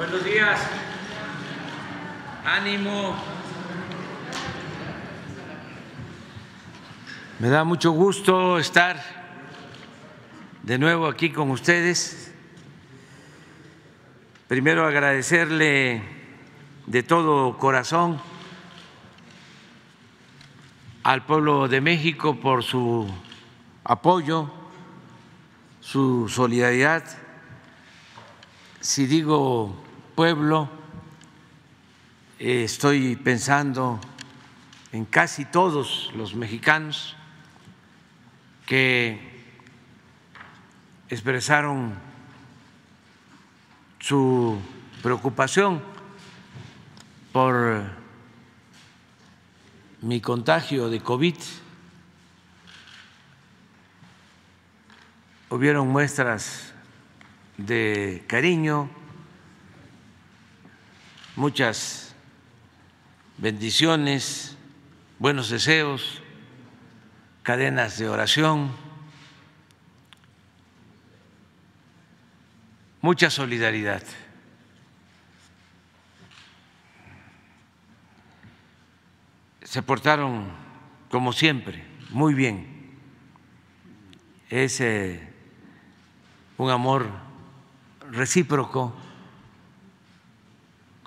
Buenos días. Ánimo. Me da mucho gusto estar de nuevo aquí con ustedes. Primero agradecerle de todo corazón al pueblo de México por su apoyo, su solidaridad. Si digo pueblo, eh, estoy pensando en casi todos los mexicanos que expresaron su preocupación por mi contagio de COVID. Hubieron muestras de cariño, muchas bendiciones, buenos deseos, cadenas de oración, mucha solidaridad. Se portaron, como siempre, muy bien. Es eh, un amor recíproco,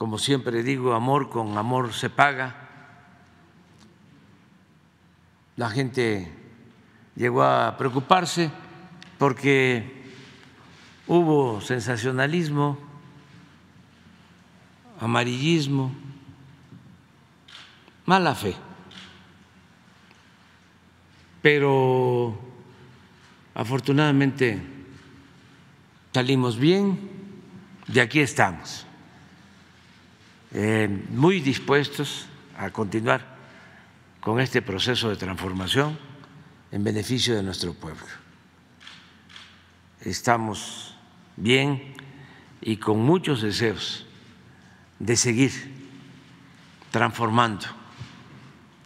como siempre digo, amor con amor se paga. La gente llegó a preocuparse porque hubo sensacionalismo, amarillismo, mala fe. Pero afortunadamente salimos bien, de aquí estamos, eh, muy dispuestos a continuar con este proceso de transformación en beneficio de nuestro pueblo. Estamos bien y con muchos deseos de seguir transformando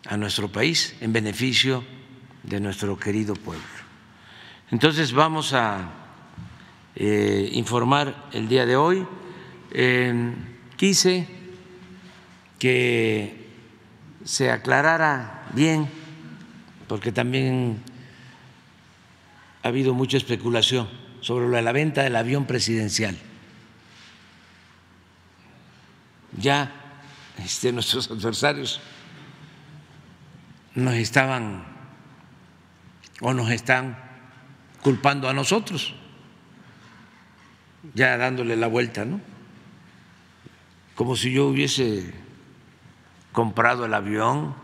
a nuestro país en beneficio de nuestro querido pueblo. Entonces vamos a eh, informar el día de hoy. quise que se aclarara bien, porque también ha habido mucha especulación sobre la venta del avión presidencial. Ya este, nuestros adversarios nos estaban o nos están culpando a nosotros, ya dándole la vuelta, ¿no? Como si yo hubiese comprado el avión,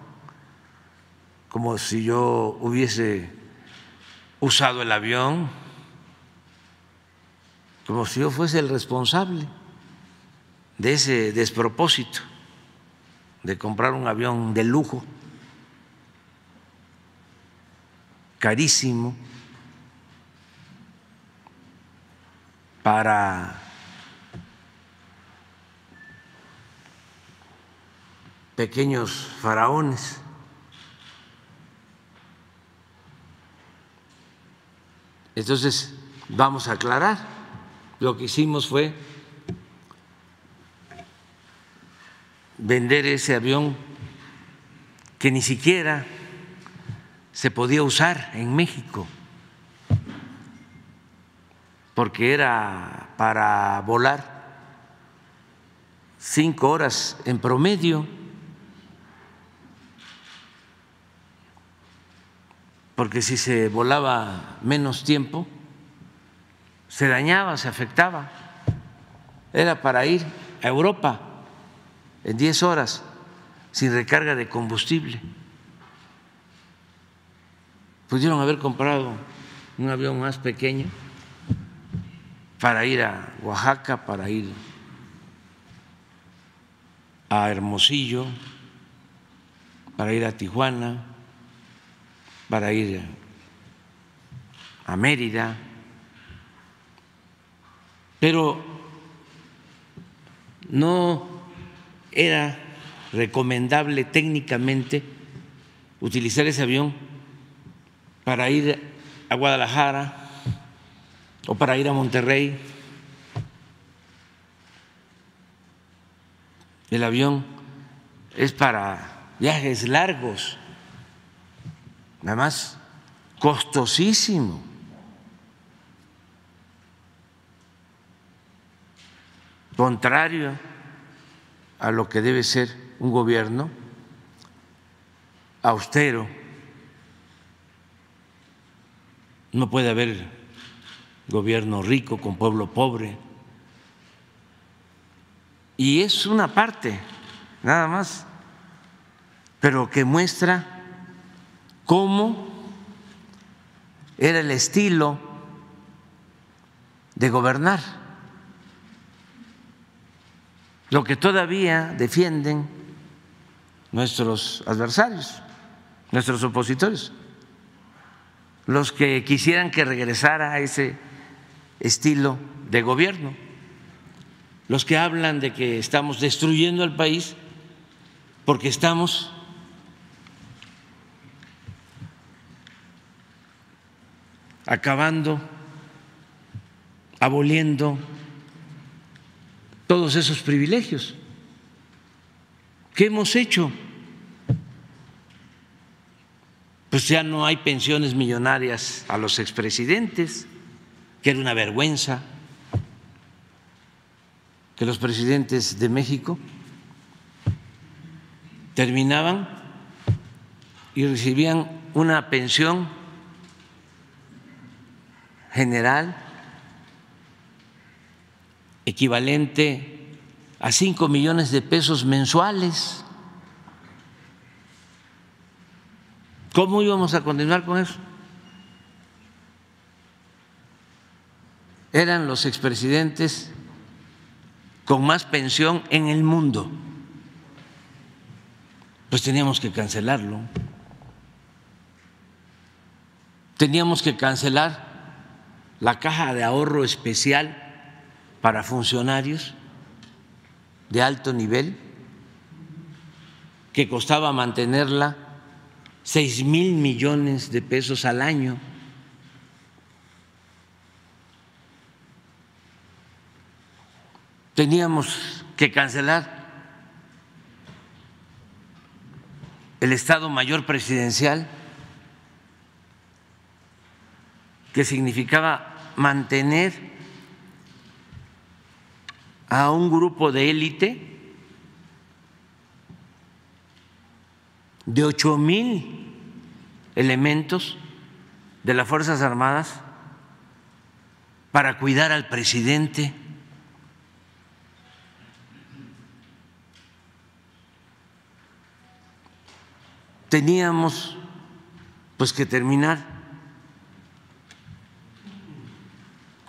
como si yo hubiese usado el avión, como si yo fuese el responsable de ese despropósito de comprar un avión de lujo carísimo para pequeños faraones. Entonces, vamos a aclarar. Lo que hicimos fue vender ese avión que ni siquiera se podía usar en México, porque era para volar cinco horas en promedio, porque si se volaba menos tiempo, se dañaba, se afectaba. Era para ir a Europa en diez horas sin recarga de combustible pudieron haber comprado un avión más pequeño para ir a Oaxaca, para ir a Hermosillo, para ir a Tijuana, para ir a Mérida, pero no era recomendable técnicamente utilizar ese avión para ir a Guadalajara o para ir a Monterrey. El avión es para viajes largos, nada más costosísimo. Contrario a lo que debe ser un gobierno austero. No puede haber gobierno rico con pueblo pobre. Y es una parte, nada más, pero que muestra cómo era el estilo de gobernar. Lo que todavía defienden nuestros adversarios, nuestros opositores, los que quisieran que regresara a ese estilo de gobierno, los que hablan de que estamos destruyendo el país porque estamos acabando, aboliendo todos esos privilegios. ¿Qué hemos hecho? Pues ya no hay pensiones millonarias a los expresidentes, que era una vergüenza que los presidentes de México terminaban y recibían una pensión general equivalente a cinco millones de pesos mensuales. ¿Cómo íbamos a continuar con eso? Eran los expresidentes con más pensión en el mundo. Pues teníamos que cancelarlo. Teníamos que cancelar la caja de ahorro especial para funcionarios de alto nivel, que costaba mantenerla seis mil millones de pesos al año. Teníamos que cancelar el Estado Mayor Presidencial, que significaba mantener a un grupo de élite de ocho mil elementos de las Fuerzas Armadas para cuidar al presidente. Teníamos pues que terminar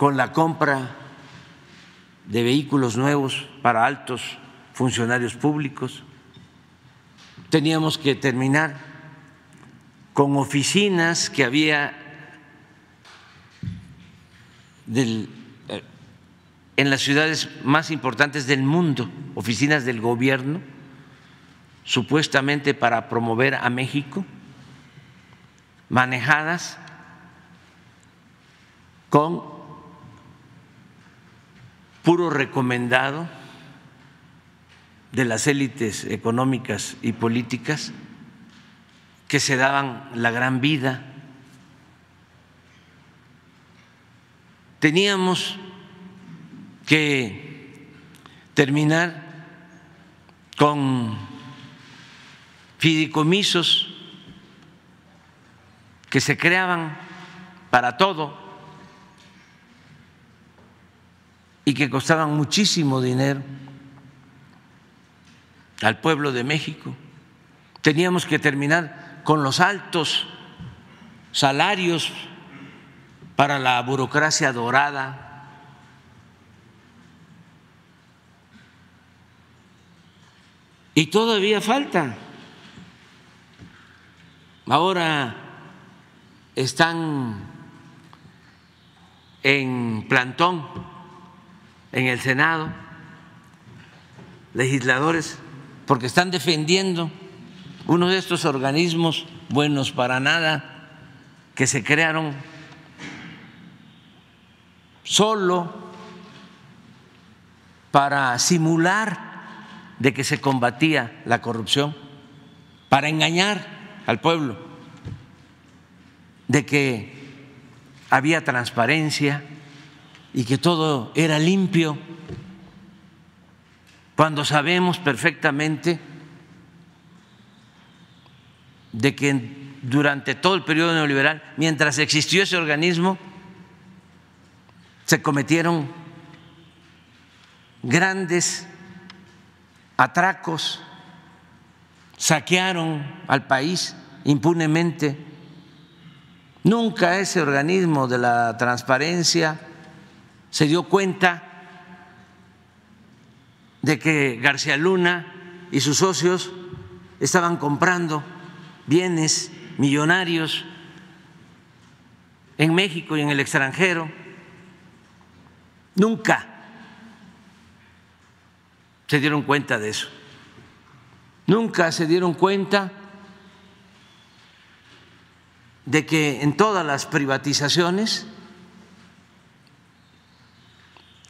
con la compra de vehículos nuevos para altos funcionarios públicos. Teníamos que terminar con oficinas que había eh, en las ciudades más importantes del mundo, oficinas del gobierno, supuestamente para promover a México, manejadas con puro recomendado de las élites económicas y políticas que se daban la gran vida. Teníamos que terminar con fideicomisos que se creaban para todo y que costaban muchísimo dinero al pueblo de México. Teníamos que terminar con los altos salarios para la burocracia dorada. Y todavía falta. Ahora están en plantón en el Senado, legisladores, porque están defendiendo uno de estos organismos buenos para nada que se crearon solo para simular de que se combatía la corrupción para engañar al pueblo, de que había transparencia y que todo era limpio, cuando sabemos perfectamente de que durante todo el periodo neoliberal, mientras existió ese organismo, se cometieron grandes atracos, saquearon al país impunemente. Nunca ese organismo de la transparencia se dio cuenta de que García Luna y sus socios estaban comprando bienes millonarios en México y en el extranjero. Nunca se dieron cuenta de eso. Nunca se dieron cuenta de que en todas las privatizaciones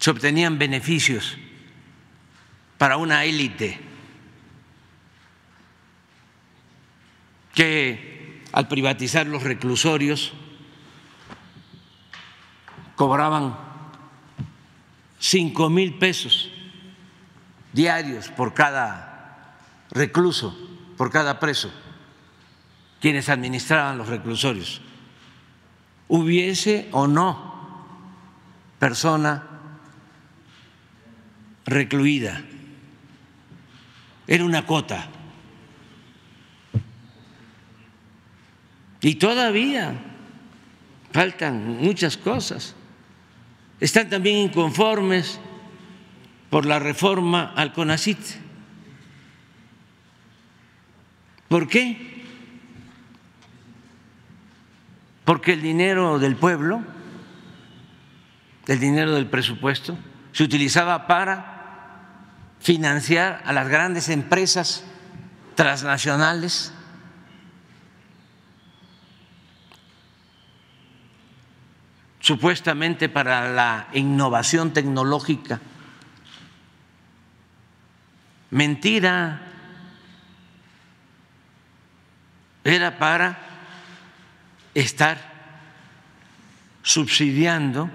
se obtenían beneficios para una élite que al privatizar los reclusorios cobraban cinco mil pesos diarios por cada recluso, por cada preso, quienes administraban los reclusorios, hubiese o no persona recluida. Era una cuota. Y todavía faltan muchas cosas. Están también inconformes por la reforma al CONACIT. ¿Por qué? Porque el dinero del pueblo, el dinero del presupuesto, se utilizaba para financiar a las grandes empresas transnacionales. Supuestamente para la innovación tecnológica. Mentira, era para estar subsidiando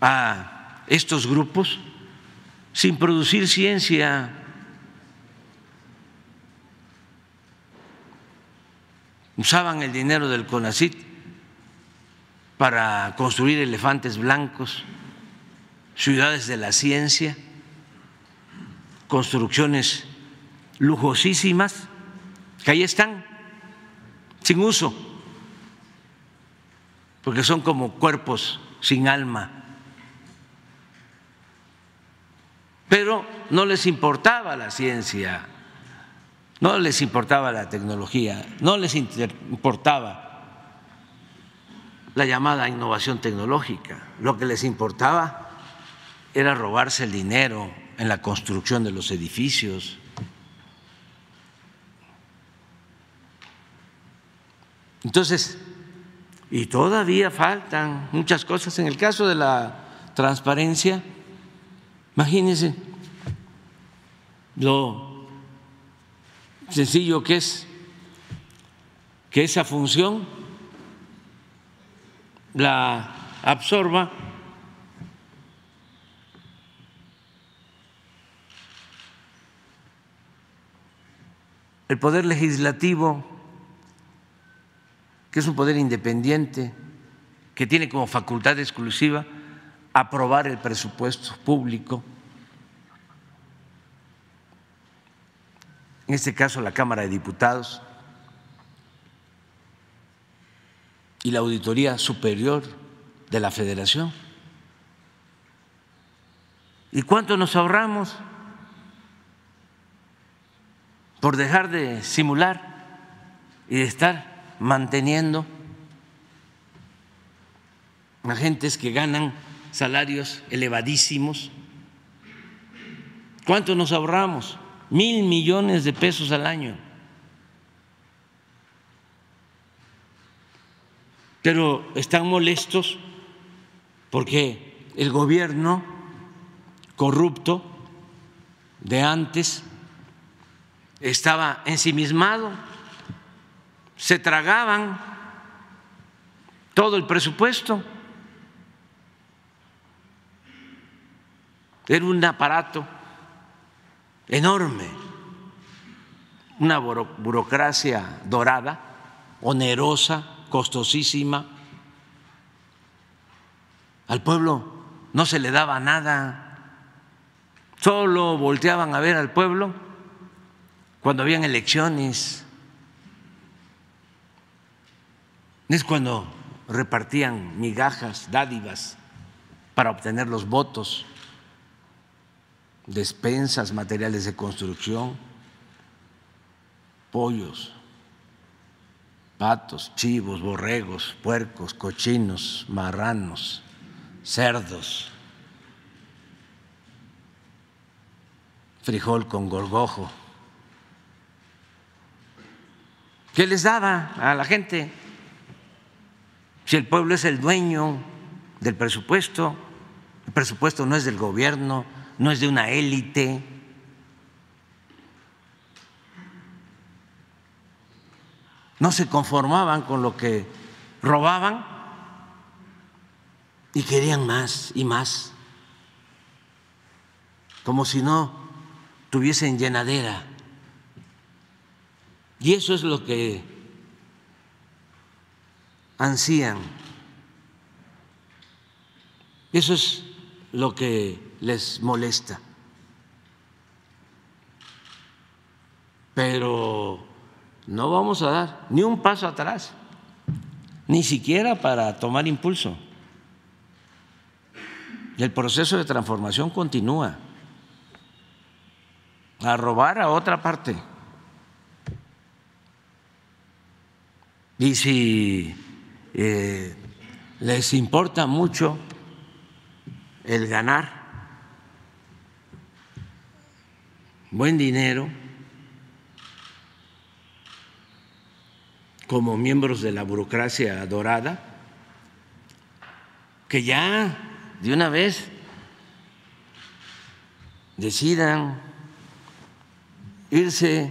a estos grupos sin producir ciencia. Usaban el dinero del CONACIT para construir elefantes blancos ciudades de la ciencia, construcciones lujosísimas que ahí están, sin uso, porque son como cuerpos sin alma. Pero no les importaba la ciencia, no les importaba la tecnología, no les importaba la llamada innovación tecnológica, lo que les importaba era robarse el dinero en la construcción de los edificios. Entonces, y todavía faltan muchas cosas. En el caso de la transparencia, imagínense lo sencillo que es que esa función la absorba el poder legislativo, que es un poder independiente, que tiene como facultad exclusiva aprobar el presupuesto público, en este caso la Cámara de Diputados y la Auditoría Superior de la Federación. ¿Y cuánto nos ahorramos? por dejar de simular y de estar manteniendo agentes que ganan salarios elevadísimos. ¿Cuánto nos ahorramos? Mil millones de pesos al año. Pero están molestos porque el gobierno corrupto de antes estaba ensimismado, se tragaban todo el presupuesto. Era un aparato enorme, una burocracia dorada, onerosa, costosísima. Al pueblo no se le daba nada, solo volteaban a ver al pueblo cuando habían elecciones. Es cuando repartían migajas, dádivas para obtener los votos, despensas, materiales de construcción, pollos, patos, chivos, borregos, puercos, cochinos, marranos, cerdos, frijol con gorgojo. ¿Qué les daba a la gente? Si el pueblo es el dueño del presupuesto, el presupuesto no es del gobierno, no es de una élite. No se conformaban con lo que robaban y querían más y más, como si no tuviesen llenadera. Y eso es lo que ansían. Eso es lo que les molesta. Pero no vamos a dar ni un paso atrás, ni siquiera para tomar impulso. El proceso de transformación continúa. A robar a otra parte. Y si eh, les importa mucho el ganar buen dinero como miembros de la burocracia dorada, que ya de una vez decidan irse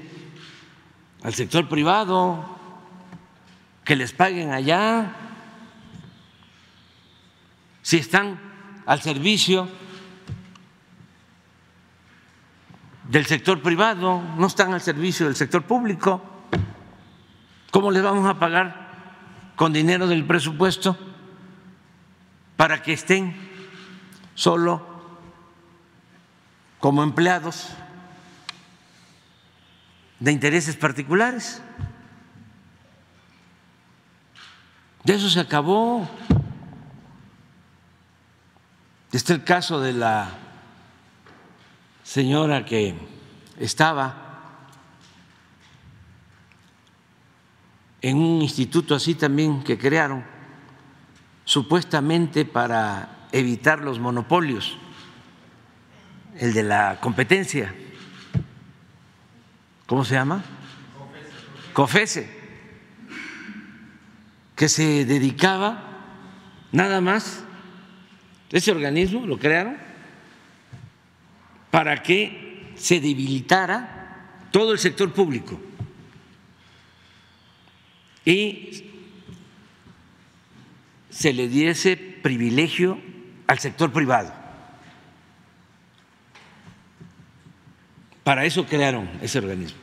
al sector privado, que les paguen allá, si están al servicio del sector privado, no están al servicio del sector público, ¿cómo les vamos a pagar con dinero del presupuesto para que estén solo como empleados de intereses particulares. De eso se acabó. Está el caso de la señora que estaba en un instituto así también que crearon, supuestamente para evitar los monopolios, el de la competencia. ¿Cómo se llama? COFESE, que se dedicaba nada más, ese organismo lo crearon para que se debilitara todo el sector público y se le diese privilegio al sector privado. Para eso crearon ese organismo.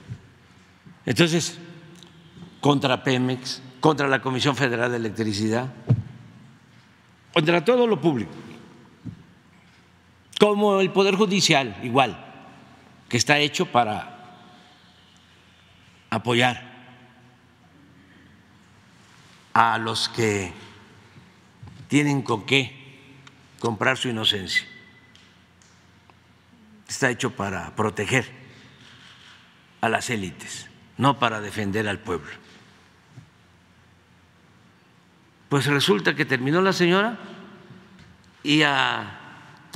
Entonces, contra Pemex, contra la Comisión Federal de Electricidad, contra todo lo público, como el Poder Judicial, igual, que está hecho para apoyar a los que tienen con qué comprar su inocencia. Está hecho para proteger a las élites, no para defender al pueblo. Pues resulta que terminó la señora y a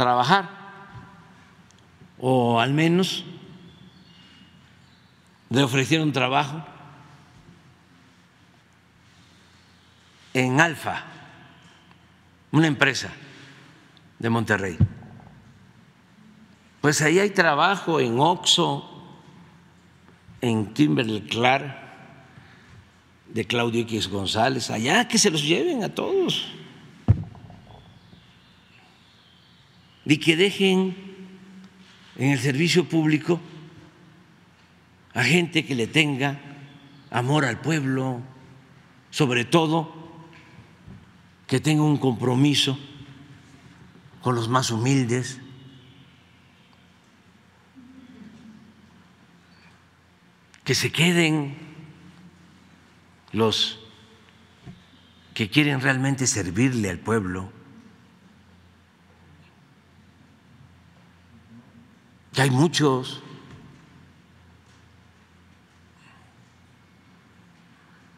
trabajar, o al menos le ofrecieron trabajo en Alfa, una empresa de Monterrey. Pues ahí hay trabajo en Oxo, en Kimberly Clark, de Claudio X González, allá que se los lleven a todos. Y que dejen en el servicio público a gente que le tenga amor al pueblo, sobre todo que tenga un compromiso con los más humildes. Que se queden los que quieren realmente servirle al pueblo. Que hay muchos.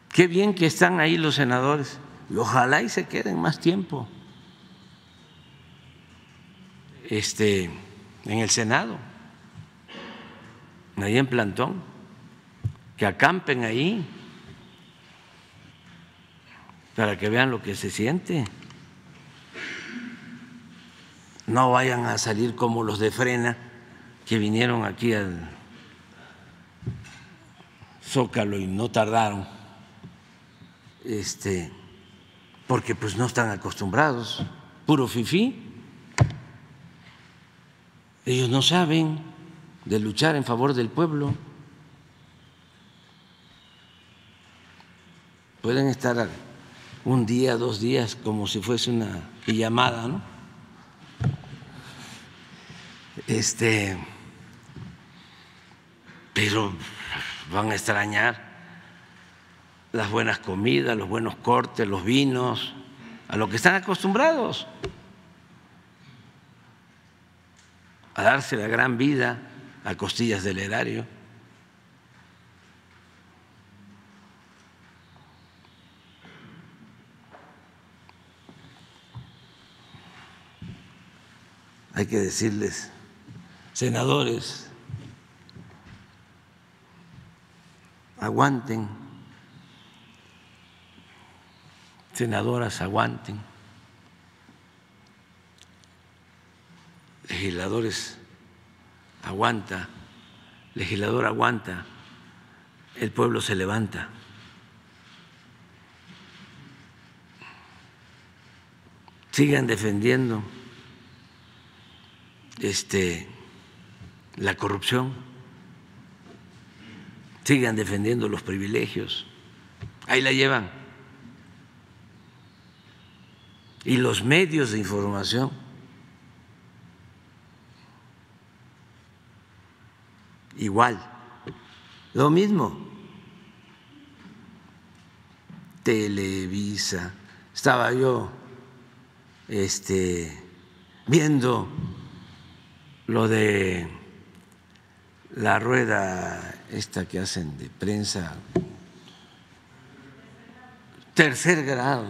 Qué bien que están ahí los senadores. Y ojalá y se queden más tiempo. Este, en el Senado, ahí en Plantón, que acampen ahí. Para que vean lo que se siente. No vayan a salir como los de frena que vinieron aquí al Zócalo y no tardaron este, porque pues no están acostumbrados, puro fifí. Ellos no saben de luchar en favor del pueblo. Pueden estar un día, dos días, como si fuese una llamada, ¿no? Este, pero van a extrañar las buenas comidas, los buenos cortes, los vinos, a lo que están acostumbrados, a darse la gran vida a costillas del erario. Hay que decirles, senadores, aguanten. Senadoras aguanten, legisladores aguanta, legislador aguanta, el pueblo se levanta. Sigan defendiendo este, la corrupción, sigan defendiendo los privilegios. Ahí la llevan. y los medios de información igual, lo mismo. Televisa, estaba yo este, viendo lo de la rueda esta que hacen de prensa, tercer grado,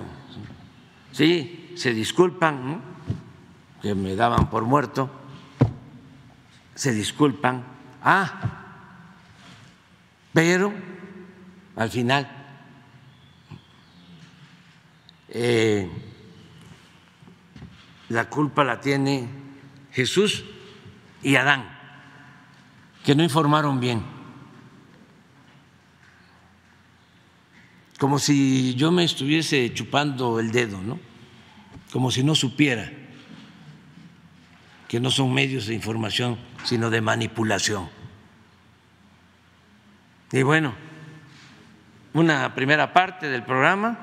sí, se disculpan, que me daban por muerto, se disculpan, ah, pero al final eh, la culpa la tiene Jesús y Adán, que no informaron bien. Como si yo me estuviese chupando el dedo, ¿no? como si no supiera que no son medios de información, sino de manipulación. Y bueno, una primera parte del programa,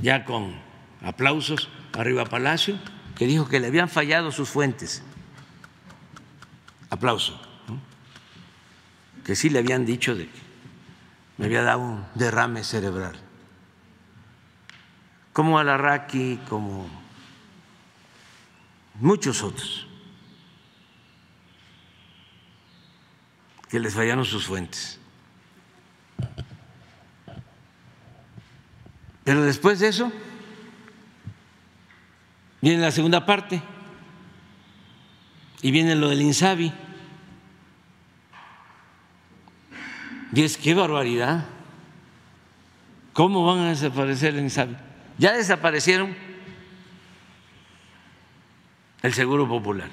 ya con aplausos arriba Palacio, que dijo que le habían fallado sus fuentes. Aplauso. Que sí le habían dicho de que me había dado un derrame cerebral. Como Alarraqui, como muchos otros, que les fallaron sus fuentes. Pero después de eso, viene la segunda parte y viene lo del INSABI. Y es qué barbaridad. ¿Cómo van a desaparecer en Insabi? Ya desaparecieron el Seguro Popular,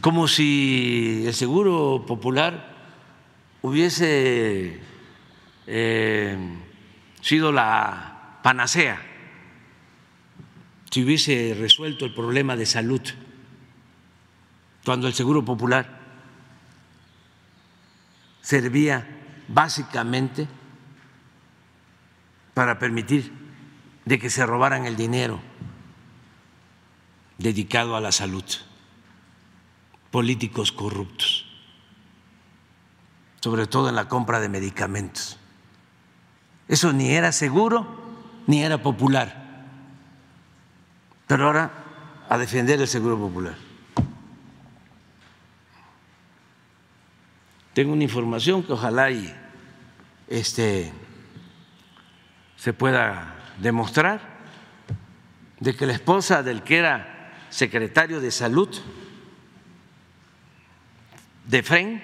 como si el Seguro Popular hubiese eh, sido la panacea, si hubiese resuelto el problema de salud, cuando el Seguro Popular servía básicamente para permitir de que se robaran el dinero dedicado a la salud, políticos corruptos, sobre todo en la compra de medicamentos. Eso ni era seguro ni era popular. Pero ahora a defender el seguro popular. Tengo una información que ojalá este, se pueda demostrar de que la esposa del que era secretario de salud de FREN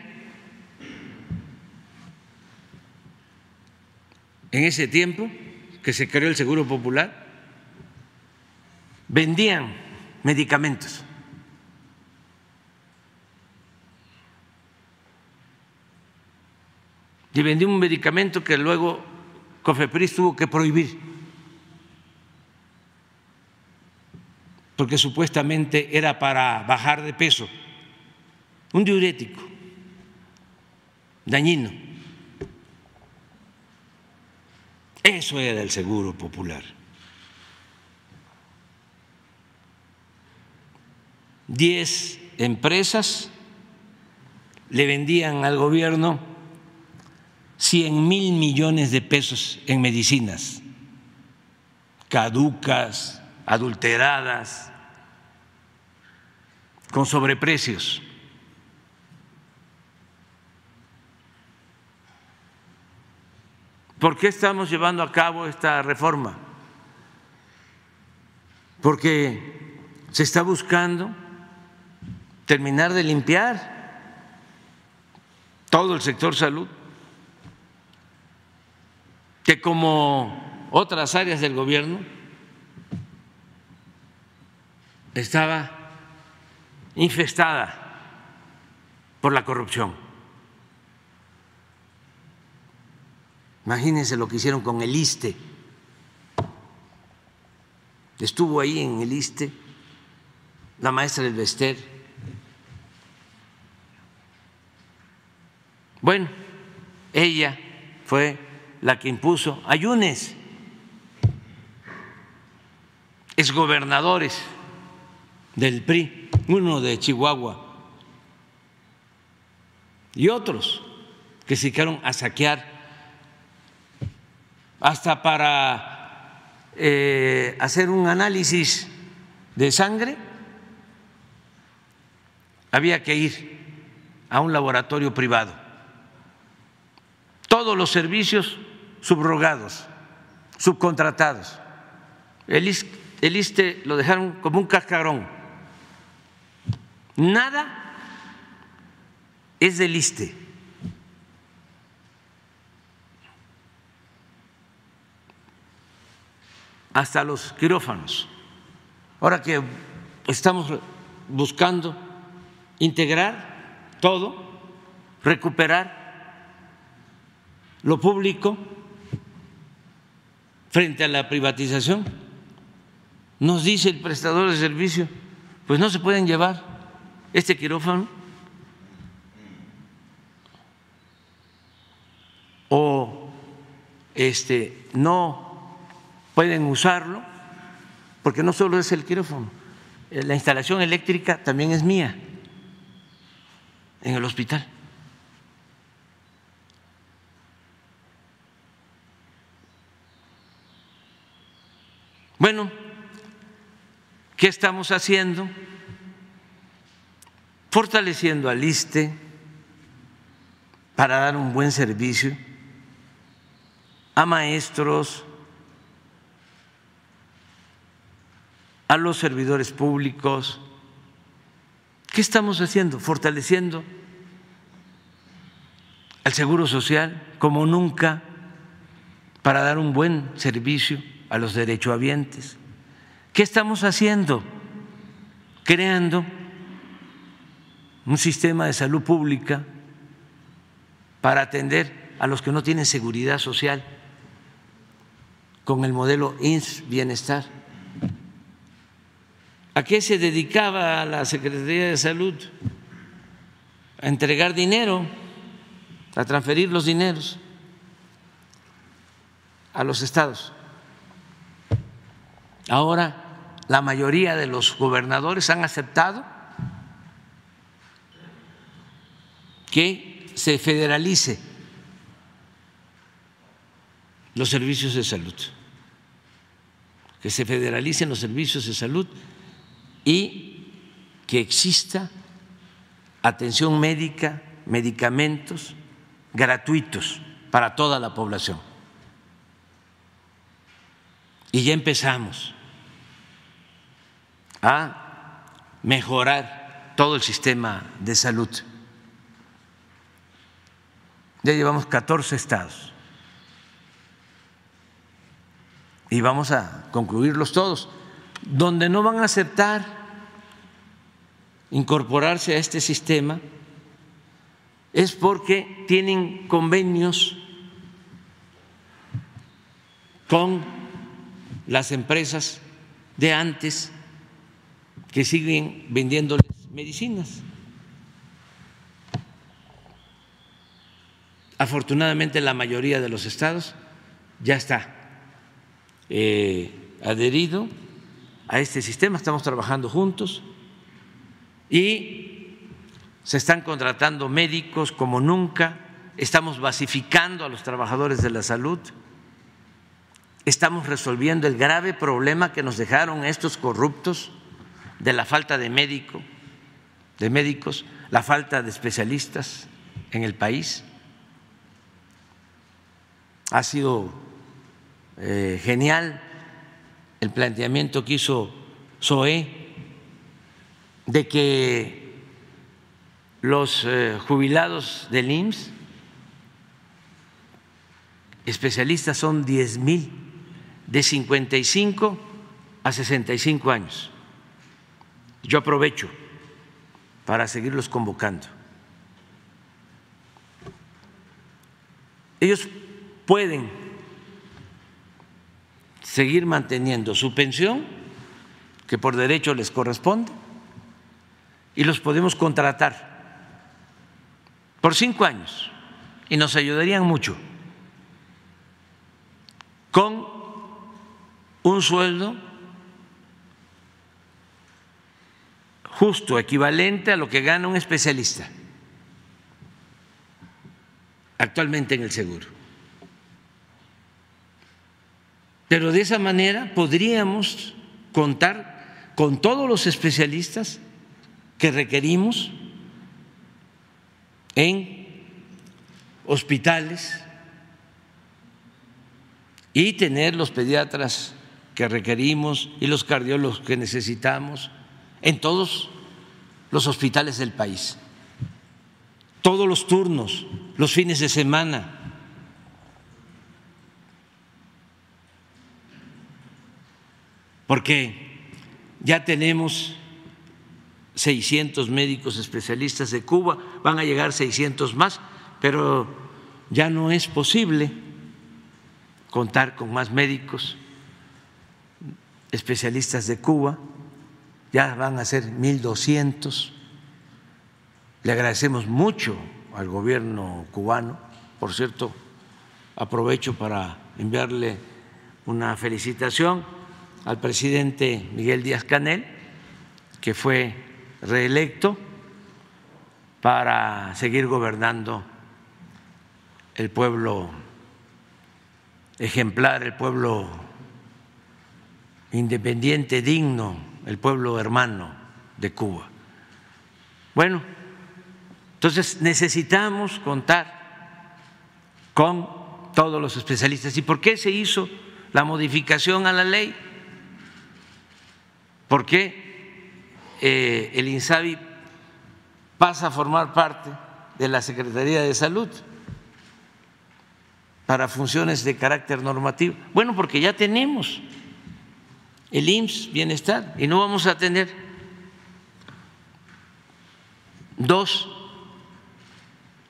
en ese tiempo que se creó el Seguro Popular vendían medicamentos y vendí un medicamento que luego Cofepris tuvo que prohibir, porque supuestamente era para bajar de peso, un diurético dañino. Eso era el seguro popular. Diez empresas le vendían al gobierno 100 mil millones de pesos en medicinas caducas, adulteradas, con sobreprecios. ¿Por qué estamos llevando a cabo esta reforma? Porque se está buscando terminar de limpiar todo el sector salud que como otras áreas del gobierno estaba infestada por la corrupción. Imagínense lo que hicieron con el ISTE. Estuvo ahí en el ISTE la maestra del Bester. Bueno, ella fue la que impuso ayunes, exgobernadores del PRI, uno de Chihuahua y otros que se quedaron a saquear hasta para eh, hacer un análisis de sangre había que ir a un laboratorio privado. Todos los servicios subrogados, subcontratados. El, ISTE lo dejaron como un cascarón. Nada es del ISTE. Hasta los quirófanos. Ahora que estamos buscando integrar todo, recuperar lo público, frente a la privatización. Nos dice el prestador de servicio, pues no se pueden llevar este quirófano o este no pueden usarlo porque no solo es el quirófano, eh, la instalación eléctrica también es mía en el hospital. Bueno, ¿qué estamos haciendo? Fortaleciendo al ISTE para dar un buen servicio a maestros, a los servidores públicos. ¿Qué estamos haciendo? Fortaleciendo al Seguro Social como nunca para dar un buen servicio a los derechohabientes. ¿Qué estamos haciendo? creando un sistema de salud pública para atender a los que no tienen seguridad social con el modelo INS Bienestar. ¿A qué se dedicaba la Secretaría de Salud? A entregar dinero, a transferir los dineros a los estados. Ahora la mayoría de los gobernadores han aceptado que se federalice los servicios de salud, que se federalicen los servicios de salud y que exista atención médica, medicamentos gratuitos para toda la población. Y ya empezamos a mejorar todo el sistema de salud. Ya llevamos 14 estados y vamos a concluirlos todos. Donde no van a aceptar incorporarse a este sistema es porque tienen convenios con las empresas de antes que siguen vendiéndoles medicinas. Afortunadamente la mayoría de los estados ya está eh, adherido a este sistema, estamos trabajando juntos y se están contratando médicos como nunca, estamos basificando a los trabajadores de la salud, estamos resolviendo el grave problema que nos dejaron estos corruptos de la falta de médico, de médicos, la falta de especialistas en el país. Ha sido eh, genial el planteamiento que hizo SOE de que los eh, jubilados del IMSS, especialistas, son 10 mil, de 55 a 65 años. Yo aprovecho para seguirlos convocando. Ellos pueden seguir manteniendo su pensión, que por derecho les corresponde, y los podemos contratar por cinco años y nos ayudarían mucho con un sueldo justo, equivalente a lo que gana un especialista actualmente en el seguro. Pero de esa manera podríamos contar con todos los especialistas que requerimos en hospitales y tener los pediatras que requerimos y los cardiólogos que necesitamos en todos los hospitales del país, todos los turnos, los fines de semana. Porque ya tenemos 600 médicos especialistas de Cuba, van a llegar 600 más, pero ya no es posible contar con más médicos especialistas de Cuba ya van a ser 1.200. Le agradecemos mucho al gobierno cubano. Por cierto, aprovecho para enviarle una felicitación al presidente Miguel Díaz Canel, que fue reelecto para seguir gobernando el pueblo ejemplar, el pueblo independiente, digno el pueblo hermano de Cuba. Bueno, entonces necesitamos contar con todos los especialistas. ¿Y por qué se hizo la modificación a la ley? ¿Por qué eh, el INSABI pasa a formar parte de la Secretaría de Salud para funciones de carácter normativo? Bueno, porque ya tenemos el IMSS Bienestar y no vamos a tener dos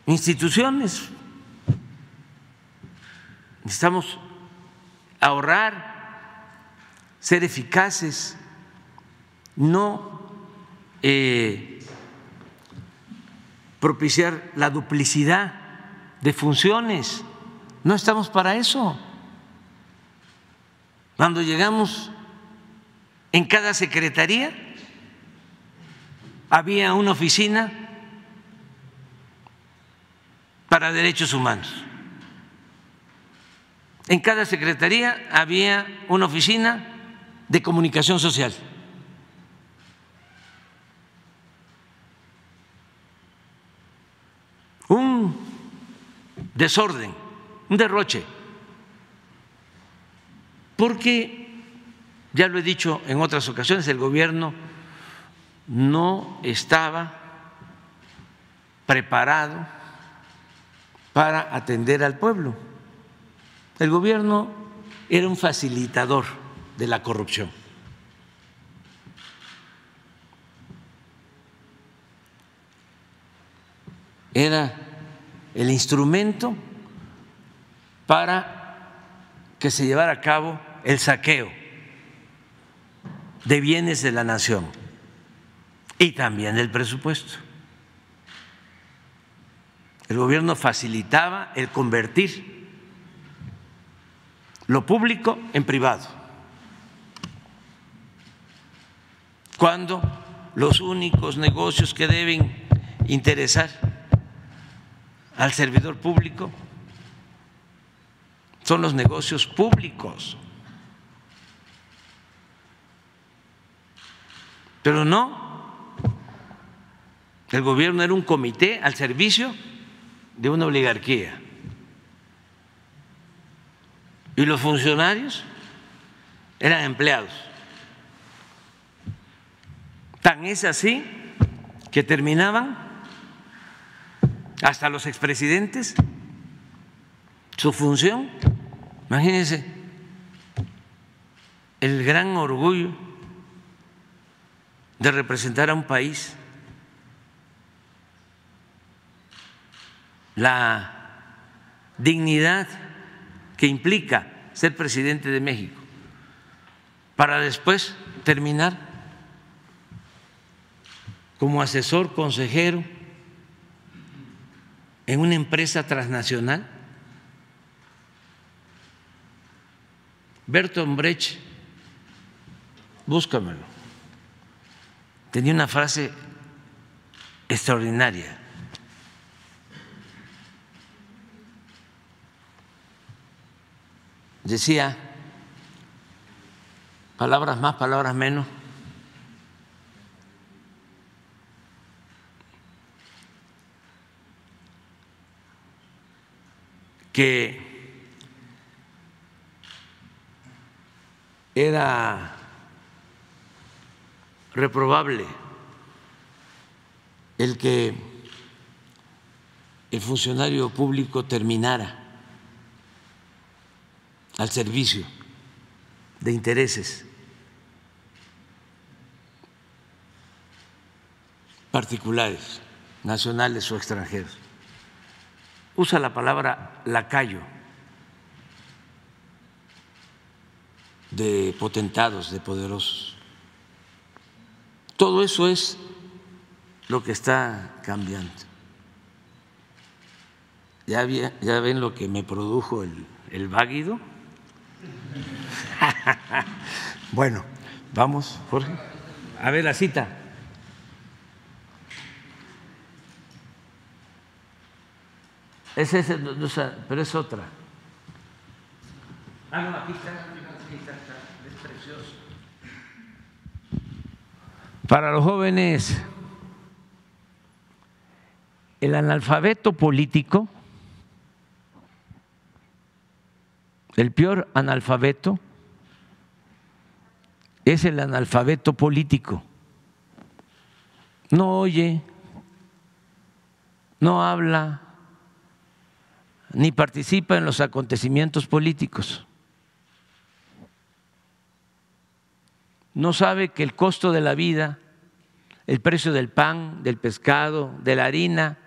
instituciones. Necesitamos ahorrar, ser eficaces, no eh, propiciar la duplicidad de funciones. No estamos para eso. Cuando llegamos en cada secretaría había una oficina para derechos humanos. En cada secretaría había una oficina de comunicación social. Un desorden, un derroche. Porque, ya lo he dicho en otras ocasiones, el gobierno no estaba preparado para atender al pueblo. El gobierno era un facilitador de la corrupción. Era el instrumento para que se llevara a cabo el saqueo de bienes de la nación y también el presupuesto. El gobierno facilitaba el convertir lo público en privado. Cuando los únicos negocios que deben interesar al servidor público son los negocios públicos. Pero no, el gobierno era un comité al servicio de una oligarquía. Y los funcionarios eran empleados. Tan es así que terminaban hasta los expresidentes su función. Imagínense el gran orgullo de representar a un país la dignidad que implica ser presidente de México, para después terminar como asesor consejero en una empresa transnacional. Bertolt Brecht, búscamelo, tenía una frase extraordinaria. decía, palabras más, palabras menos, que era reprobable el que el funcionario público terminara al servicio de intereses particulares, nacionales o extranjeros. Usa la palabra lacayo de potentados, de poderosos. Todo eso es lo que está cambiando. Ya, ya ven lo que me produjo el, el váguido bueno, vamos, Jorge. A ver la cita. Es ese, pero es otra. Ah, no, aquí está, aquí está, es precioso. Para los jóvenes, el analfabeto político El peor analfabeto es el analfabeto político. No oye, no habla, ni participa en los acontecimientos políticos. No sabe que el costo de la vida el precio del pan, del pescado, de la harina,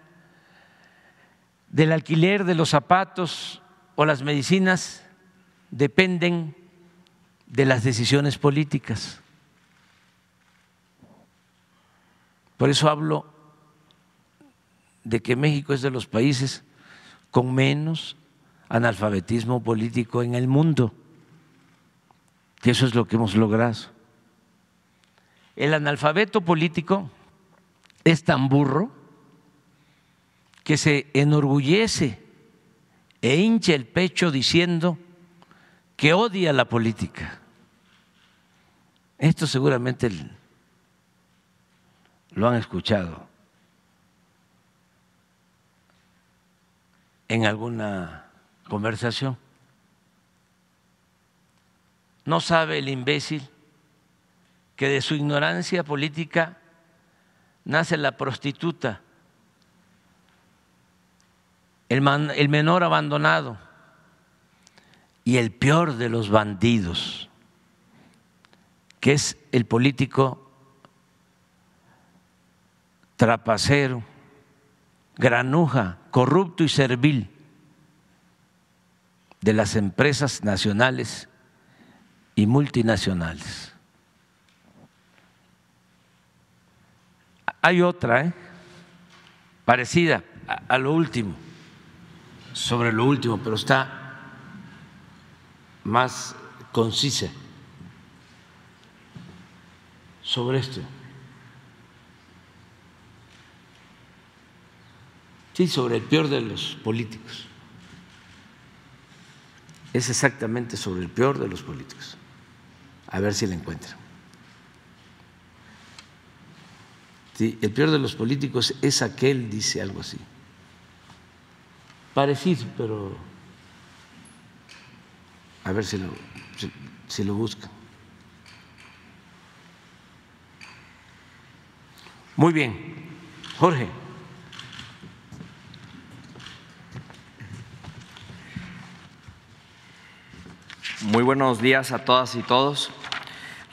del alquiler de los zapatos o las medicinas dependen de las decisiones políticas. Por eso hablo de que México es de los países con menos analfabetismo político en el mundo. Y eso es lo que hemos logrado. El analfabeto político es tan burro que se enorgullece e hincha el pecho diciendo que odia la política. Esto seguramente lo han escuchado en alguna conversación. No sabe el imbécil que de su ignorancia política nace la prostituta, el, menor abandonado y el peor de los bandidos, que es el político trapacero, granuja, corrupto y servil de las empresas nacionales y multinacionales. Hay otra, ¿eh? parecida a, lo último, sobre lo último, pero está más concisa sobre esto. Sí, sobre el peor de los políticos. Es exactamente sobre el peor de los políticos. A ver si la encuentran. El peor de los políticos es aquel, dice algo así. Parecido, pero a ver si lo, si, lo buscan. Muy bien. Jorge. Muy buenos días a todas y todos,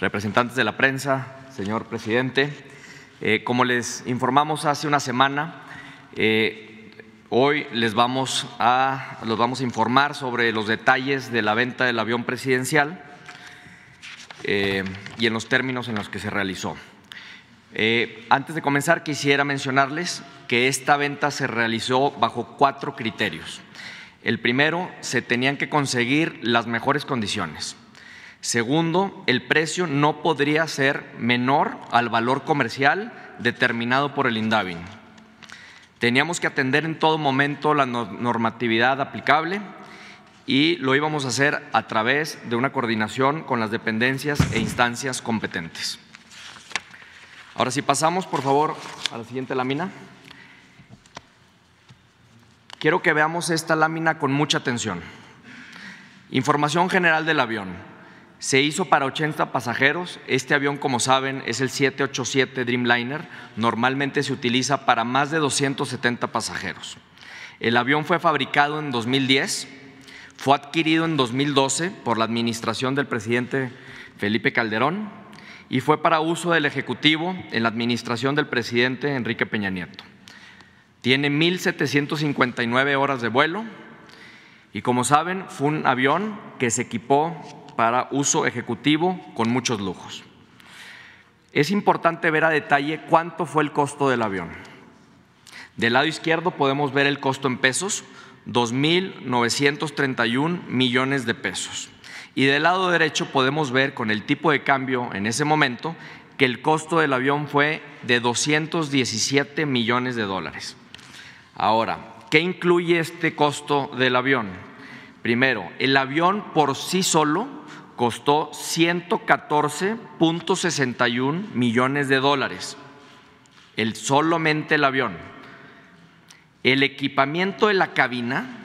representantes de la prensa, señor presidente. Eh, como les informamos hace una semana, eh, hoy les vamos a, los vamos a informar sobre los detalles de la venta del avión presidencial eh, y en los términos en los que se realizó. antes de comenzar, quisiera mencionarles que esta venta se realizó bajo cuatro criterios. El primero, se tenían que conseguir las mejores condiciones. Segundo, el precio no podría ser menor al valor comercial determinado por el INDAVIN. Teníamos que atender en todo momento la normatividad aplicable y lo íbamos a hacer a través de una coordinación con las dependencias e instancias competentes. Ahora si pasamos, por favor, a la siguiente lámina. Quiero que veamos esta lámina con mucha atención. Información general del avión. Se hizo para 80 pasajeros. Este avión, como saben, es el 787 Dreamliner. Normalmente se utiliza para más de 270 pasajeros. El avión fue fabricado en 2010, fue adquirido en 2012 por la administración del presidente Felipe Calderón y fue para uso del Ejecutivo en la administración del presidente Enrique Peña Nieto. Tiene 1.759 horas de vuelo y como saben fue un avión que se equipó para uso ejecutivo con muchos lujos. Es importante ver a detalle cuánto fue el costo del avión. Del lado izquierdo podemos ver el costo en pesos, 2.931 millones de pesos. Y del lado derecho podemos ver con el tipo de cambio en ese momento que el costo del avión fue de 217 millones de dólares. Ahora, ¿qué incluye este costo del avión? Primero, el avión por sí solo costó 114.61 millones de dólares, el solamente el avión. El equipamiento de la cabina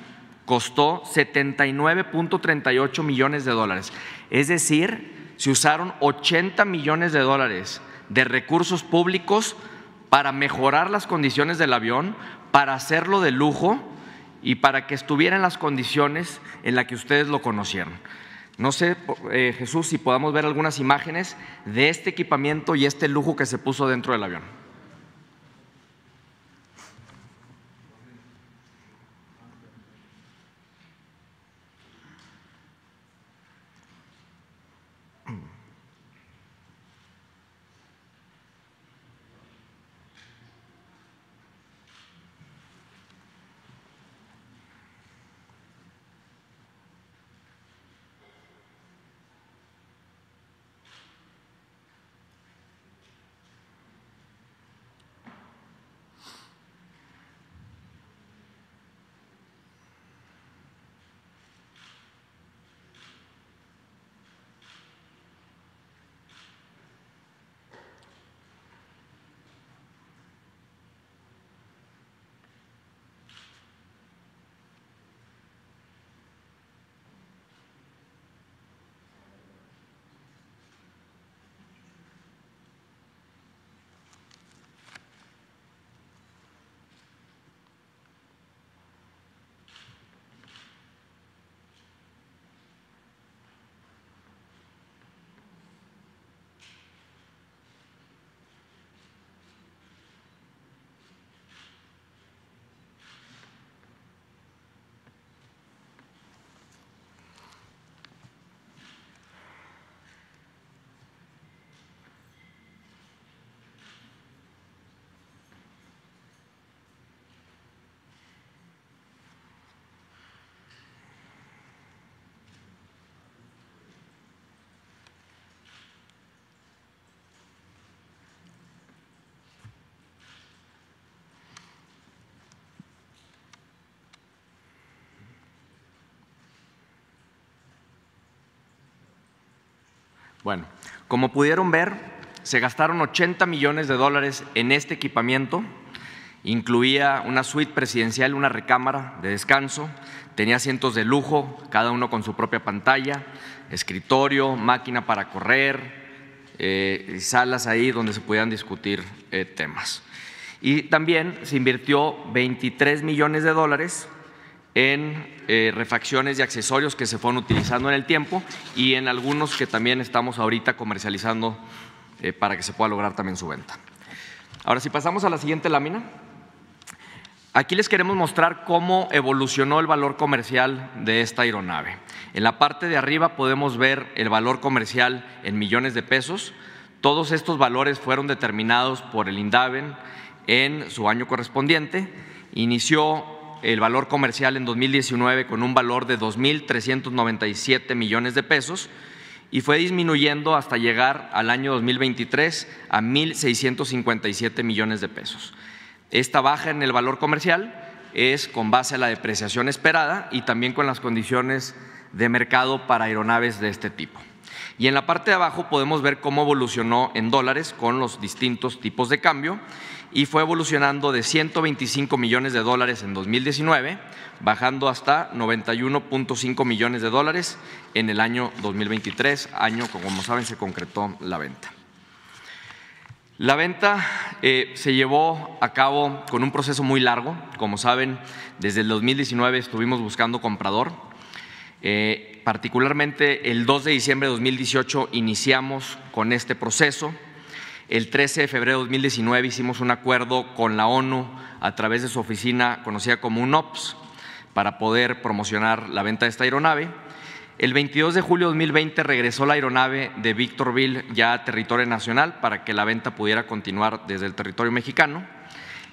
costó 79.38 millones de dólares, es decir, se usaron 80 millones de dólares de recursos públicos para mejorar las condiciones del avión, para hacerlo de lujo y para que estuviera en las condiciones en las que ustedes lo conocieron. No sé, eh, Jesús, si podamos ver algunas imágenes de este equipamiento y este lujo que se puso dentro del avión. Bueno, como pudieron ver, se gastaron 80 millones de dólares en este equipamiento. Incluía una suite presidencial, una recámara de descanso, tenía asientos de lujo, cada uno con su propia pantalla, escritorio, máquina para correr, eh, salas ahí donde se pudieran discutir eh, temas. Y también se invirtió 23 millones de dólares en eh, refacciones y accesorios que se fueron utilizando en el tiempo y en algunos que también estamos ahorita comercializando eh, para que se pueda lograr también su venta. Ahora, si pasamos a la siguiente lámina, aquí les queremos mostrar cómo evolucionó el valor comercial de esta aeronave. En la parte de arriba podemos ver el valor comercial en millones de pesos. Todos estos valores fueron determinados por el INDAVEN en su año correspondiente. Inició el valor comercial en 2019 con un valor de 2.397 millones de pesos y fue disminuyendo hasta llegar al año 2023 a 1.657 millones de pesos. Esta baja en el valor comercial es con base a la depreciación esperada y también con las condiciones de mercado para aeronaves de este tipo. Y en la parte de abajo podemos ver cómo evolucionó en dólares con los distintos tipos de cambio y fue evolucionando de 125 millones de dólares en 2019, bajando hasta 91.5 millones de dólares en el año 2023, año como saben se concretó la venta. La venta eh, se llevó a cabo con un proceso muy largo. Como saben, desde el 2019 estuvimos buscando comprador. Eh, particularmente el 2 de diciembre de 2018 iniciamos con este proceso. El 13 de febrero de 2019 hicimos un acuerdo con la ONU a través de su oficina conocida como UNOPS para poder promocionar la venta de esta aeronave. El 22 de julio de 2020 regresó la aeronave de Victorville ya a territorio nacional para que la venta pudiera continuar desde el territorio mexicano.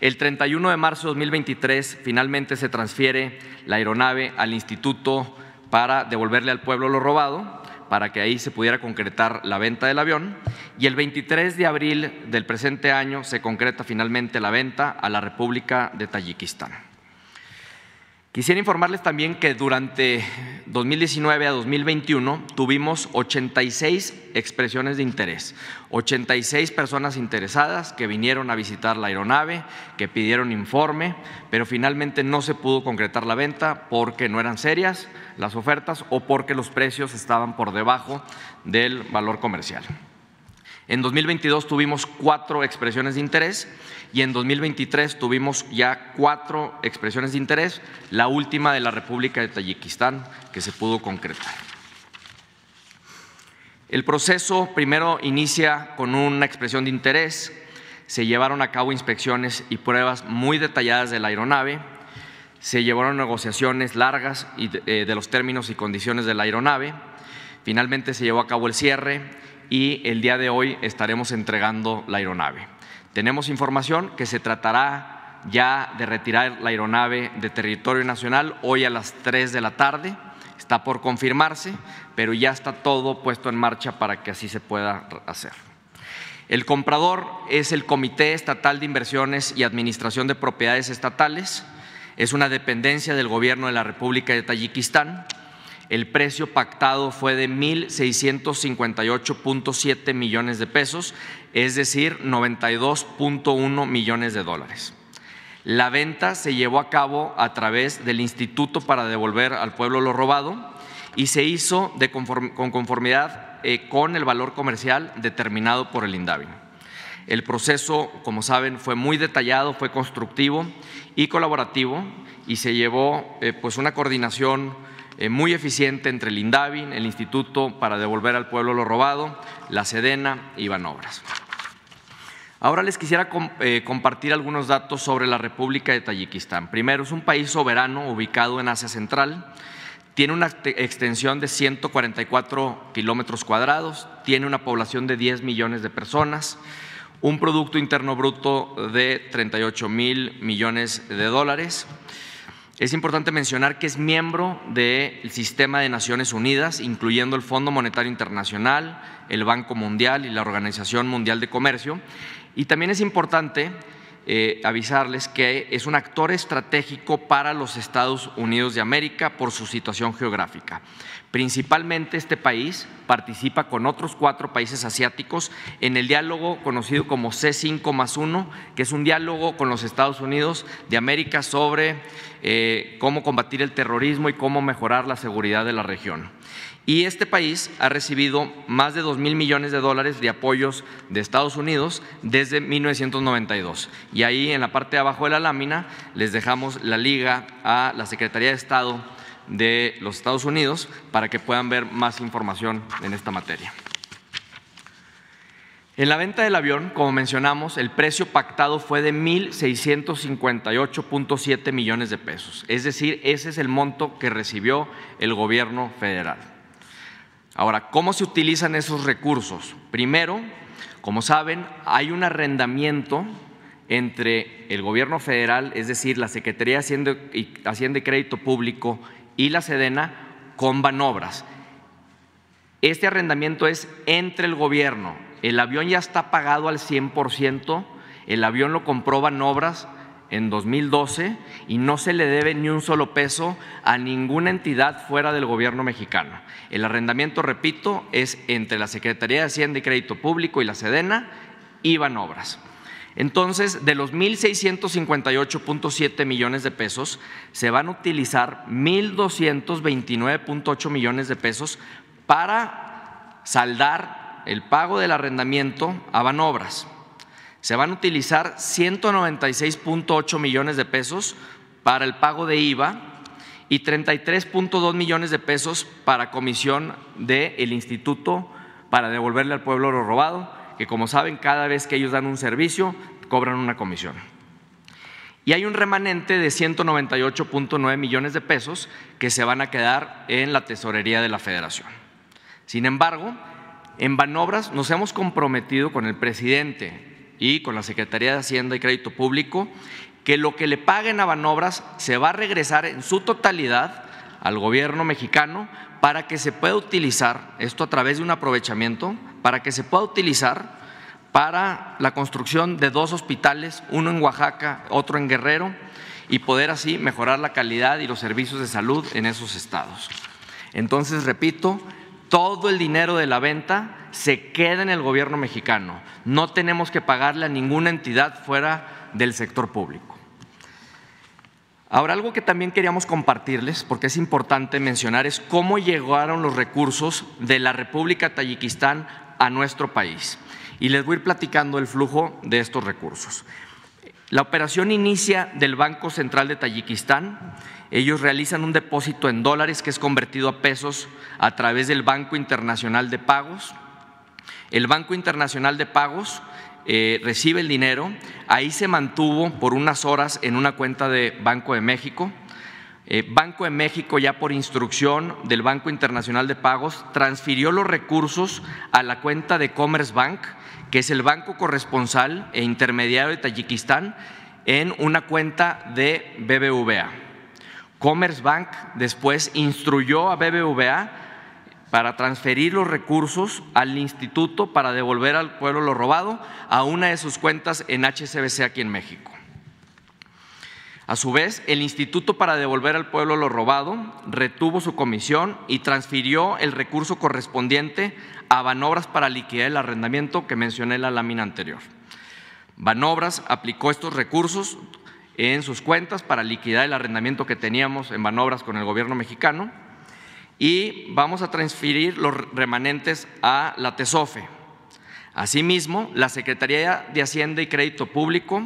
El 31 de marzo de 2023 finalmente se transfiere la aeronave al instituto para devolverle al pueblo lo robado para que ahí se pudiera concretar la venta del avión y el 23 de abril del presente año se concreta finalmente la venta a la República de Tayikistán. Quisiera informarles también que durante 2019 a 2021 tuvimos 86 expresiones de interés, 86 personas interesadas que vinieron a visitar la aeronave, que pidieron informe, pero finalmente no se pudo concretar la venta porque no eran serias las ofertas o porque los precios estaban por debajo del valor comercial. En 2022 tuvimos cuatro expresiones de interés y en 2023 tuvimos ya cuatro expresiones de interés, la última de la República de Tayikistán que se pudo concretar. El proceso primero inicia con una expresión de interés, se llevaron a cabo inspecciones y pruebas muy detalladas de la aeronave, se llevaron negociaciones largas de, de los términos y condiciones de la aeronave, finalmente se llevó a cabo el cierre y el día de hoy estaremos entregando la aeronave. Tenemos información que se tratará ya de retirar la aeronave de territorio nacional hoy a las 3 de la tarde. Está por confirmarse, pero ya está todo puesto en marcha para que así se pueda hacer. El comprador es el Comité Estatal de Inversiones y Administración de Propiedades Estatales. Es una dependencia del Gobierno de la República de Tayikistán el precio pactado fue de 1.658.7 millones de pesos, es decir, 92.1 millones de dólares. La venta se llevó a cabo a través del Instituto para devolver al pueblo lo robado y se hizo con conformidad eh, con el valor comercial determinado por el INDAVIN. El proceso, como saben, fue muy detallado, fue constructivo y colaborativo y se llevó eh, pues una coordinación muy eficiente entre el INDAVIN, el Instituto para devolver al pueblo lo robado, la Sedena y Banobras. Ahora les quisiera eh, compartir algunos datos sobre la República de Tayikistán. Primero, es un país soberano ubicado en Asia Central, tiene una extensión de 144 kilómetros cuadrados, tiene una población de 10 millones de personas, un Producto Interno Bruto de 38 mil millones de dólares, es importante mencionar que es miembro del sistema de Naciones Unidas, incluyendo el Fondo Monetario Internacional, el Banco Mundial y la Organización Mundial de Comercio. Y también es importante eh, avisarles que es un actor estratégico para los Estados Unidos de América por su situación geográfica. Principalmente este país participa con otros cuatro países asiáticos en el diálogo conocido como C5 más 1, que es un diálogo con los Estados Unidos de América sobre eh, cómo combatir el terrorismo y cómo mejorar la seguridad de la región. Y este país ha recibido más de 2 mil millones de dólares de apoyos de Estados Unidos desde 1992. Y ahí en la parte de abajo de la lámina les dejamos la liga a la Secretaría de Estado de los Estados Unidos para que puedan ver más información en esta materia. En la venta del avión, como mencionamos, el precio pactado fue de 1.658.7 millones de pesos. Es decir, ese es el monto que recibió el gobierno federal. Ahora, ¿cómo se utilizan esos recursos? Primero, como saben, hay un arrendamiento entre el gobierno federal, es decir, la Secretaría de Hacienda y, Crédito Público y la Sedena con Banobras. Este arrendamiento es entre el gobierno. El avión ya está pagado al 100%, el avión lo compró Banobras en 2012 y no se le debe ni un solo peso a ninguna entidad fuera del gobierno mexicano. El arrendamiento, repito, es entre la Secretaría de Hacienda y Crédito Público y la Sedena y Banobras. Entonces, de los 1.658.7 millones de pesos, se van a utilizar 1.229.8 millones de pesos para saldar el pago del arrendamiento a Banobras. Se van a utilizar 196.8 millones de pesos para el pago de IVA y 33.2 millones de pesos para comisión del Instituto para devolverle al pueblo lo robado que como saben, cada vez que ellos dan un servicio, cobran una comisión. Y hay un remanente de 198.9 millones de pesos que se van a quedar en la tesorería de la federación. Sin embargo, en Banobras nos hemos comprometido con el presidente y con la Secretaría de Hacienda y Crédito Público que lo que le paguen a Banobras se va a regresar en su totalidad al gobierno mexicano para que se pueda utilizar, esto a través de un aprovechamiento, para que se pueda utilizar para la construcción de dos hospitales, uno en Oaxaca, otro en Guerrero, y poder así mejorar la calidad y los servicios de salud en esos estados. Entonces, repito, todo el dinero de la venta se queda en el gobierno mexicano. No tenemos que pagarle a ninguna entidad fuera del sector público. Ahora, algo que también queríamos compartirles, porque es importante mencionar, es cómo llegaron los recursos de la República Tayikistán a nuestro país. Y les voy a ir platicando el flujo de estos recursos. La operación inicia del Banco Central de Tayikistán. Ellos realizan un depósito en dólares que es convertido a pesos a través del Banco Internacional de Pagos. El Banco Internacional de Pagos eh, recibe el dinero, ahí se mantuvo por unas horas en una cuenta de Banco de México. Eh, Banco de México, ya por instrucción del Banco Internacional de Pagos, transfirió los recursos a la cuenta de Commerce Bank, que es el banco corresponsal e intermediario de Tayikistán, en una cuenta de BBVA. Commerce Bank después instruyó a BBVA para transferir los recursos al instituto para devolver al pueblo lo robado a una de sus cuentas en HCBC aquí en México. A su vez, el Instituto para devolver al pueblo lo robado retuvo su comisión y transfirió el recurso correspondiente a Banobras para liquidar el arrendamiento que mencioné en la lámina anterior. Banobras aplicó estos recursos en sus cuentas para liquidar el arrendamiento que teníamos en Banobras con el gobierno mexicano y vamos a transferir los remanentes a la TESOFE. Asimismo, la Secretaría de Hacienda y Crédito Público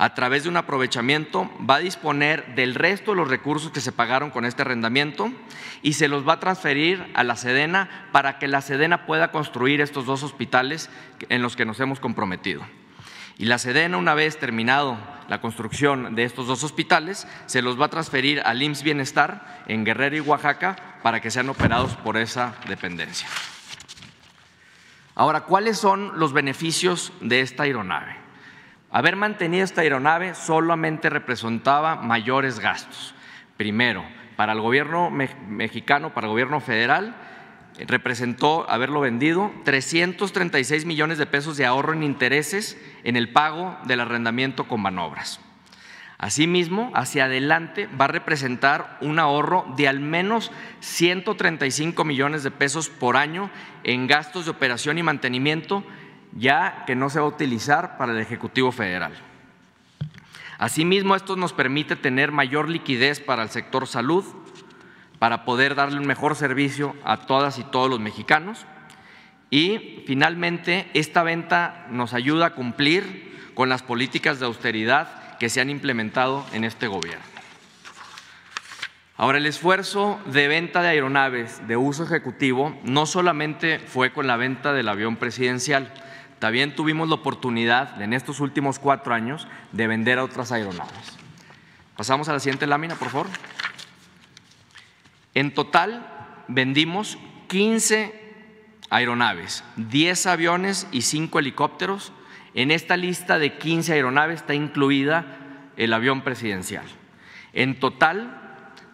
a través de un aprovechamiento, va a disponer del resto de los recursos que se pagaron con este arrendamiento y se los va a transferir a la Sedena para que la Sedena pueda construir estos dos hospitales en los que nos hemos comprometido. Y la Sedena, una vez terminado la construcción de estos dos hospitales, se los va a transferir al IMSS Bienestar en Guerrero y Oaxaca para que sean operados por esa dependencia. Ahora, ¿cuáles son los beneficios de esta aeronave? Haber mantenido esta aeronave solamente representaba mayores gastos. Primero, para el gobierno mexicano, para el gobierno federal, representó haberlo vendido 336 millones de pesos de ahorro en intereses en el pago del arrendamiento con manobras. Asimismo, hacia adelante va a representar un ahorro de al menos 135 millones de pesos por año en gastos de operación y mantenimiento ya que no se va a utilizar para el Ejecutivo Federal. Asimismo, esto nos permite tener mayor liquidez para el sector salud, para poder darle un mejor servicio a todas y todos los mexicanos. Y finalmente, esta venta nos ayuda a cumplir con las políticas de austeridad que se han implementado en este gobierno. Ahora, el esfuerzo de venta de aeronaves de uso ejecutivo no solamente fue con la venta del avión presidencial, también tuvimos la oportunidad en estos últimos cuatro años de vender a otras aeronaves. Pasamos a la siguiente lámina, por favor. En total vendimos 15 aeronaves, 10 aviones y 5 helicópteros. En esta lista de 15 aeronaves está incluida el avión presidencial. En total,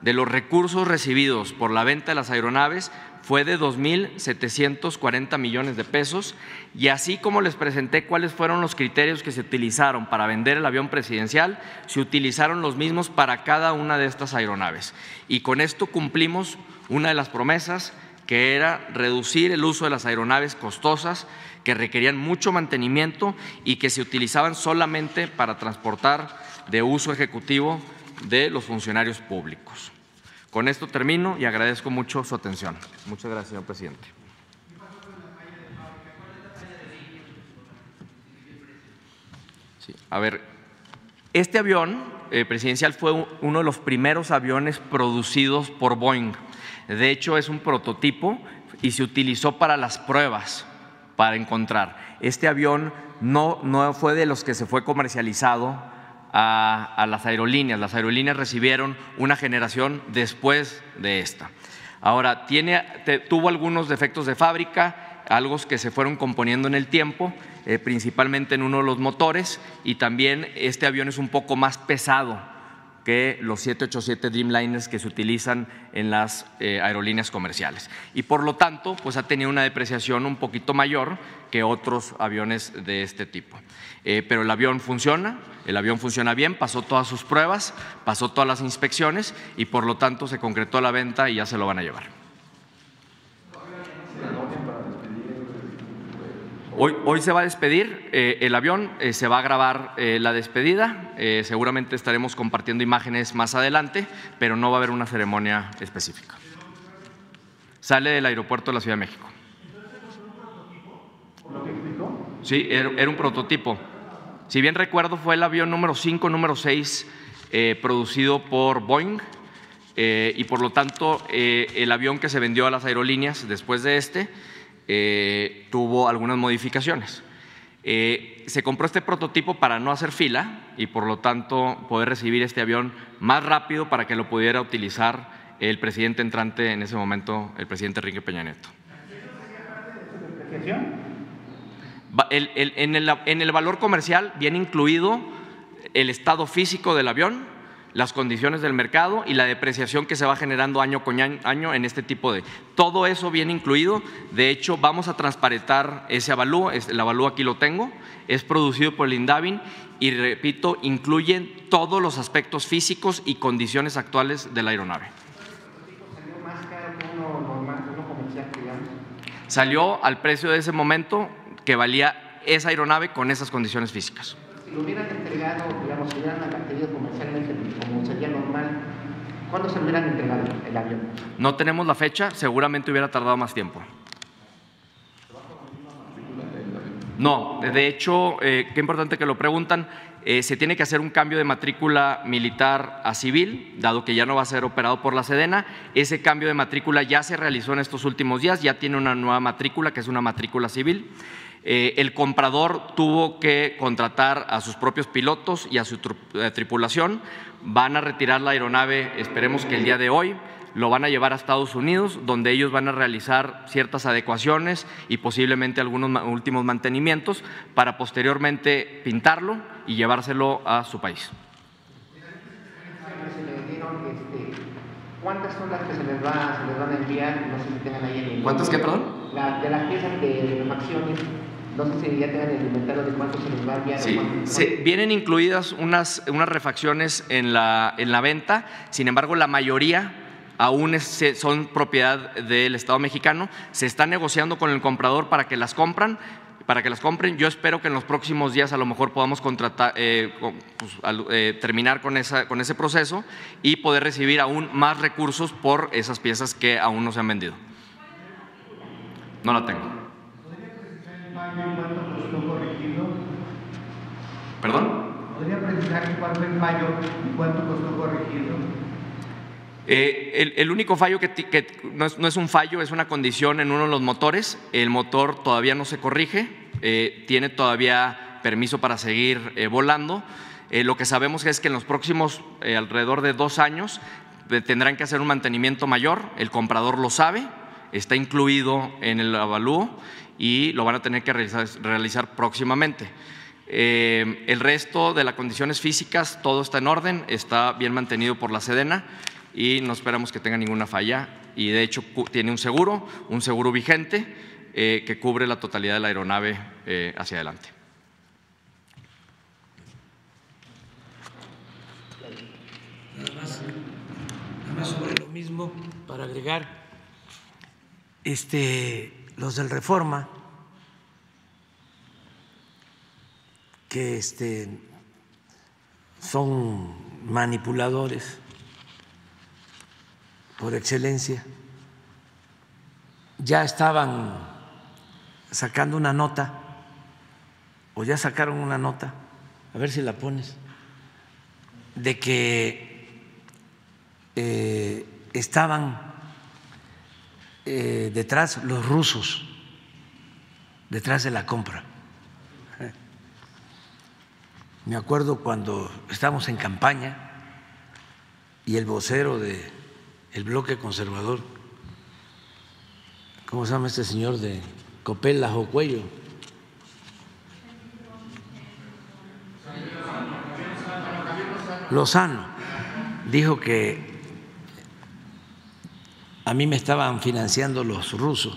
de los recursos recibidos por la venta de las aeronaves, fue de 2.740 millones de pesos y así como les presenté cuáles fueron los criterios que se utilizaron para vender el avión presidencial, se utilizaron los mismos para cada una de estas aeronaves. Y con esto cumplimos una de las promesas que era reducir el uso de las aeronaves costosas que requerían mucho mantenimiento y que se utilizaban solamente para transportar de uso ejecutivo de los funcionarios públicos. Con esto termino y agradezco mucho su atención. Muchas gracias, señor presidente. a ver, este avión eh, presidencial fue uno de los primeros aviones producidos por Boeing. De hecho, es un prototipo y se utilizó para las pruebas para encontrar. Este avión no, no fue de los que se fue comercializado a, las aerolíneas. Las aerolíneas recibieron una generación después de esta. Ahora, tuvo algunos defectos de fábrica, algo que se fueron componiendo en el tiempo, eh, principalmente en uno de los motores, y también este avión es un poco más pesado que los 787 Dreamliners que se utilizan en las eh, aerolíneas comerciales. Y por lo tanto, pues ha tenido una depreciación un poquito mayor que otros aviones de este tipo. Eh, pero el avión funciona, el avión funciona bien, pasó todas sus pruebas, pasó todas las inspecciones y por lo tanto se concretó la venta y ya se lo van a llevar. Hoy, se va a despedir eh, el avión, eh, se va a grabar eh, la despedida, seguramente estaremos compartiendo imágenes más adelante, pero no va a haber una ceremonia específica. Sale del aeropuerto de la Ciudad de México. Sí, era, un prototipo. Si bien recuerdo, fue el avión número 5, número 6, eh, producido por Boeing, eh, y por lo tanto eh, el avión que se vendió a las aerolíneas después de este tuvo algunas modificaciones. se compró este prototipo para no hacer fila y por lo tanto poder recibir este avión más rápido para que lo pudiera utilizar el presidente entrante en ese momento, el presidente Enrique Peña Nieto. En, el, en el valor comercial viene incluido el estado físico del avión, las condiciones del mercado y la depreciación que se va generando año con año en este tipo de... Todo eso viene incluido. De hecho, vamos a transparentar ese avalúo. El avalúo aquí lo tengo. Es producido por el INDAVIN y, repito, incluyen todos los aspectos físicos y condiciones actuales de la aeronave. Salió al precio de ese momento que valía esa aeronave con esas condiciones físicas. Si lo hubieran entregado, digamos, si hubieran adquirido comercialmente como sería normal, ¿cuándo se hubieran entregado el avión? No tenemos la fecha, seguramente hubiera tardado más tiempo. No, de hecho, eh, qué importante que lo preguntan. Eh, se tiene que hacer un cambio de matrícula militar a civil, dado que ya no va a ser operado por la Sedena. Ese cambio de matrícula ya se realizó en estos últimos días, ya tiene una nueva matrícula, que es una matrícula civil. Eh, el comprador tuvo que contratar a sus propios pilotos y a su tripulación. Van a retirar la aeronave, esperemos que el día de hoy lo van a llevar a Estados Unidos, donde ellos van a realizar ciertas adecuaciones y posiblemente algunos últimos mantenimientos para posteriormente pintarlo y llevárselo a su país. ¿Cuántas son las que se les, van a enviar? No sé si tengan ahí el ¿Cuántas qué, perdón? de las piezas de refacciones, no sé si ya tengan el inventario de cuánto se les va a enviar. Sí, vienen incluidas unas, unas refacciones en la, en la venta, sin embargo, la mayoría aún son propiedad del Estado mexicano. Se está negociando con el comprador para que las compran, para que las compren. Yo espero que en los próximos días a lo mejor podamos contratar, eh, pues, eh, terminar con, esa, con ese proceso y poder recibir aún más recursos por esas piezas que aún no se han vendido. No la tengo. ¿Perdón? ¿Podría precisar fue el fallo y cuánto costó corregirlo? Eh, el, único fallo que, no, es, un fallo, es una condición en uno de los motores. El motor todavía no se corrige, eh, tiene todavía permiso para seguir eh, volando. lo que sabemos es que en los próximos alrededor de dos años tendrán que hacer un mantenimiento mayor. El comprador lo sabe, está incluido en el avalúo y lo van a tener que realizar, próximamente. el resto de las condiciones físicas, todo está en orden, está bien mantenido por la Sedena y no esperamos que tenga ninguna falla y de hecho tiene un seguro, un seguro vigente eh, que cubre la totalidad de la aeronave eh, hacia adelante. Nada más, nada más sobre lo mismo para agregar, este, los del Reforma, que este, son manipuladores por excelencia, ya estaban sacando una nota, o ya sacaron una nota, a ver si la pones, de que eh, estaban eh, detrás los rusos, detrás de la compra. Me acuerdo cuando estábamos en campaña y el vocero de el bloque conservador. ¿Cómo se llama este señor de Copela o Cuello? Lozano dijo que a mí me estaban financiando los rusos.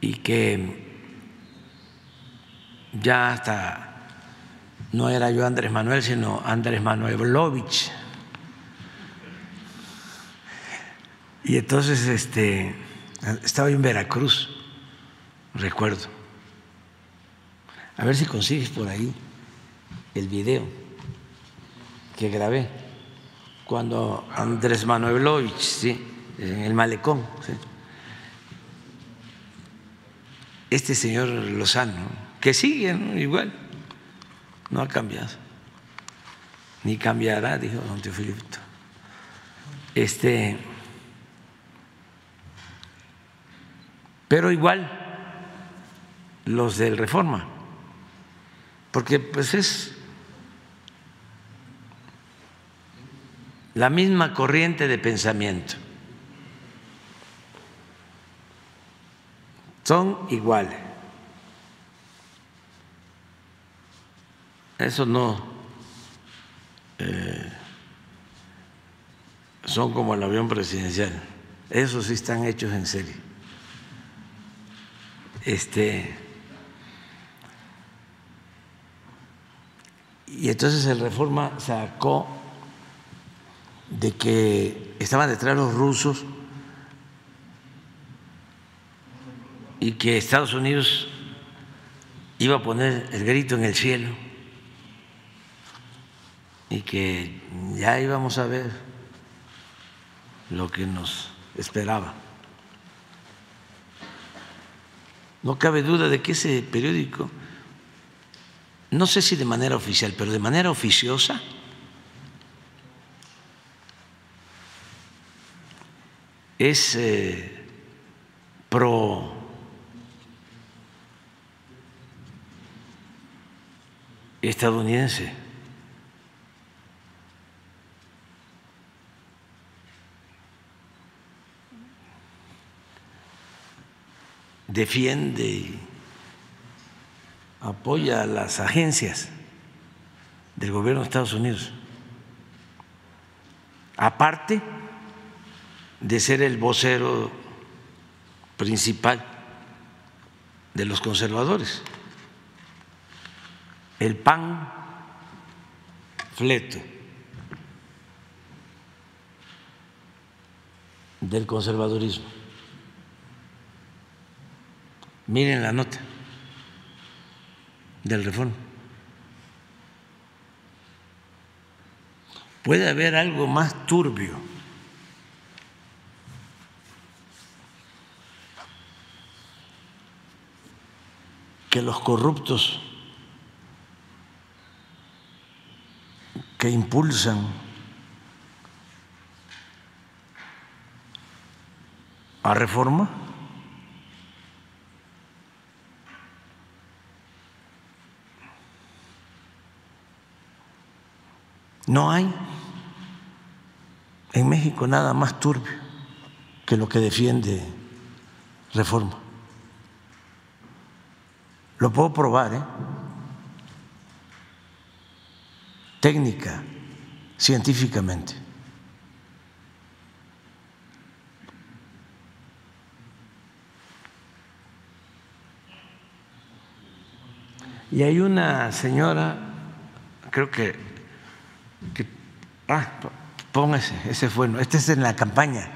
Y que ya hasta no era yo Andrés Manuel, sino Andrés Manuel Lovich Y entonces este, estaba en Veracruz, recuerdo. A ver si consigues por ahí el video que grabé cuando Andrés Manuelovich, sí, en el malecón. este señor Lozano, que sigue igual, no ha cambiado, ni cambiará, dijo don Teofilito. Este, pero igual los del Reforma, porque pues es la misma corriente de pensamiento. Son iguales. Eso no eh, son como el avión presidencial. Esos sí están hechos en serie. Este y entonces el Reforma sacó de que estaban detrás los rusos y que Estados Unidos iba a poner el grito en el cielo y que ya íbamos a ver lo que nos esperaba. No cabe duda de que ese periódico, no sé si de manera oficial, pero de manera oficiosa, es eh, pro estadounidense. Defiende y apoya a las agencias del gobierno de Estados Unidos. Aparte, de ser el vocero principal de los conservadores. El pan fleto del conservadurismo. Miren la nota del reforma. Puede haber algo más turbio que los corruptos que impulsan a reforma no hay en México nada más turbio que lo que defiende reforma. Lo puedo probar, ¿eh? Técnica, científicamente. Y hay una señora, creo que, que ah, póngase, ese fue, este es en la campaña.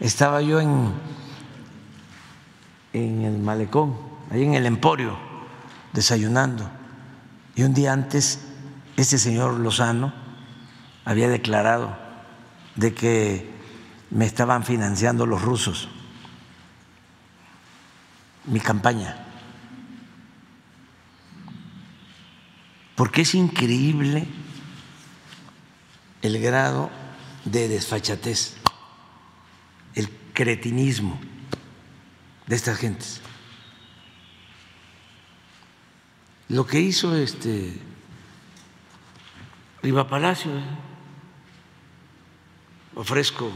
Estaba yo en, en el malecón, ahí en el emporio desayunando. Y un día antes, este señor Lozano había declarado de que me estaban financiando los rusos mi campaña. Porque es increíble el grado de desfachatez, el cretinismo de estas gentes. Lo que hizo este Riva Palacio, ¿eh? ofrezco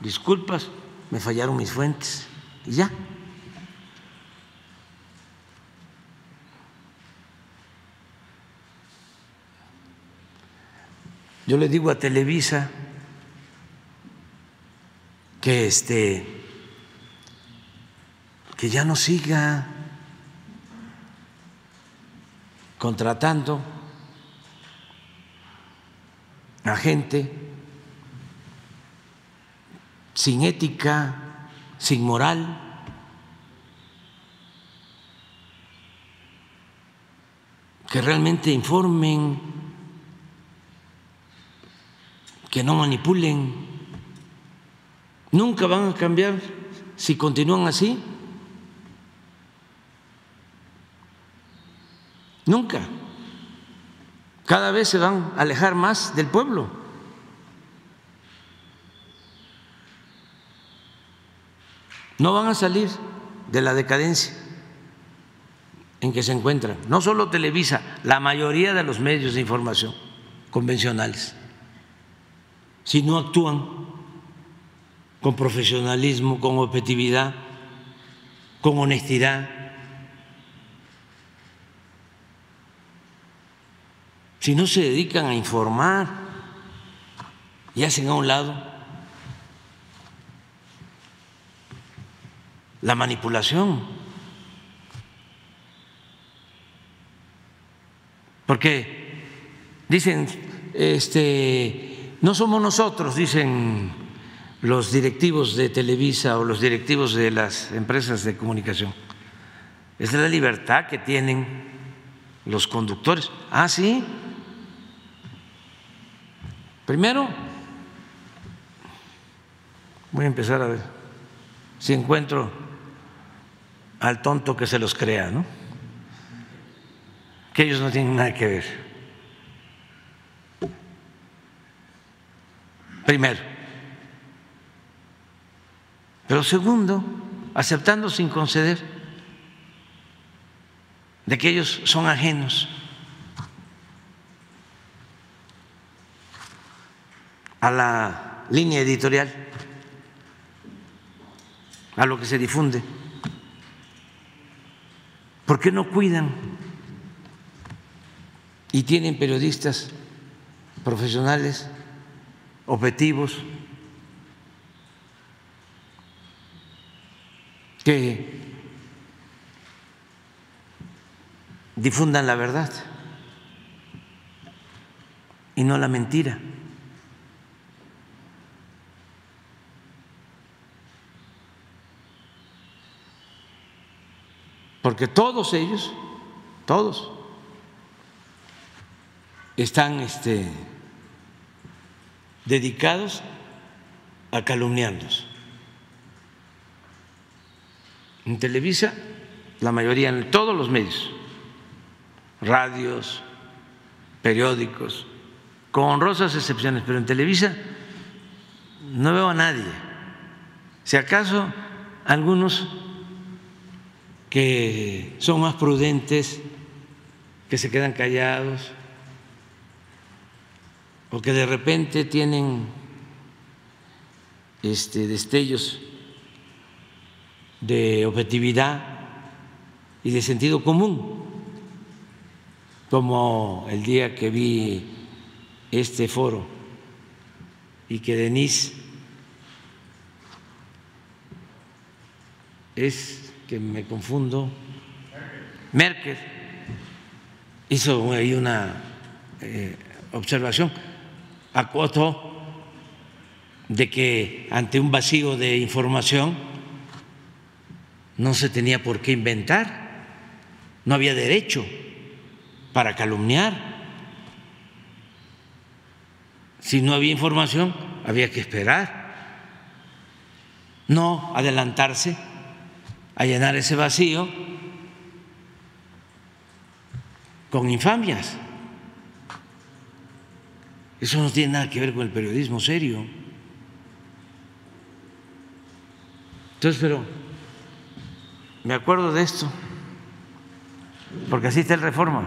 disculpas, me fallaron mis fuentes y ya. Yo le digo a Televisa que este que ya no siga contratando a gente sin ética, sin moral. que realmente informen, que no manipulen. Nunca van a cambiar si continúan así. Nunca. Cada vez se van a alejar más del pueblo. No van a salir de la decadencia en que se encuentran. No solo Televisa, la mayoría de los medios de información convencionales. Si no actúan con profesionalismo, con objetividad, con honestidad, si no se dedican a informar y hacen a un lado la manipulación. Porque dicen, este, no somos nosotros, dicen los directivos de Televisa o los directivos de las empresas de comunicación. Es la libertad que tienen los conductores. Ah, sí, Primero, voy a empezar a ver si encuentro al tonto que se los crea, ¿no? Que ellos no tienen nada que ver. Primero. Pero segundo, aceptando sin conceder de que ellos son ajenos a la línea editorial, a lo que se difunde. ¿Por qué no cuidan? Y tienen periodistas profesionales, objetivos, que difundan la verdad y no la mentira. Porque todos ellos, todos, están este, dedicados a calumniarnos. En Televisa, la mayoría, en todos los medios, radios, periódicos, con honrosas excepciones, pero en Televisa no veo a nadie. Si acaso algunos que son más prudentes, que se quedan callados, o que de repente tienen este, destellos de objetividad y de sentido común, como el día que vi este foro y que Denise es que me confundo, Merkel hizo ahí una eh, observación, acotó de que ante un vacío de información no se tenía por qué inventar, no había derecho para calumniar. Si no había información, había que esperar, no adelantarse a llenar ese vacío con infamias. Eso no tiene nada que ver con el periodismo serio. Entonces, pero me acuerdo de esto, porque así está el reforma.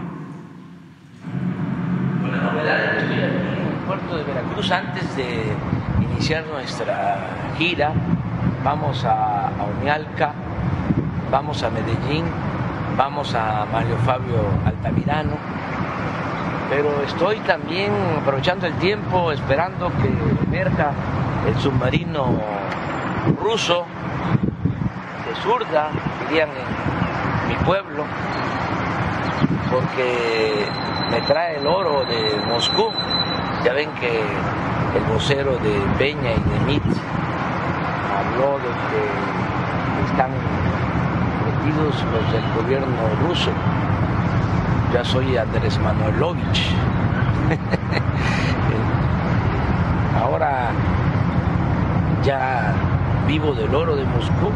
Con la novedad en el puerto de Veracruz antes de iniciar nuestra gira, vamos a, a vamos a Medellín, vamos a Mario Fabio Altamirano, pero estoy también aprovechando el tiempo, esperando que emerja el submarino ruso de Zurda, dirían en mi pueblo, porque me trae el oro de Moscú. Ya ven que el vocero de Peña y de Mitz habló de que están los del gobierno ruso. Ya soy Andrés Manuelovich. Ahora ya vivo del oro de Moscú,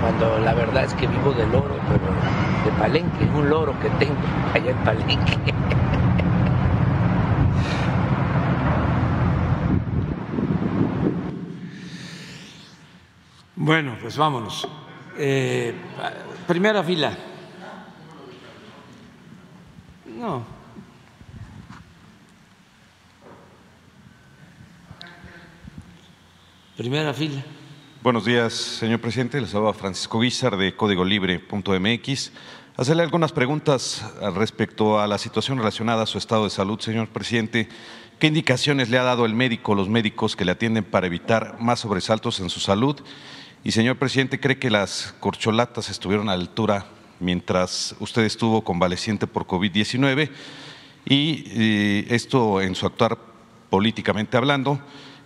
cuando la verdad es que vivo del oro, pero de Palenque, un loro que tengo allá en Palenque. Bueno, pues vámonos. Eh, primera fila. No. Primera fila. Buenos días, señor presidente. Les saluda Francisco Guizar de Código Libre.mx. Hacerle algunas preguntas respecto a la situación relacionada a su estado de salud, señor presidente. ¿Qué indicaciones le ha dado el médico, los médicos que le atienden para evitar más sobresaltos en su salud? Y, señor presidente, ¿cree que las corcholatas estuvieron a la altura mientras usted estuvo convaleciente por COVID-19? Y eh, esto en su actuar políticamente hablando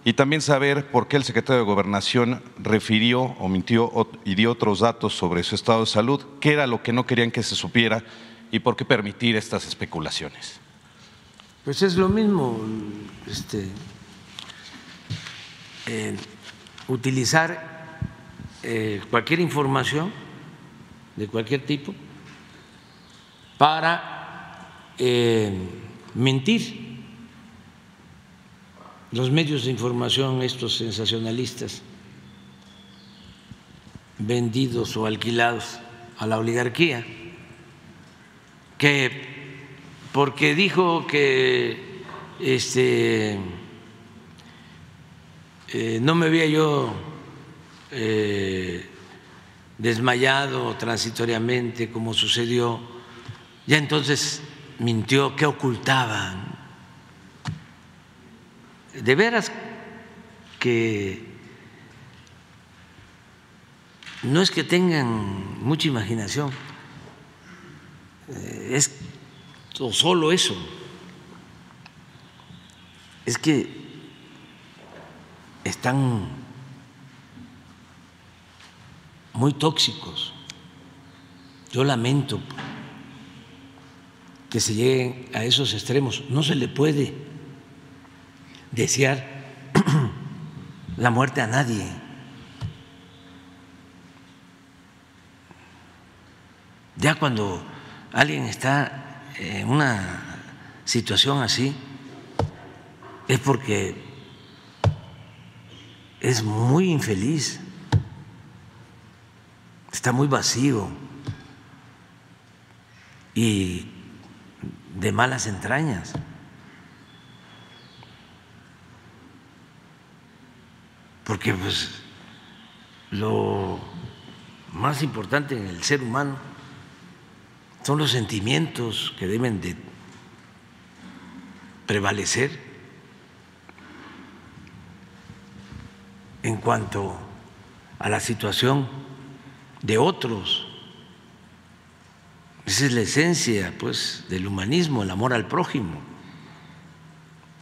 y también saber por qué el secretario de Gobernación refirió o mintió y dio otros datos sobre su estado de salud, qué era lo que no querían que se supiera y por qué permitir estas especulaciones. Pues es lo mismo, este, eh, utilizar eh, cualquier información de cualquier tipo para eh, mentir. Los medios de información, estos sensacionalistas, vendidos o alquilados a la oligarquía, que porque dijo que este, eh, no me había yo eh, desmayado transitoriamente como sucedió, ya entonces mintió, ¿qué ocultaban? de veras que no es que tengan mucha imaginación, eh, es solo eso, es que están muy tóxicos. Yo lamento que se lleguen a esos extremos. No se le puede desear la muerte a nadie. Ya cuando alguien está en una situación así, es porque es muy infeliz, está muy vacío y de malas entrañas. porque pues lo más importante en el ser humano son los sentimientos que deben de prevalecer en cuanto a la situación de otros. Esa es la esencia pues del humanismo, el amor al prójimo.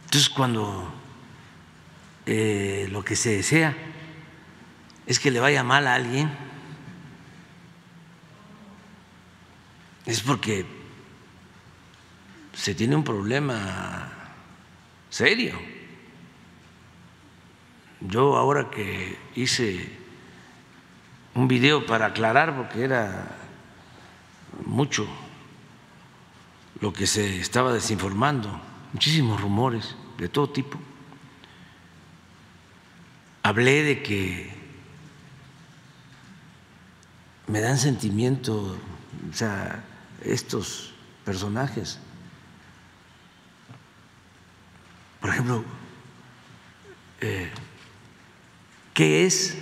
Entonces cuando eh, lo que se desea es que le vaya mal a alguien, es porque se tiene un problema serio. Yo ahora que hice un video para aclarar, porque era mucho lo que se estaba desinformando, muchísimos rumores de todo tipo hablé de que me dan sentimiento, o sea, estos personajes. Por ejemplo, eh, ¿qué es?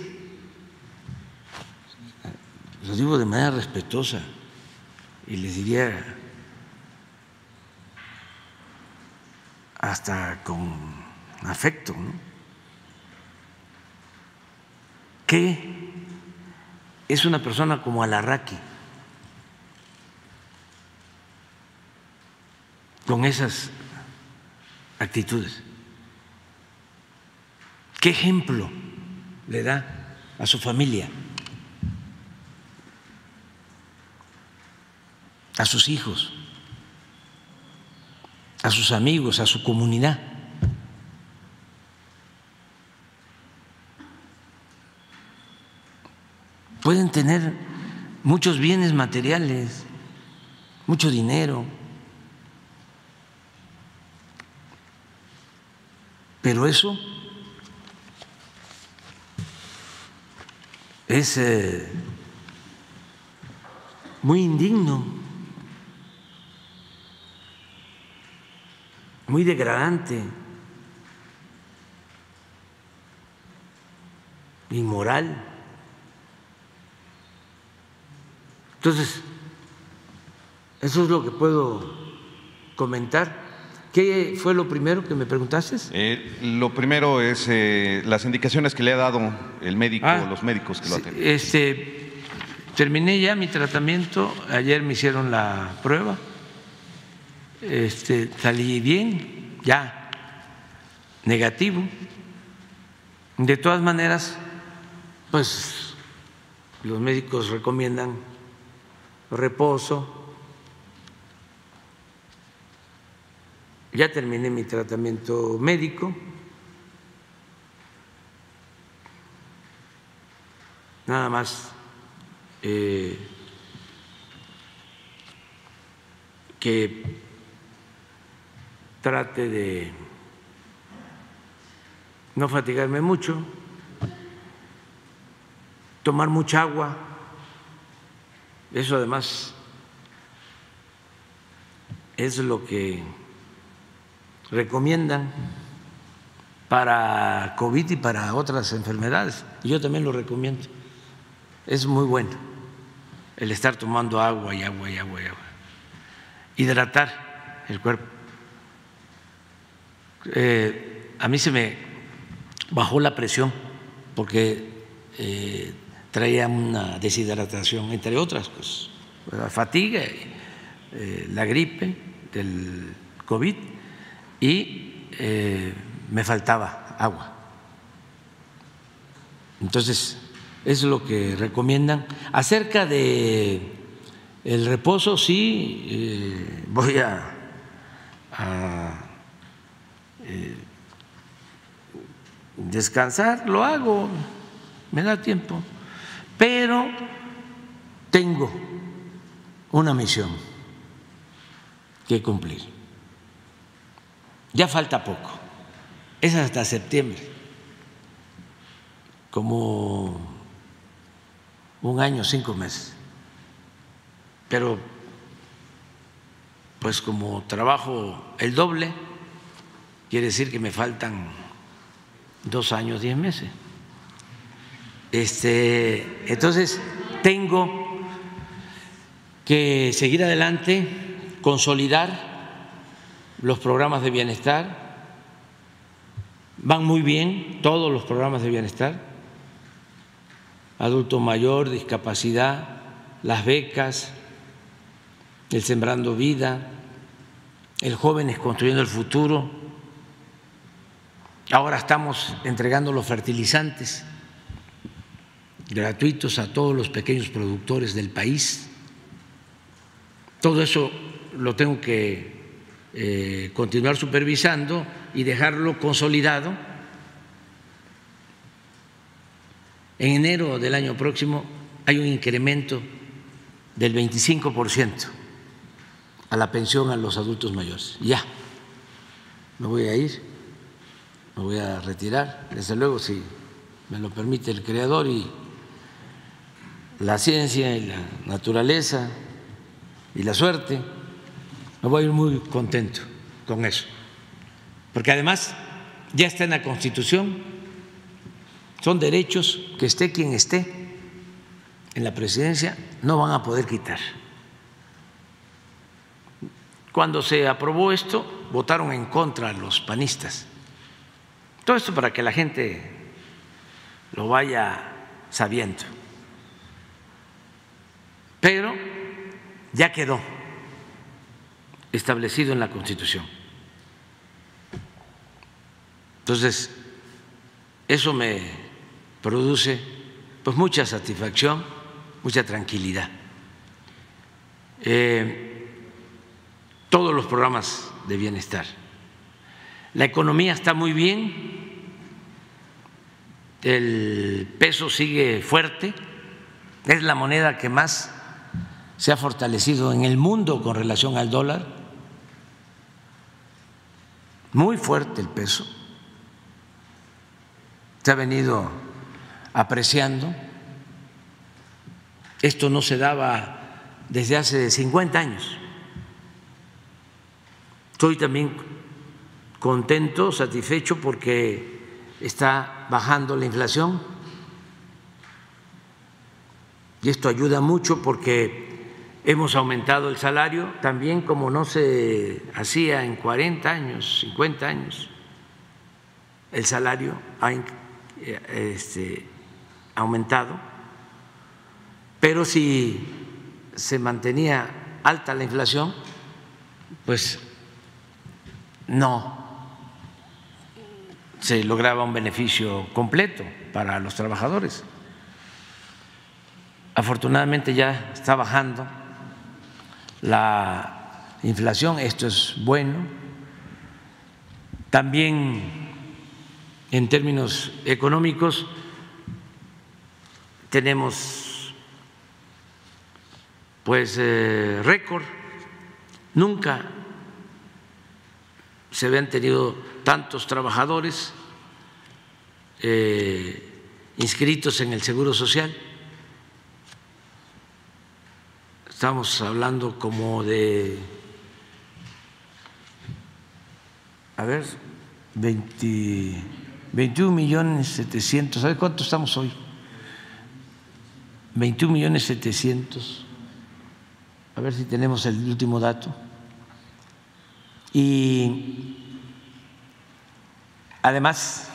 Lo digo de manera respetuosa y les diría hasta con afecto, ¿no? ¿Qué es una persona como Alarraqui? Con esas actitudes. ¿Qué ejemplo le da a su familia? A sus hijos, a sus amigos, a su comunidad. pueden tener muchos bienes materiales, mucho dinero. Pero eso es eh, muy indigno, muy degradante, inmoral. Entonces, eso es lo que puedo comentar. ¿Qué fue lo primero que me preguntaste? Eh, lo primero es eh, las indicaciones que le ha dado el médico, Ah, los médicos que lo sí, atienden. Este, terminé ya mi tratamiento. Ayer me hicieron la prueba. Este, salí bien, ya negativo. De todas maneras, pues los médicos recomiendan reposo. Ya terminé mi tratamiento médico. Nada más eh, que trate de no fatigarme mucho, tomar mucha agua, eso además es lo que recomiendan para COVID y para otras enfermedades. Yo también lo recomiendo. Es muy bueno el estar tomando agua y agua y agua y agua. Hidratar el cuerpo. Eh, a mí se me bajó la presión porque eh, traía una deshidratación, entre otras cosas, la fatiga, eh, la gripe del COVID y me faltaba agua. Entonces, es lo que recomiendan. Acerca de el reposo, sí, voy a, descansar, lo hago, me da tiempo, pero tengo una misión que cumplir. Ya falta poco, es hasta septiembre, como un año, cinco meses. Pero, pues como trabajo el doble, quiere decir que me faltan dos años, diez meses. Este, entonces, tengo que seguir adelante, consolidar los programas de bienestar. Van muy bien todos los programas de bienestar. Adulto mayor, discapacidad, las becas, el Sembrando Vida, el Jóvenes Construyendo el Futuro. Ahora estamos entregando los fertilizantes gratuitos a todos los pequeños productores del país. Todo eso lo tengo que eh, continuar supervisando y dejarlo consolidado. En enero del año próximo hay un incremento del 25 por ciento a la pensión a los adultos mayores. Ya, me voy a ir, me voy a retirar, desde luego si me lo permite el Creador y la ciencia y la naturaleza y la suerte, me voy a ir muy contento con eso, porque además ya está en la Constitución, son derechos que esté quien esté en la presidencia, no van a poder quitar. Cuando se aprobó esto, votaron en contra los panistas. Todo esto para que la gente lo vaya sabiendo. Pero ya quedó establecido en la Constitución. Entonces, eso me produce pues mucha satisfacción, mucha tranquilidad. Eh, todos los programas de bienestar. La economía está muy bien, el peso sigue fuerte, es la moneda que más se ha fortalecido en el mundo con relación al dólar, muy fuerte el peso, se ha venido apreciando, esto no se daba desde hace 50 años. Estoy también contento, satisfecho porque está bajando la inflación. Y esto ayuda mucho porque hemos aumentado el salario también como no se hacía en 40 años, 50 años. El salario ha este, aumentado, pero si se mantenía alta la inflación, pues no se lograba un beneficio completo para los trabajadores. Afortunadamente ya está bajando la inflación, esto es bueno. También en términos económicos tenemos pues eh, récord, nunca se habían tenido tantos trabajadores eh, inscritos en el Seguro Social. Estamos hablando como de, a ver, 20, 21 millones 700, ¿sabes cuánto estamos hoy? 21 millones 700, a ver si tenemos el último dato. Y además,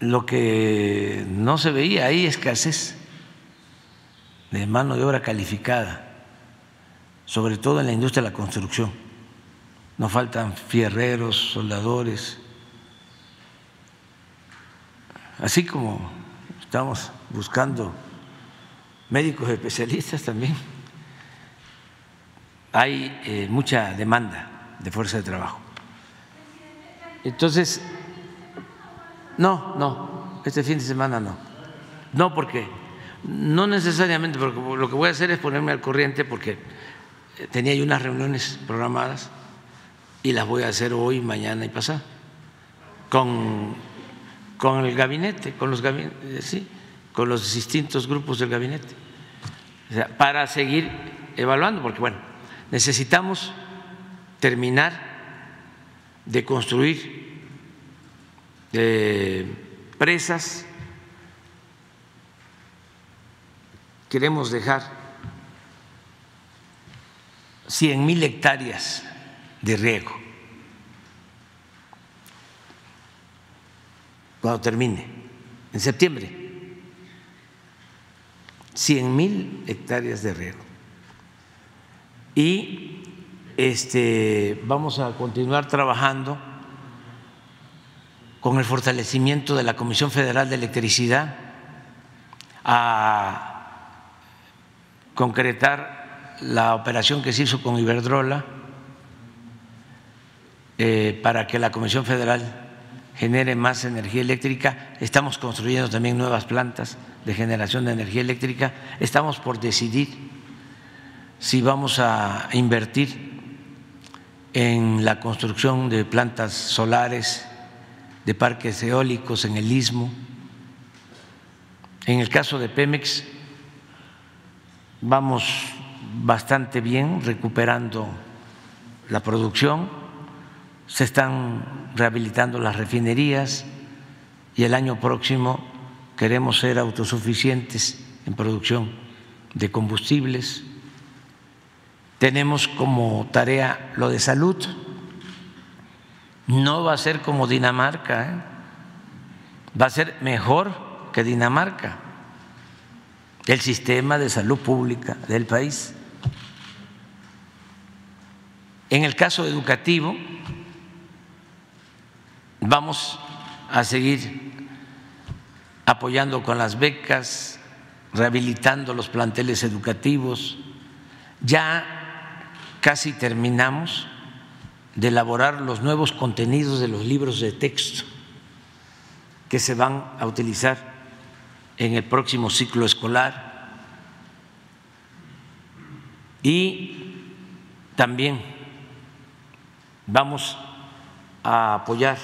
lo que no se veía ahí, escasez de mano de obra calificada, sobre todo en la industria de la construcción. Nos faltan fierreros, soldadores, así como estamos buscando médicos especialistas también hay eh, mucha demanda de fuerza de trabajo. Entonces, no, no, este fin de semana no. No, porque no necesariamente, porque lo que voy a hacer es ponerme al corriente porque eh, tenía yo unas reuniones programadas y las voy a hacer hoy, mañana y pasado. Con, con el gabinete, con los eh, sí, con los distintos grupos del gabinete, para seguir evaluando, porque bueno, Necesitamos terminar de construir presas. Queremos dejar 100 mil hectáreas de riego cuando termine, en septiembre. 100 mil hectáreas de riego y este, vamos a continuar trabajando con el fortalecimiento de la Comisión Federal de Electricidad a concretar la operación que se hizo con Iberdrola eh, para que la Comisión Federal genere más energía eléctrica. Estamos construyendo también nuevas plantas de generación de energía eléctrica. Estamos por decidir si vamos a invertir en la construcción de plantas solares, de parques eólicos en el istmo. En el caso de Pemex vamos bastante bien recuperando la producción, se están rehabilitando las refinerías y el año próximo queremos ser autosuficientes en producción de combustibles tenemos como tarea lo de salud. No va a ser como Dinamarca, ¿eh? va a ser mejor que Dinamarca, el sistema de salud pública del país. En el caso educativo, vamos a seguir apoyando con las becas, rehabilitando los planteles educativos. Ya casi terminamos de elaborar los nuevos contenidos de los libros de texto que se van a utilizar en el próximo ciclo escolar. Y también vamos a apoyar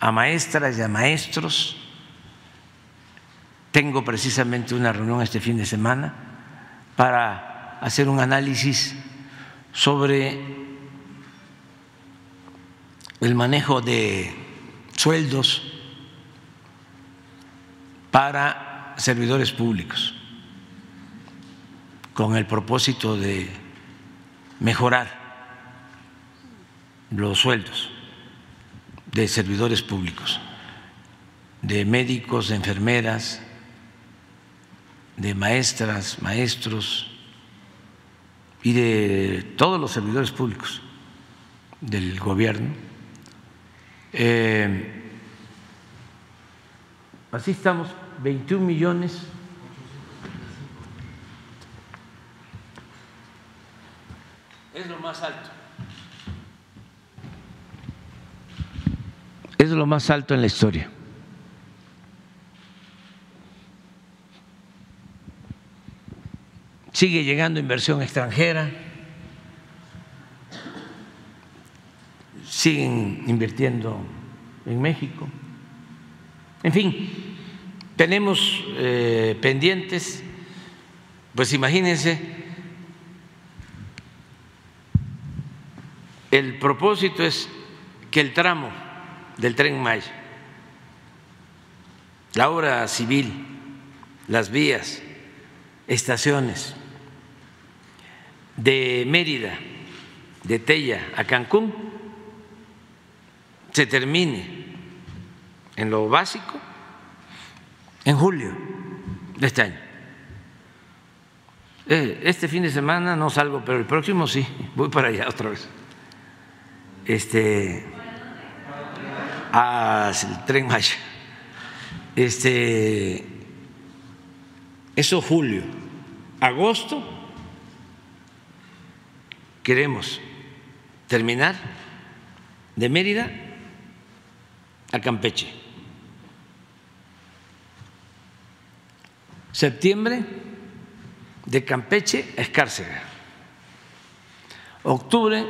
a maestras y a maestros. Tengo precisamente una reunión este fin de semana para hacer un análisis sobre el manejo de sueldos para servidores públicos con el propósito de mejorar los sueldos de servidores públicos, de médicos, de enfermeras, de maestras, maestros y de todos los servidores públicos del gobierno. Eh, así estamos, 21 millones. Es lo más alto. Es lo más alto en la historia. Sigue llegando inversión extranjera, siguen invirtiendo en México. En fin, tenemos eh, pendientes, pues imagínense, el propósito es que el tramo del tren Maya, la obra civil, las vías, estaciones de Mérida, de Tella a Cancún, se termine en lo básico en julio de este año. Eh, este fin de semana no salgo, pero el próximo sí, voy para allá otra vez. Este, el tren Maya. Este, eso julio. Agosto queremos terminar de Mérida a Campeche. Septiembre de Campeche a Escárcega. Octubre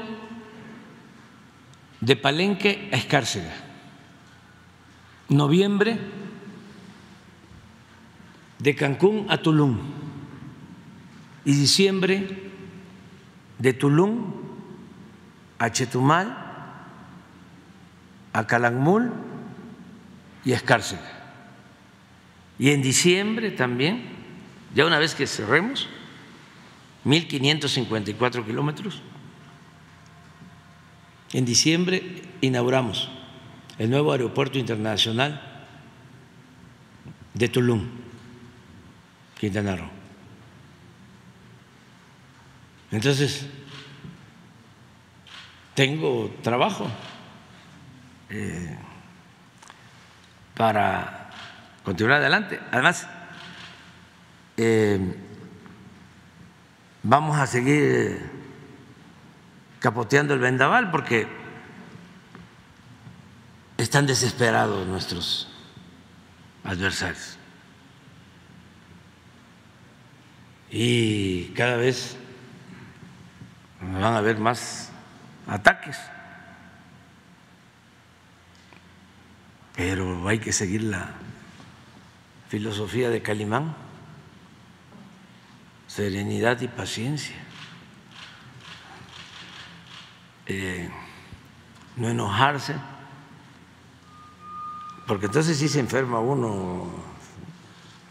de Palenque a Escárcega noviembre de Cancún a Tulum y diciembre de Tulum a Chetumal, a Calakmul y a Escárcega. Y en diciembre también, ya una vez que cerremos, 1.554 kilómetros, en diciembre inauguramos el nuevo aeropuerto internacional de Tulum, Quintana Roo. Entonces, tengo trabajo eh, para continuar adelante. Además, eh, vamos a seguir capoteando el vendaval porque están desesperados nuestros adversarios. Y cada vez van a haber más ataques. Pero hay que seguir la filosofía de Calimán, serenidad y paciencia. Eh, no enojarse porque entonces sí se enferma uno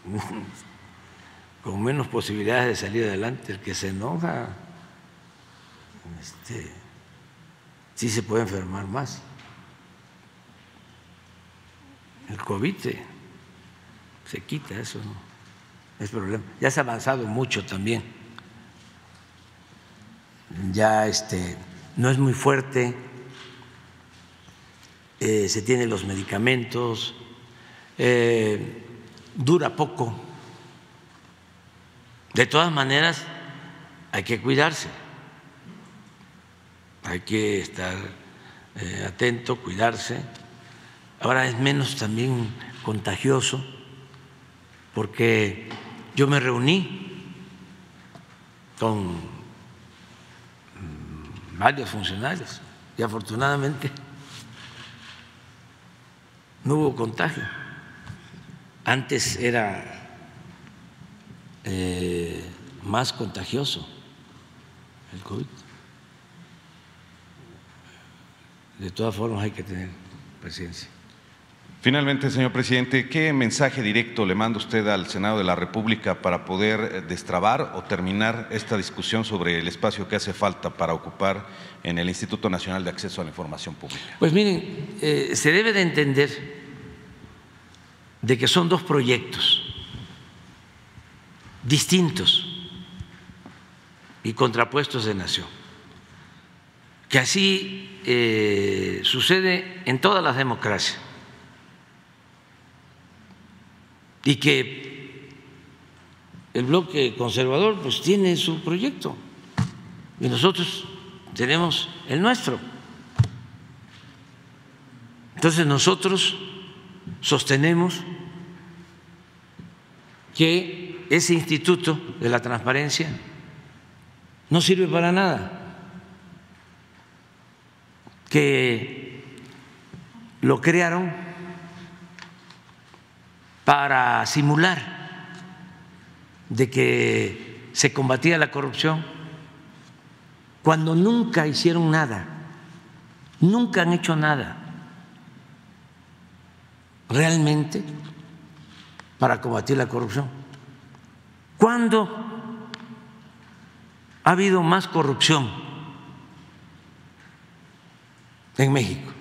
con menos posibilidades de salir adelante. El que se enoja, este, sí se puede enfermar más. El COVID se, quita, eso no es problema. Ya se ha avanzado mucho también. Ya este, no es muy fuerte eh, se tienen los medicamentos, eh, dura poco. De todas maneras, hay que cuidarse, hay que estar eh, atento, cuidarse. Ahora es menos también contagioso porque yo me reuní con varios funcionarios y afortunadamente no hubo contagio. Antes era eh, más contagioso el COVID. De todas formas hay que tener paciencia. Finalmente, señor presidente, ¿qué mensaje directo le manda usted al Senado de la República para poder eh, destrabar o terminar esta discusión sobre el espacio que hace falta para ocupar en el Instituto Nacional de Acceso a la Información Pública? Pues miren, eh, se debe de entender de que son dos proyectos distintos y contrapuestos de nación, que así eh, sucede en todas las democracias. Y que el bloque conservador pues tiene su proyecto. Y nosotros tenemos el nuestro. Entonces nosotros sostenemos que ese instituto de la transparencia no sirve para nada, que lo crearon para simular de que se combatía la corrupción cuando nunca hicieron nada, nunca han hecho nada realmente para combatir la corrupción. ¿Cuándo ha habido más corrupción en México?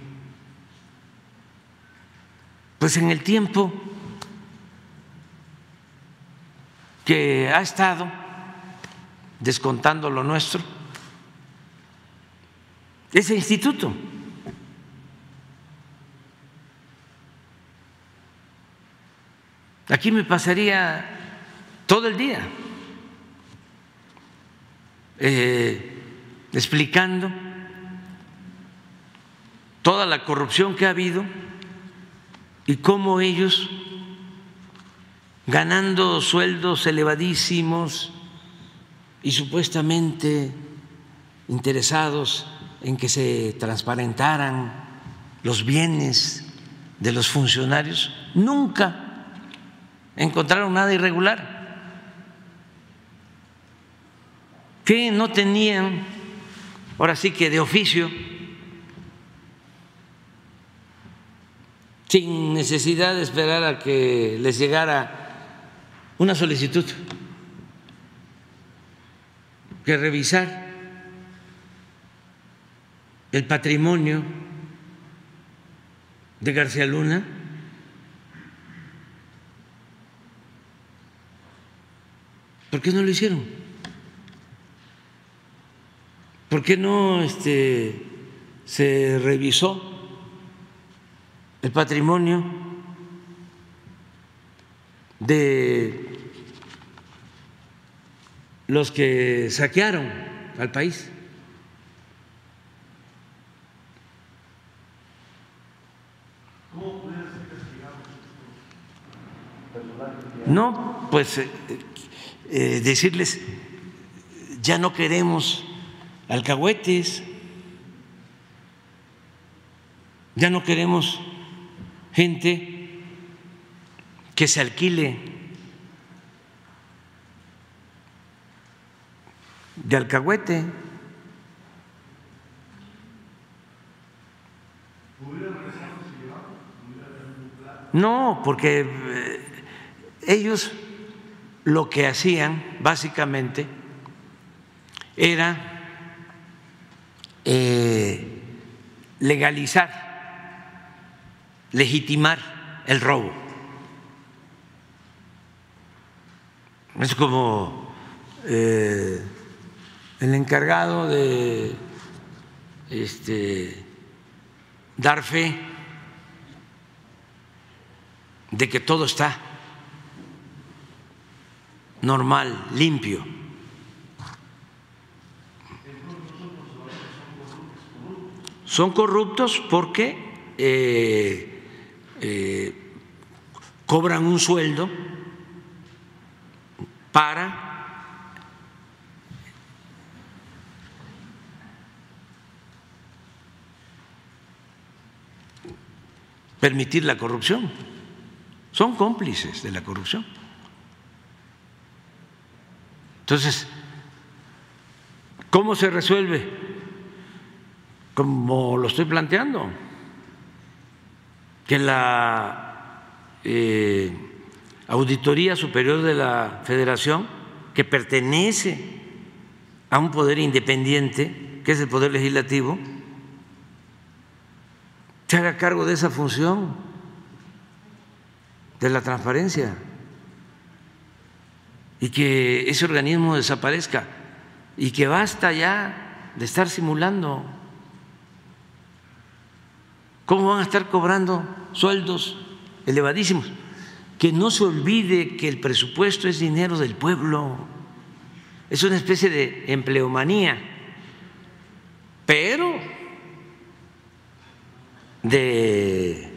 Pues en el tiempo que ha estado descontando lo nuestro, ese instituto. Aquí me pasaría todo el día eh, explicando toda la corrupción que ha habido y cómo ellos ganando sueldos elevadísimos y supuestamente interesados en que se transparentaran los bienes de los funcionarios, nunca encontraron nada irregular. que no tenían, ahora sí que de oficio, sin necesidad de esperar a que les llegara una solicitud que revisar el patrimonio de García Luna ¿Por qué no lo hicieron? ¿Por qué no este, se revisó el patrimonio de los que saquearon al país. No, pues eh, eh, decirles, ya no queremos alcahuetes, ya no queremos gente que se alquile de alcahuete. No, porque eh, ellos lo que hacían básicamente era eh, legalizar, legitimar el robo. Es como eh, el encargado de este, dar fe de que todo está normal, limpio. Son corruptos porque eh, eh, cobran un sueldo para permitir la corrupción. Son cómplices de la corrupción. Entonces, ¿cómo se resuelve? Como lo estoy planteando que la eh, Auditoría Superior de la Federación, que pertenece a un poder independiente, que es el Poder Legislativo, se haga cargo de esa función, de la transparencia, y que ese organismo desaparezca, y que basta ya de estar simulando. ¿Cómo van a estar cobrando sueldos elevadísimos? Que no se olvide que el presupuesto es dinero del pueblo, es una especie de empleomanía, pero de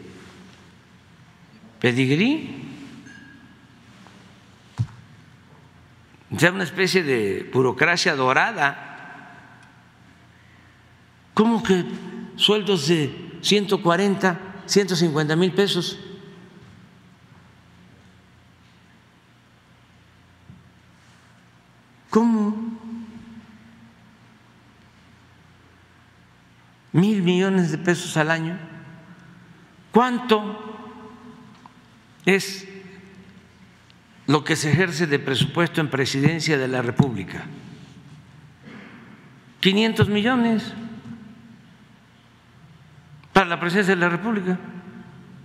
pedigrí, ya una especie de burocracia dorada. ¿Cómo que sueldos de 140, 150 mil pesos? ¿Cómo? Mil millones de pesos al año. ¿Cuánto es lo que se ejerce de presupuesto en presidencia de la República? 500 millones para la presidencia de la República,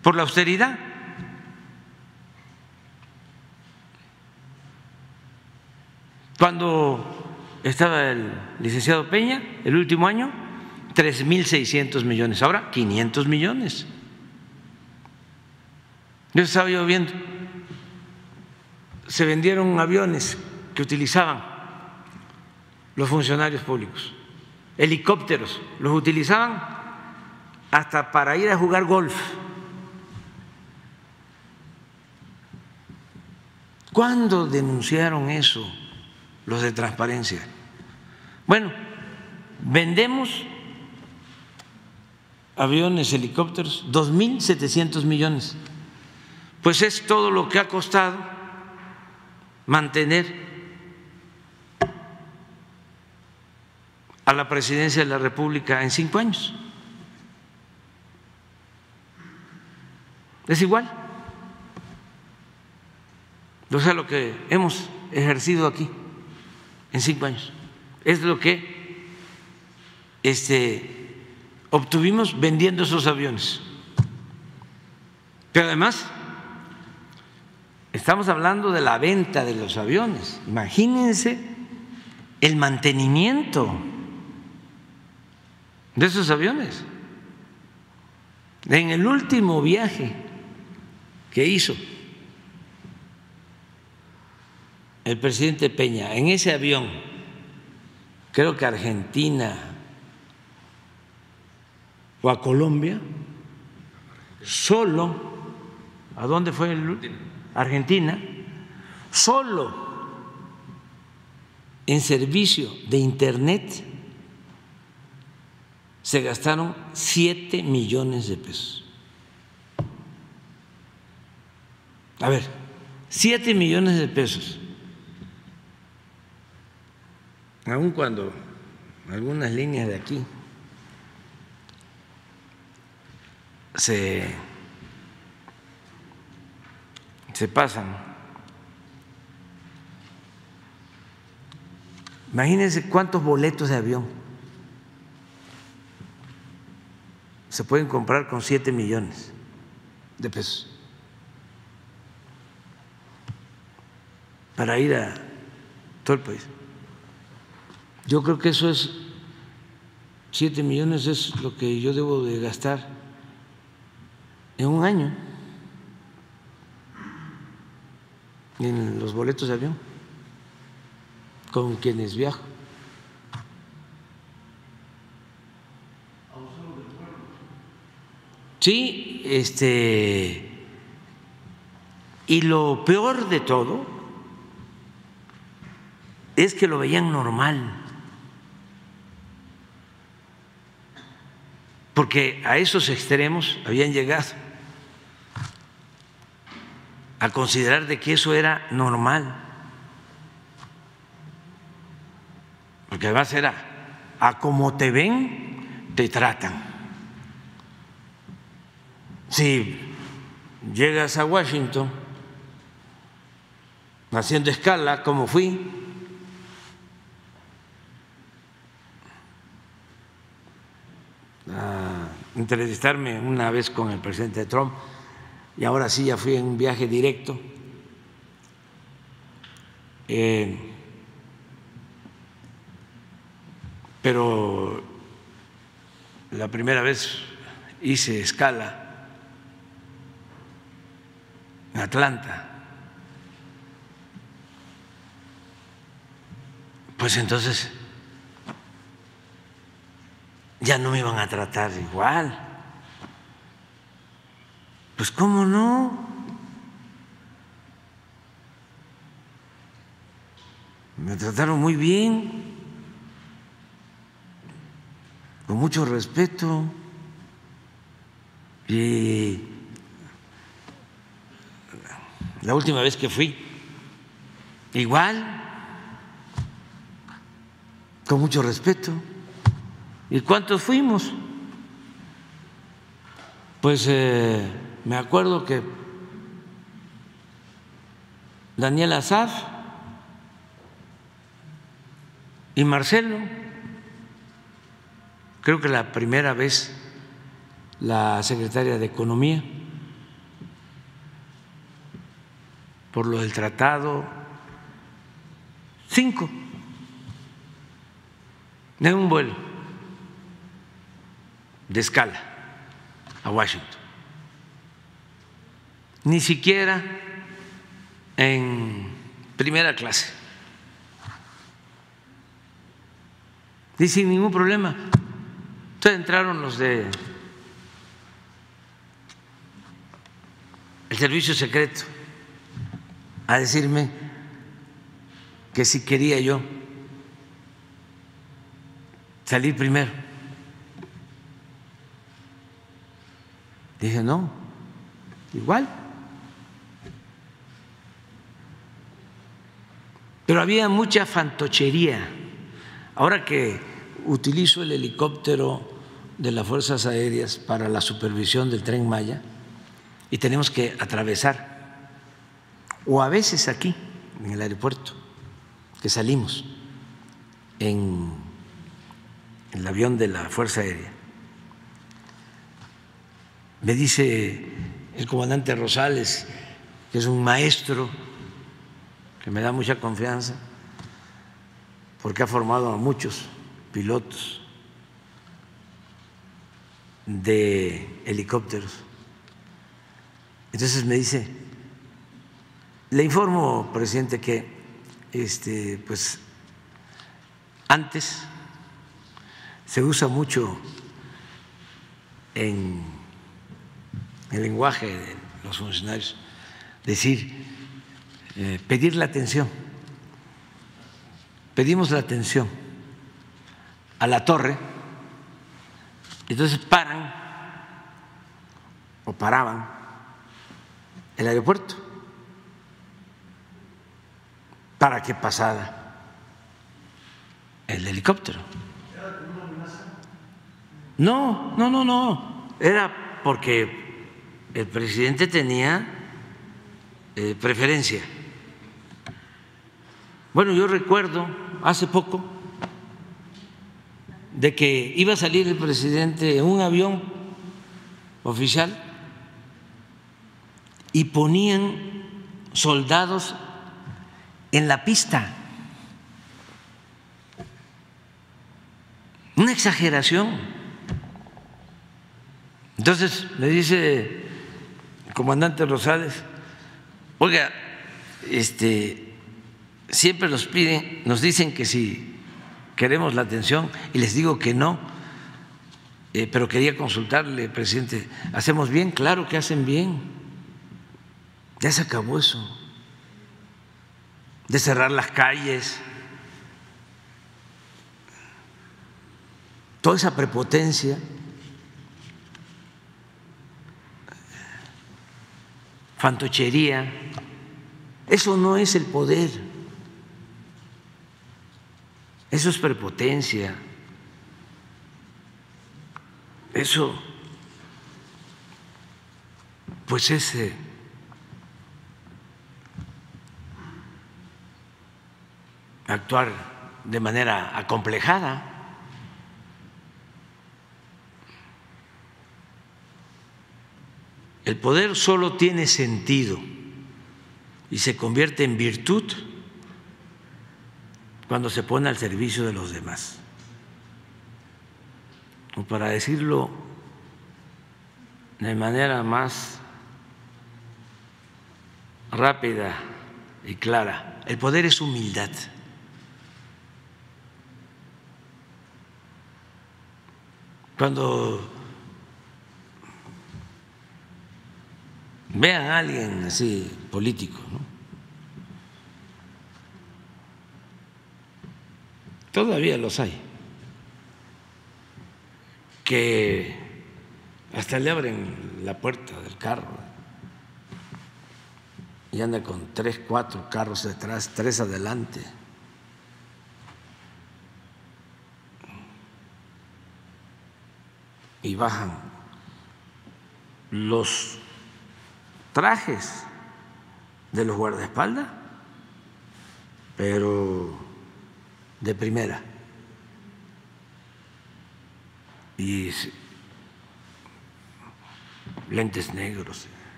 por la austeridad. Cuando estaba el licenciado Peña, el último año, 3.600 millones, ahora 500 millones. Yo estaba yo viendo, se vendieron aviones que utilizaban los funcionarios públicos, helicópteros, los utilizaban hasta para ir a jugar golf. ¿Cuándo denunciaron eso los de transparencia? Bueno, vendemos aviones, helicópteros, 2.700 millones pues es todo lo que ha costado mantener a la presidencia de la República en cinco años. Es igual. O sea, lo que hemos ejercido aquí en cinco años es lo que este, obtuvimos vendiendo esos aviones. Pero además Estamos hablando de la venta de los aviones. Imagínense el mantenimiento de esos aviones. En el último viaje que hizo el presidente Peña, en ese avión, creo que Argentina o a Colombia, solo, ¿a dónde fue el último? Argentina, solo en servicio de Internet se gastaron 7 millones de pesos. A ver, 7 millones de pesos. Aun cuando algunas líneas de aquí se se pasan. Imagínense cuántos boletos de avión se pueden comprar con 7 millones de pesos para ir a todo el país. Yo creo que eso es, 7 millones es lo que yo debo de gastar en un año. en los boletos de avión con quienes viajo. Sí, este y lo peor de todo es que lo veían normal. Porque a esos extremos habían llegado a considerar de que eso era normal. Porque además era, a como te ven, te tratan. Si llegas a Washington haciendo escala, como fui, a entrevistarme una vez con el presidente Trump y ahora sí ya fui en un viaje directo. Eh, pero la primera vez hice escala en Atlanta. Pues entonces ya no me iban a tratar igual. Pues cómo no. Me trataron muy bien, con mucho respeto. Y la última vez que fui, igual, con mucho respeto. ¿Y cuántos fuimos? Pues eh, me acuerdo que Daniel Azaf y Marcelo, creo que la primera vez la secretaria de Economía, por lo del tratado, cinco, en un vuelo de escala a Washington. Ni siquiera en primera clase. Y sin ningún problema. Entonces entraron los de el servicio secreto a decirme que si quería yo salir primero. Dije, no, igual. Pero había mucha fantochería. Ahora que utilizo el helicóptero de las Fuerzas Aéreas para la supervisión del tren Maya y tenemos que atravesar o a veces aquí, en el aeropuerto, que salimos en el avión de la Fuerza Aérea. Me dice el comandante Rosales, que es un maestro, que me da mucha confianza, porque ha formado a muchos pilotos de helicópteros. Entonces me dice, le informo, presidente, que este, pues, antes se usa mucho en el lenguaje de los funcionarios decir, eh, pedir la atención. Pedimos la atención a la torre, entonces paran o paraban el aeropuerto para que pasara el helicóptero. No, no, no, no. Era porque el presidente tenía eh, preferencia. Bueno, yo recuerdo hace poco de que iba a salir el presidente en un avión oficial y ponían soldados en la pista. Una exageración. Entonces me dice comandante Rosales, oiga, este, siempre nos piden, nos dicen que si queremos la atención y les digo que no, eh, pero quería consultarle, presidente, ¿hacemos bien? Claro que hacen bien. Ya se acabó eso de cerrar las calles, toda esa prepotencia fantochería. Eso no es el poder. Eso es prepotencia. Eso, pues es eh, actuar de manera acomplejada. El poder solo tiene sentido y se convierte en virtud cuando se pone al servicio de los demás. O para decirlo de manera más rápida y clara, el poder es humildad. Cuando vean a alguien así político, todavía los hay, que hasta le abren la puerta del carro y anda con tres, cuatro carros detrás, tres adelante. Y bajan los trajes de los guardaespaldas, pero de primera. Y lentes negros,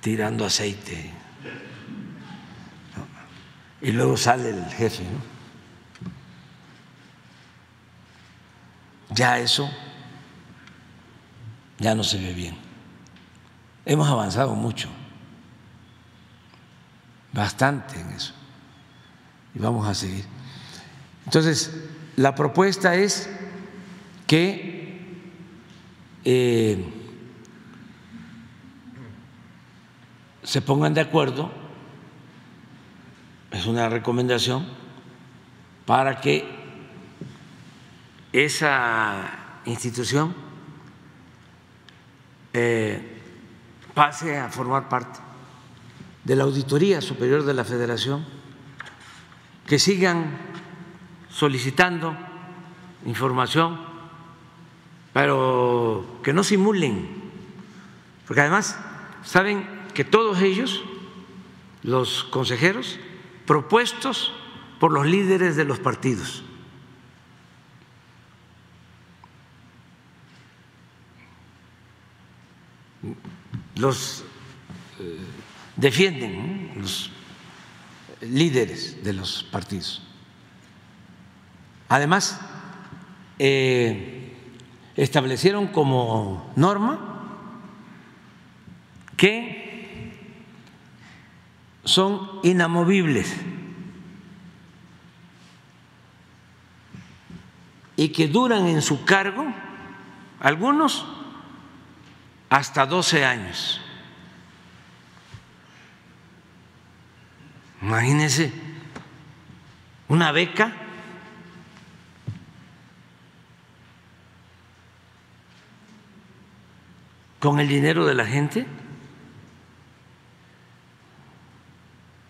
tirando aceite. Y luego sale el jefe. Ya eso ya no se ve bien. Hemos avanzado mucho, bastante en eso, y vamos a seguir. Entonces, la propuesta es que eh, se pongan de acuerdo, es una recomendación, para que esa institución eh, pase a formar parte de la Auditoría Superior de la Federación, que sigan solicitando información, pero que no simulen, porque además saben que todos ellos, los consejeros, propuestos por los líderes de los partidos, los eh, defienden los líderes de los partidos. Además, eh, establecieron como norma que son inamovibles y que duran en su cargo algunos hasta 12 años. Imagínense una beca con el dinero de la gente,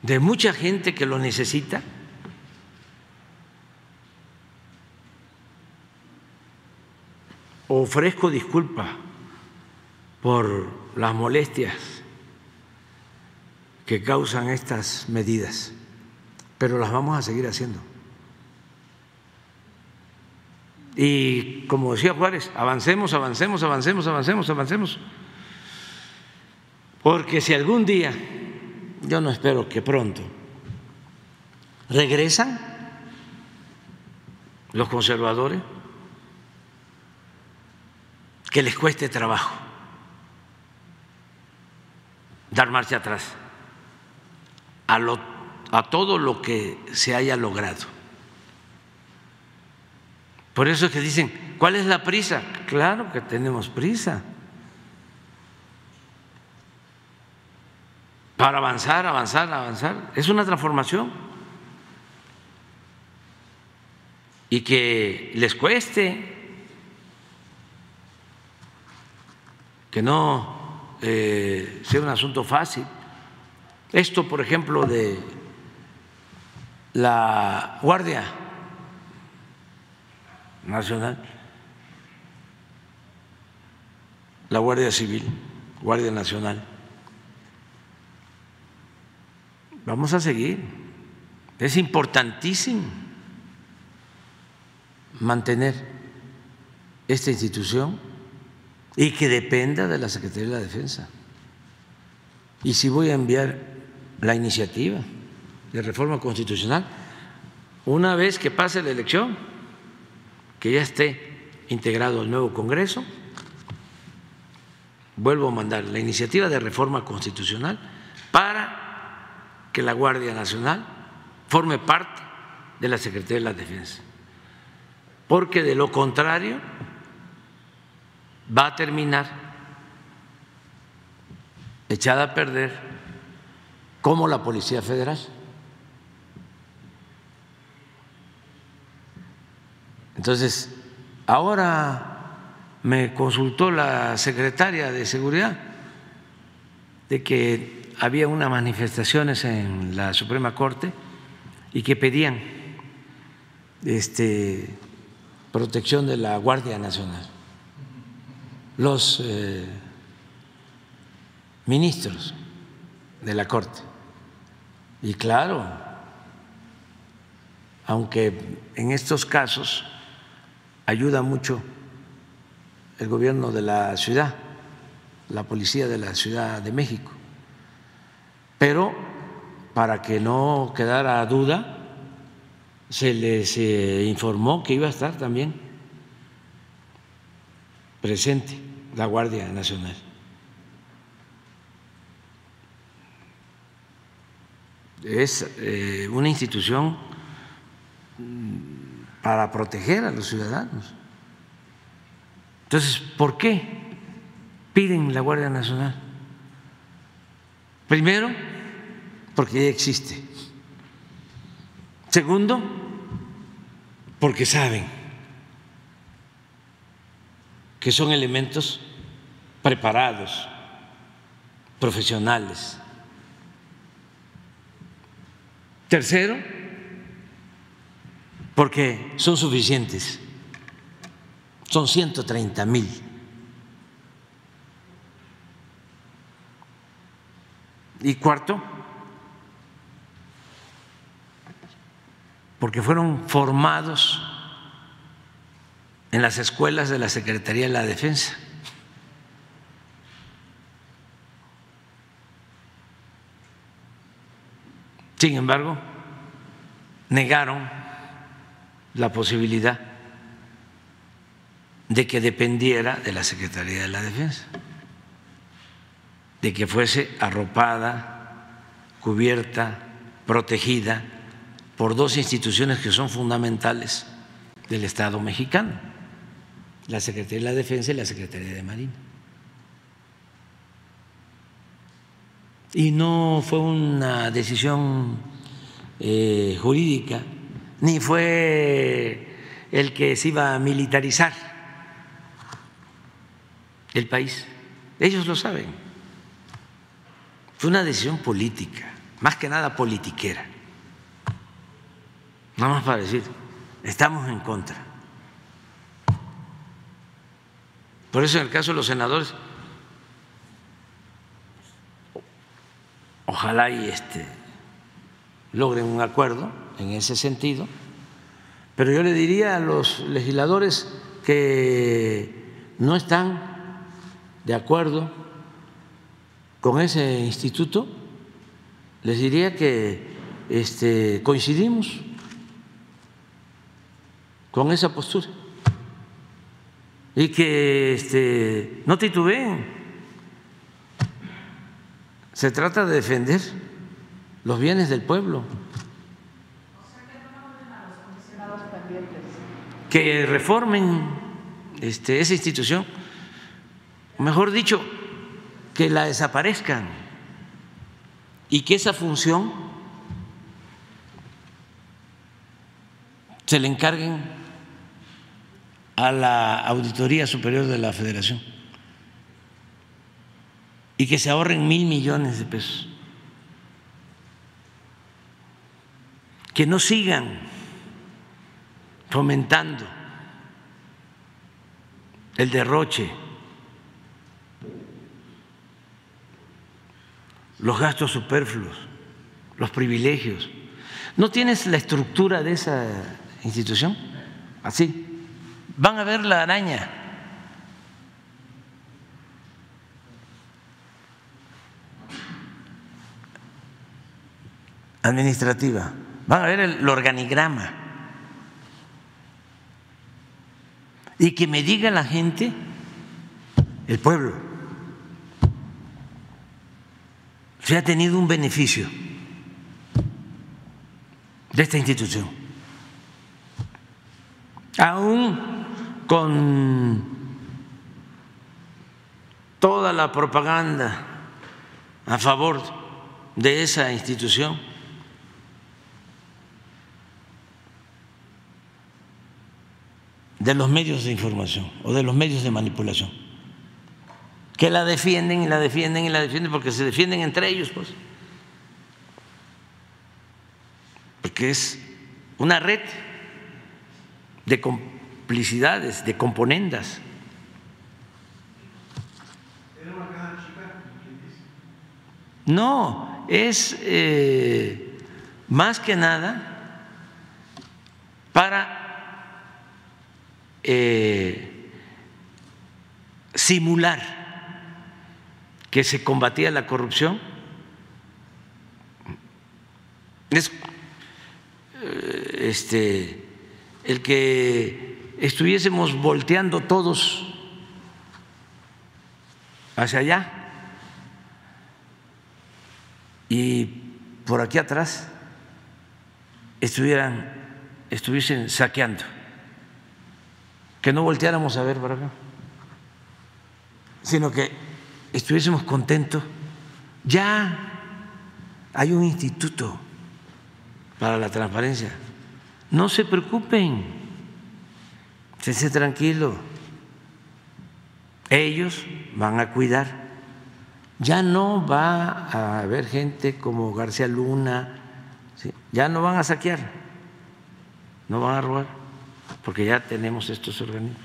de mucha gente que lo necesita. Ofrezco disculpa por las molestias que causan estas medidas, pero las vamos a seguir haciendo. Y como decía Juárez, avancemos, avancemos, avancemos, avancemos, avancemos. Porque si algún día, yo no espero que pronto, regresan los conservadores, que les cueste trabajo dar marcha atrás a, a todo lo que se haya logrado. Por eso es que dicen, ¿cuál es la prisa? Claro que tenemos prisa. Para avanzar, avanzar, avanzar. Es una transformación. Y que les cueste, que no eh, sea un asunto fácil. Esto, por ejemplo, de la Guardia Nacional, la Guardia Civil, Guardia Nacional. Vamos a seguir. Es importantísimo mantener esta institución y que dependa de la Secretaría de la Defensa. Y si voy a enviar la iniciativa de reforma constitucional, una vez que pase la elección, que ya esté integrado el nuevo Congreso, vuelvo a mandar la iniciativa de reforma constitucional para que la Guardia Nacional forme parte de la Secretaría de la Defensa. Porque de lo contrario va a terminar echada a perder como la Policía Federal. Entonces, ahora me consultó la secretaria de Seguridad de que había unas manifestaciones en la Suprema Corte y que pedían este, protección de la Guardia Nacional. Los eh, ministros de la Corte. Y claro, aunque en estos casos ayuda mucho el gobierno de la ciudad, la policía de la Ciudad de México, pero para que no quedara duda, se les eh, informó que iba a estar también presente la Guardia Nacional. Es eh, una institución mm, para proteger a los ciudadanos. Entonces, ¿por qué piden la Guardia Nacional? Primero, porque ya existe. Segundo, porque saben que son elementos preparados, profesionales. Tercero, porque son suficientes, son 130 mil. Y cuarto, porque fueron formados en las escuelas de la Secretaría de la Defensa. Sin embargo, negaron la posibilidad de que dependiera de la Secretaría de la Defensa, de que fuese arropada, cubierta, protegida por dos instituciones que son fundamentales del Estado mexicano, la Secretaría de la Defensa y la Secretaría de Marina. Y no fue una decisión eh, jurídica, ni fue el que se iba a militarizar el país. Ellos lo saben. Fue una decisión política, más que nada politiquera. Nada más para decir, estamos en contra. Por eso en el caso de los senadores, ojalá y este logren un acuerdo en ese sentido, pero yo le diría a los legisladores que no están de acuerdo con ese instituto, les diría que este, coincidimos con esa postura. Y que este, no titubeen. Se trata de defender los bienes del pueblo. Que reformen este, esa institución, mejor dicho, que la desaparezcan y que esa función se le encarguen a la Auditoría Superior de la Federación. Y que se ahorren mil millones de pesos. Que no sigan fomentando el derroche, los gastos superfluos, los privilegios. ¿No tienes la estructura de esa institución? Así. Van a ver la araña. Administrativa. Van a ver el organigrama. Y que me diga la gente, el pueblo, si ha tenido un beneficio de esta institución. Aún con toda la propaganda a favor de esa institución, de los medios de información o de los medios de manipulación, que la defienden y la defienden y la defienden porque se defienden entre ellos, pues. Porque es una red de complicidades, de componendas. No, es eh, más que nada para eh, simular que se combatía la corrupción. Es eh, este, el que estuviésemos volteando todos hacia allá y por aquí atrás estuvieran, estuviesen saqueando que no volteáramos a ver para acá, sino que estuviésemos contentos. Ya hay un instituto para la transparencia. No se preocupen, esténse tranquilos. Ellos van a cuidar. Ya no va a haber gente como García Luna, ya no van a saquear, no van a robar porque ya tenemos estos organismos.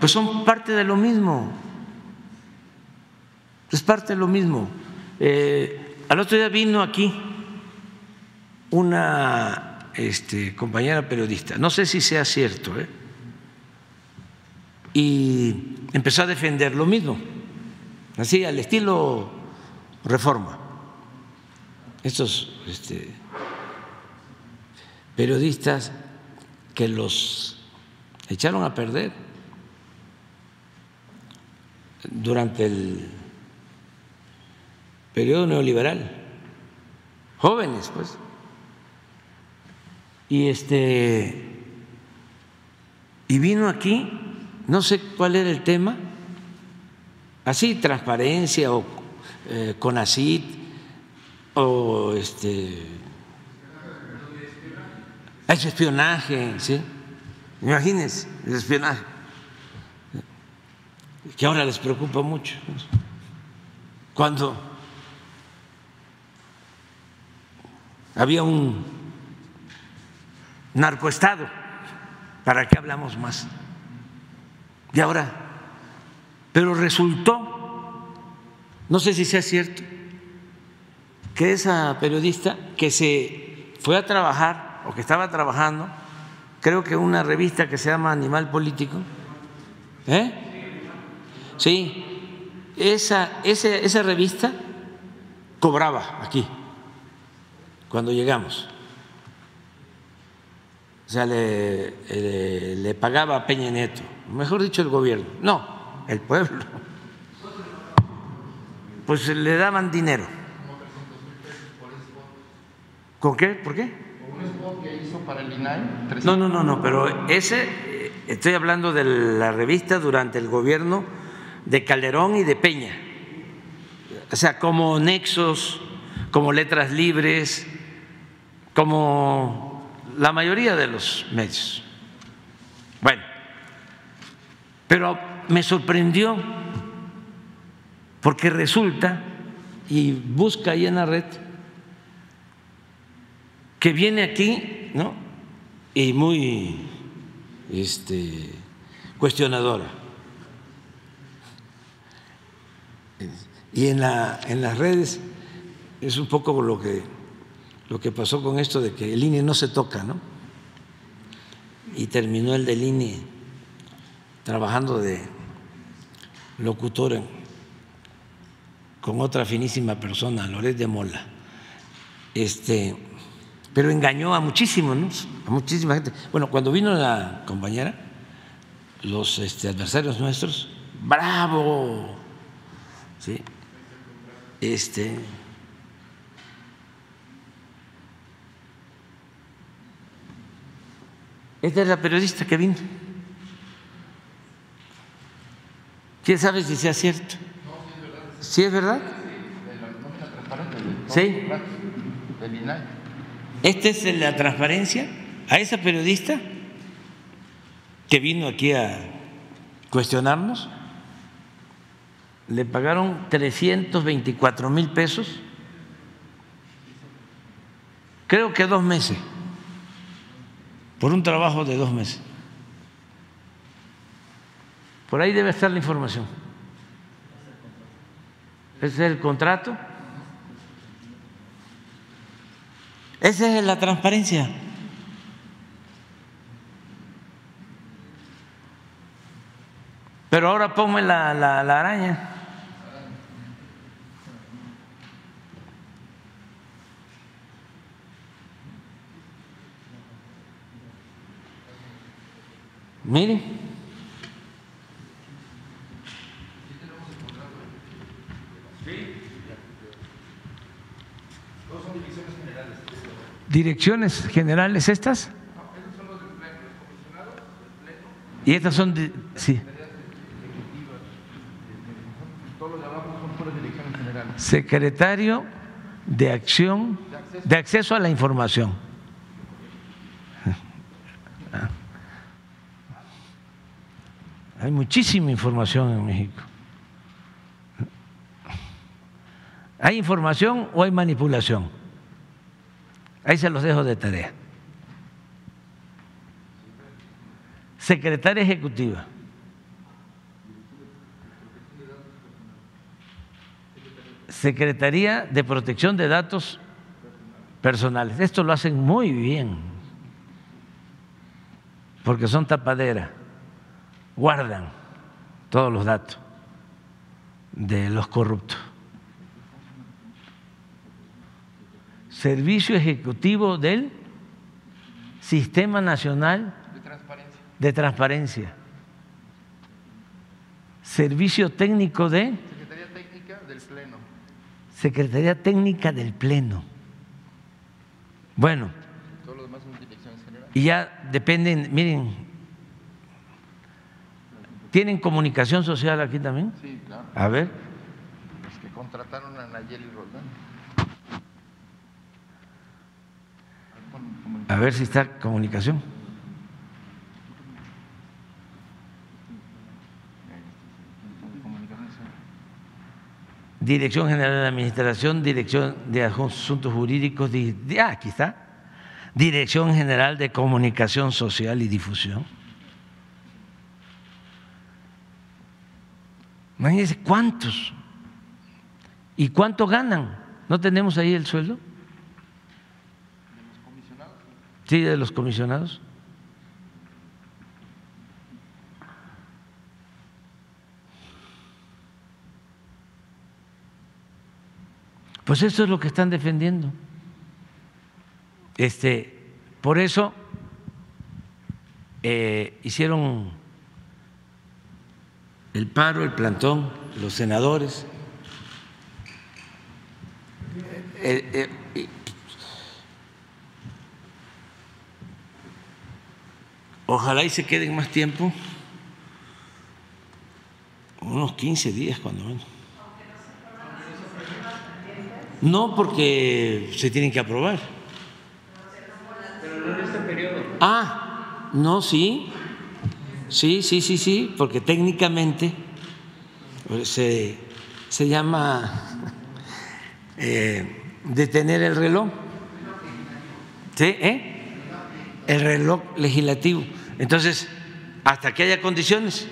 Pues son parte de lo mismo, es parte de lo mismo. Eh, al otro día vino aquí una este, compañera periodista, no sé si sea cierto, ¿eh? y empezó a defender lo mismo, así al estilo reforma estos este, periodistas que los echaron a perder durante el periodo neoliberal, jóvenes pues, y este y vino aquí, no sé cuál era el tema, así transparencia o eh, CONACIT o este hay espionaje, ¿sí? Imagínense el espionaje, que ahora les preocupa mucho. Cuando había un narcoestado, ¿para qué hablamos más? Y ahora, pero resultó, no sé si sea cierto, que esa periodista que se fue a trabajar o que estaba trabajando, creo que una revista que se llama Animal Político, ¿eh? Sí, esa, esa revista cobraba aquí, cuando llegamos. O sea, le, le, pagaba a Peña Nieto, mejor dicho, el gobierno. No, el pueblo. Pues le daban dinero ¿Con qué? ¿Por qué? ¿Con un spot que hizo para el INAI? No, no, no, no, pero ese, eh, estoy hablando de la revista durante el gobierno de Calderón y de Peña. O sea, como nexos, como letras libres, como la mayoría de los medios. Bueno, Pero me sorprendió porque resulta, y busca ahí en la red, que viene aquí, ¿no? Y muy este, cuestionadora. Y en, la, en las redes es un poco lo que, lo que pasó con esto de que el INE no se toca, ¿no? Y terminó el del INE trabajando de locutora con otra finísima persona, Loret de Mola. Este, pero engañó a muchísimos, ¿no? a muchísima gente. Bueno, cuando vino la compañera, los este, adversarios nuestros, bravo, ¿sí? Este, esta es la periodista que vino. ¿Quién sabe si sea cierto? ¿Sí es verdad? Sí. Esta es la transparencia a esa periodista que vino aquí a cuestionarnos. Le pagaron 324 mil pesos, creo que dos meses, por un trabajo de dos meses. Por ahí debe estar la información. Ese es el contrato. Esa es la transparencia. Pero ahora ponme la, la, araña. Direcciones generales estas. Y estas son de, sí. Secretario de Acción, de Acceso a la Información. Hay muchísima información en México. ¿Hay información o hay manipulación? Ahí se los dejo de tarea. Secretaria Ejecutiva. Secretaría de Protección de Datos Personales. Esto lo hacen muy bien, porque son tapadera, guardan todos los datos de los corruptos. Servicio Ejecutivo del Sistema Nacional de Transparencia. Servicio Técnico de... Secretaría Técnica del Pleno. Secretaría Técnica del Pleno. Bueno. Todos los demás son direcciones generales. Y ya dependen, miren, ¿tienen comunicación social aquí también? Sí, claro. A ver. Los que contrataron a Nayeli Roldán. A ver si está comunicación. Dirección General de Administración, Dirección de Asuntos Jurídicos, ah, aquí está. Dirección General de Comunicación Social y Difusión. Imagínense cuántos y cuánto ganan. ¿No tenemos ahí el sueldo? Sí, de los comisionados. Pues eso es lo que están defendiendo. Este, por eso eh, hicieron el paro, el plantón, los senadores. Eh, eh, Ojalá y se queden más tiempo, unos 15 días cuando menos. No, porque se tienen que aprobar. Pero no en este periodo. Ah, no, sí. Sí, sí, sí, sí, porque técnicamente pues, se, se llama eh, detener el reloj. ¿Sí? ¿Eh? El reloj legislativo. Entonces, hasta que haya condiciones.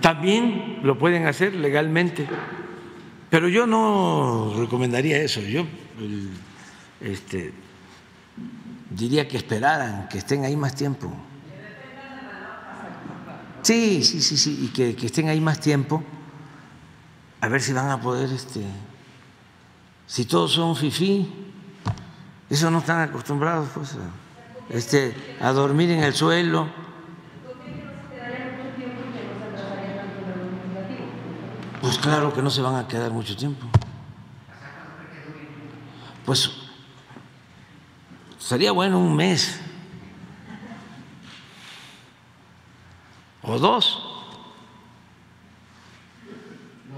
También lo pueden hacer legalmente, pero yo no recomendaría eso. Yo este, diría que esperaran, que estén ahí más tiempo. Sí, sí, sí, sí, y que, estén ahí más tiempo, a ver si van a poder, este, si todos son fifí, eso no están acostumbrados, pues, este, a dormir en el suelo. Pues claro que no se van a quedar mucho tiempo. Pues Sería bueno un mes o dos.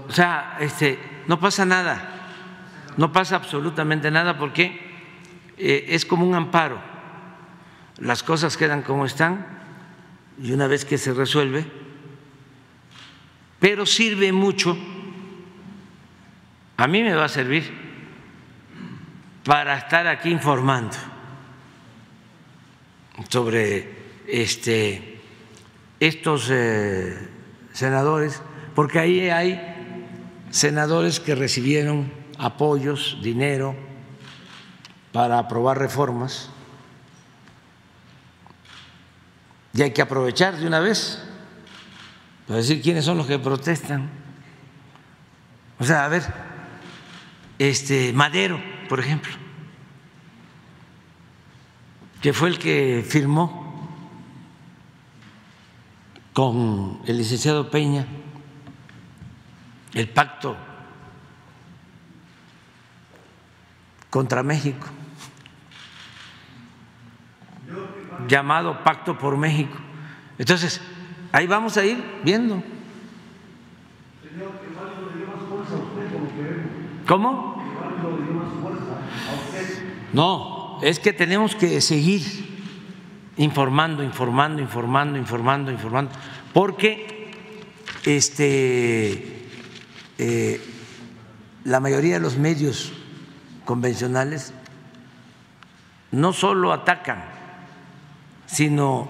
O sea, este, no pasa nada, no pasa absolutamente nada porque eh, es como un amparo. Las cosas quedan como están y una vez que se resuelve, pero sirve mucho, a mí me va a servir para estar aquí informando sobre este, estos eh, senadores, porque ahí hay senadores que recibieron apoyos, dinero para aprobar reformas y hay que aprovechar de una vez para decir quiénes son los que protestan. O sea, a ver, este Madero, por ejemplo, que fue el que firmó con el licenciado Peña el pacto contra México, llamado Pacto por México. Entonces, ahí vamos a ir viendo. ¿Cómo? No, es que tenemos que seguir informando, informando, informando, informando, informando, porque este, eh, la mayoría de los medios convencionales no solo atacan, sino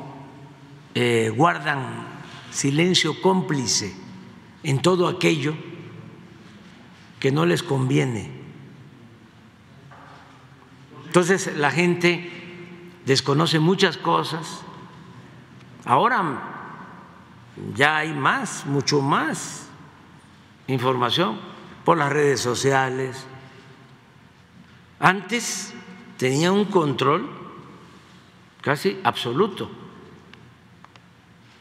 eh, guardan silencio cómplice en todo aquello que no les conviene entonces la gente desconoce muchas cosas. Ahora ya hay más, mucho más información por las redes sociales. Antes tenía un control casi absoluto.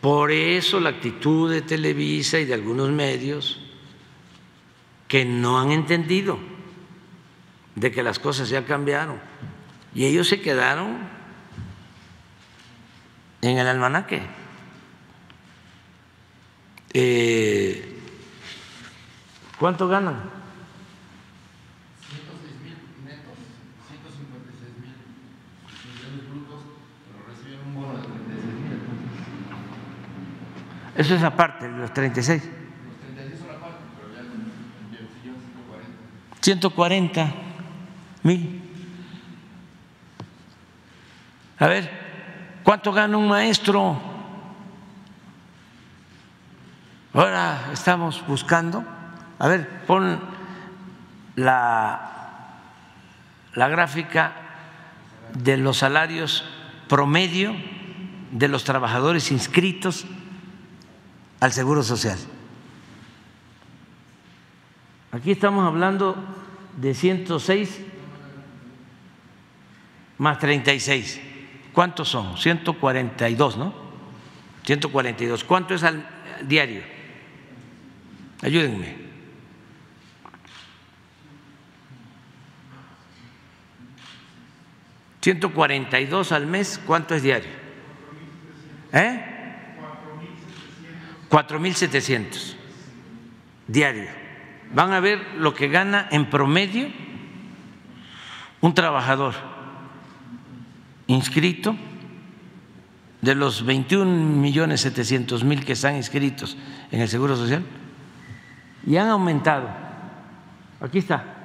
Por eso la actitud de Televisa y de algunos medios que no han entendido de que las cosas ya cambiaron. Y ellos se quedaron en el almanaque. Eh, ¿Cuánto ganan? 106 mil netos, 156 mil millones brutos, pero reciben un bono de 36 mil. Eso es aparte, los 36. Los 36 son aparte, pero ya en 140. 140 mil. A ver, ¿cuánto gana un maestro? Ahora estamos buscando, a ver, pon la, la gráfica de los salarios promedio de los trabajadores inscritos al Seguro Social. Aquí estamos hablando de 106 más 36. ¿Cuántos son? 142, ¿no? 142. ¿Cuánto es al diario? Ayúdenme. ¿142 al mes? ¿Cuánto es diario? ¿Eh? 4.700 diario. Van a ver lo que gana en promedio un trabajador inscrito de los 21 millones 700 mil que están inscritos en el Seguro Social y han aumentado. Aquí está.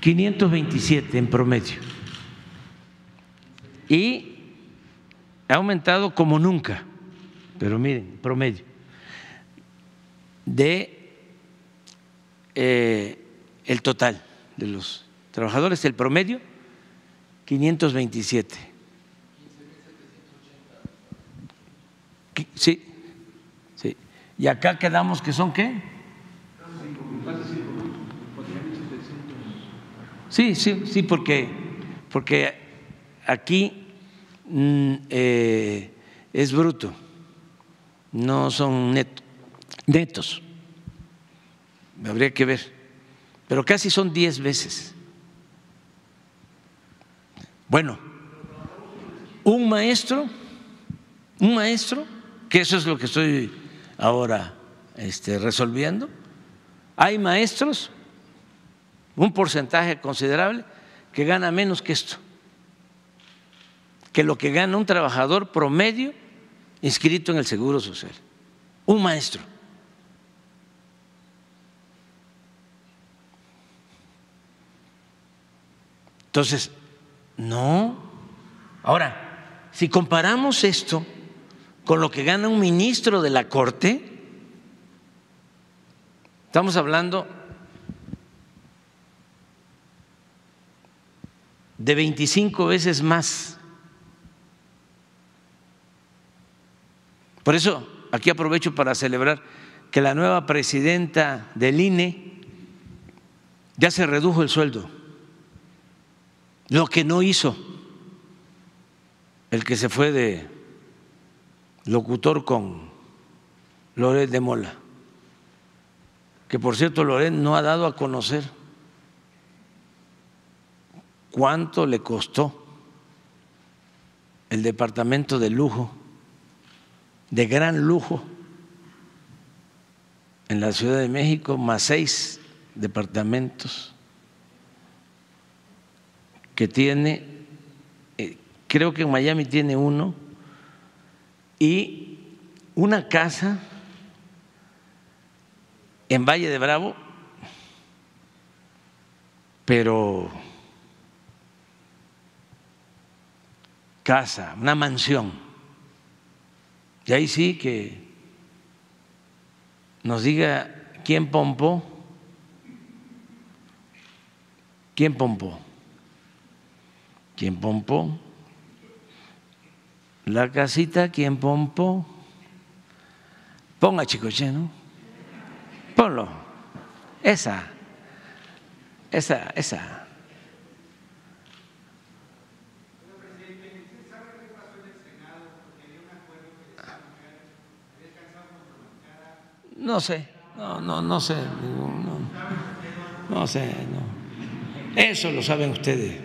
527 en promedio. Y ha aumentado como nunca, pero miren, promedio, de eh, el total de los trabajadores, el promedio, 527. Sí, sí. Y acá quedamos que son qué? Sí, sí, sí, porque, porque aquí eh, es bruto, no son netos. Habría que ver, pero casi son diez veces. Bueno, un maestro, un maestro, que eso es lo que estoy ahora este, resolviendo. Hay maestros un porcentaje considerable que gana menos que esto, que lo que gana un trabajador promedio inscrito en el Seguro Social, un maestro. Entonces, no. Ahora, si comparamos esto con lo que gana un ministro de la Corte, estamos hablando de 25 veces más. Por eso aquí aprovecho para celebrar que la nueva presidenta del INE ya se redujo el sueldo, lo que no hizo el que se fue de locutor con Loret de Mola, que por cierto Loret no ha dado a conocer cuánto le costó el departamento de lujo, de gran lujo, en la Ciudad de México, más seis departamentos que tiene, eh, creo que en Miami tiene uno, y una casa en Valle de Bravo, pero casa, una mansión. Y ahí sí que nos diga quién pompó, quién pompó, quién pompó, la casita, quién pompó. Ponga Chicoche, ¿no? Ponlo. Esa, esa, esa. No sé, no, no, no sé, no, no sé, no. Eso lo saben ustedes,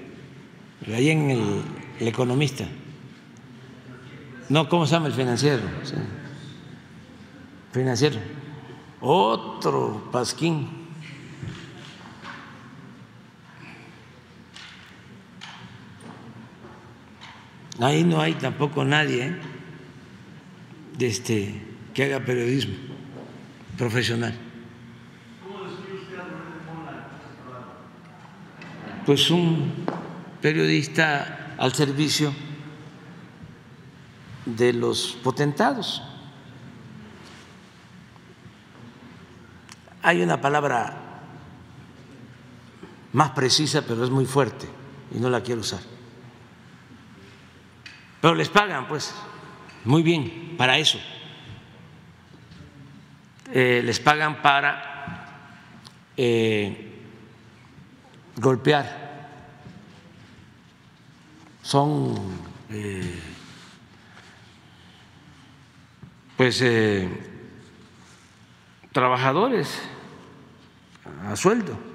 ahí en el, economista. No, ¿cómo se llama el financiero? Financiero. Otro pasquín. Ahí no hay tampoco nadie ¿eh? este, que haga periodismo profesional. Pues un periodista al servicio de los potentados. Hay una palabra más precisa, pero es muy fuerte y no la quiero usar. Pero les pagan, pues, muy bien para eso. Eh, les pagan para eh, golpear. Son eh, pues trabajadores a sueldo.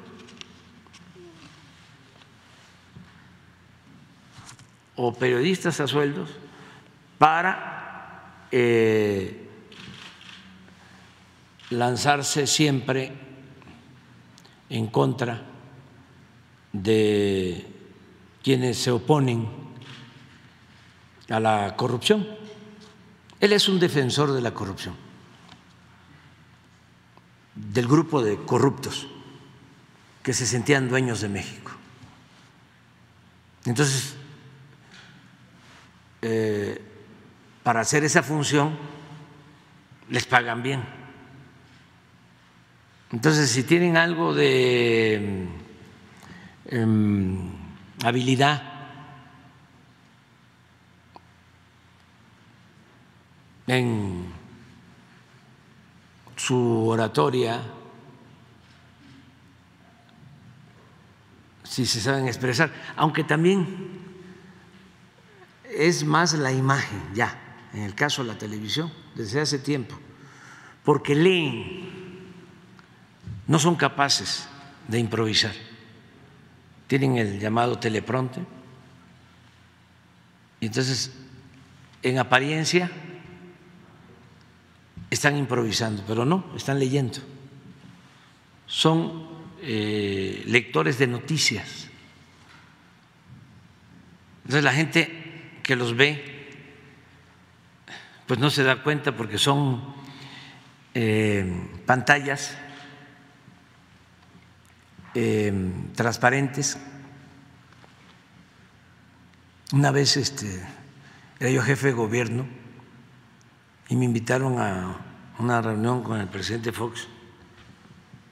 o periodistas a sueldos para lanzarse siempre en contra de quienes se oponen a la corrupción. Él es un defensor de la corrupción, del grupo de corruptos que se sentían dueños de México. Entonces, eh, para hacer esa función les pagan bien. Entonces, si tienen algo de em, habilidad, en su oratoria, si se saben expresar, aunque también es más la imagen ya, en el caso de la televisión, desde hace tiempo, porque leen, no son capaces de improvisar, tienen el llamado telepronte, y entonces en apariencia están improvisando, pero no, están leyendo. Son eh, lectores de noticias. Entonces la gente que los ve, pues no se da cuenta porque son eh, pantallas eh, transparentes. Una vez este, era yo jefe de gobierno y me invitaron a una reunión con el presidente Fox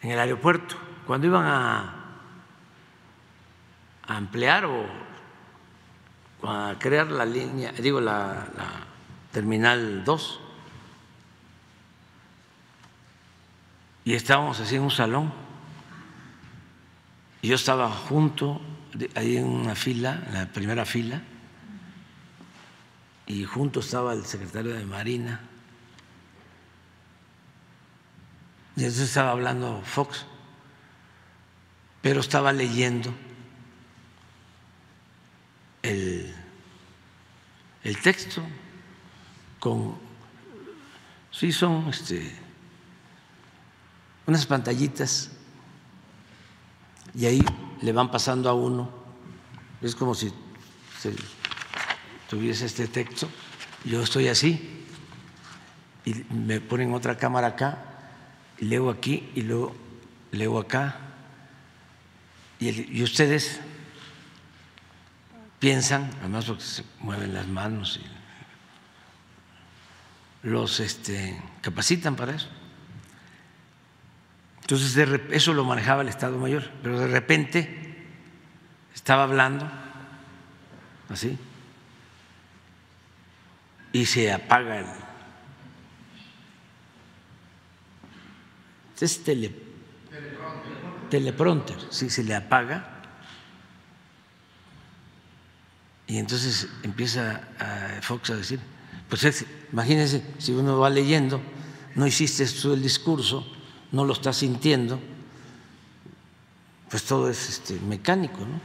en el aeropuerto, cuando iban a, ampliar o a crear la línea, digo, la, la terminal 2. Y estábamos así en un salón. Yo estaba junto, ahí en una fila, en la primera fila, y junto estaba el secretario de Marina, Y eso estaba hablando Fox, pero estaba leyendo el, el texto con, sí son este, unas pantallitas y ahí le van pasando a uno, es como si tuviese este texto, yo estoy así y me ponen otra cámara acá y leo aquí y luego leo acá. Y, ustedes piensan, además porque se mueven las manos y los este, capacitan para eso. Entonces eso lo manejaba el Estado Mayor, pero de repente estaba hablando así y se apaga el es tele, teleprompter, si se le apaga. Y entonces empieza Fox a decir, pues imagínense, si uno va leyendo, no hiciste tú el discurso, no lo está sintiendo, pues todo es este, mecánico, ¿no?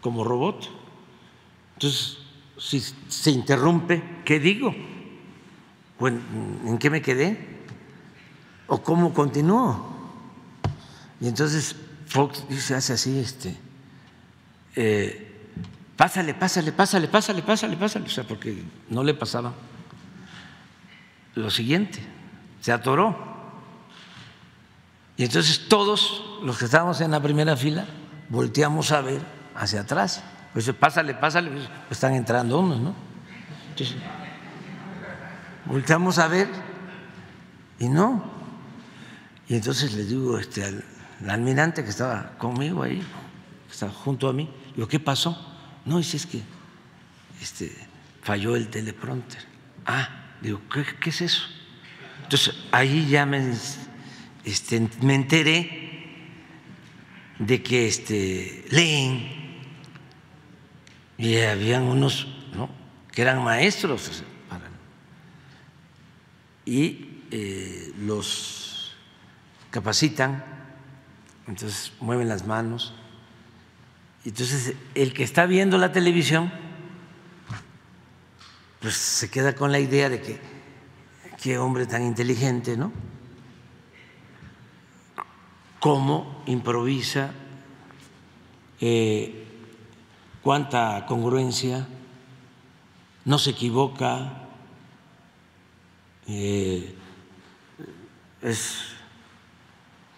Como robot. Entonces, si se interrumpe, ¿qué digo? ¿En qué me quedé? o cómo continúo. Y entonces Fox dice, hace así, este, eh, pásale, pásale, pásale, pásale, pásale, pásale, o sea, porque no le pasaba lo siguiente, se atoró. Y entonces todos los que estábamos en la primera fila volteamos a ver hacia atrás. Pues pásale, pásale, pues están entrando unos, ¿no? Volteamos a ver y no, y entonces le digo este, al, almirante que estaba conmigo ahí, que estaba junto a mí, digo, ¿qué pasó? No, dice, es que este, falló el teleprompter. Ah, digo, ¿qué, es eso? Entonces ahí ya me, este, me enteré de que este, leen y habían unos ¿no? que eran maestros y eh, los capacitan, entonces mueven las manos. Entonces el que está viendo la televisión, pues se queda con la idea de que qué hombre tan inteligente, ¿no? cómo improvisa, eh, cuánta congruencia, no se equivoca, eh, es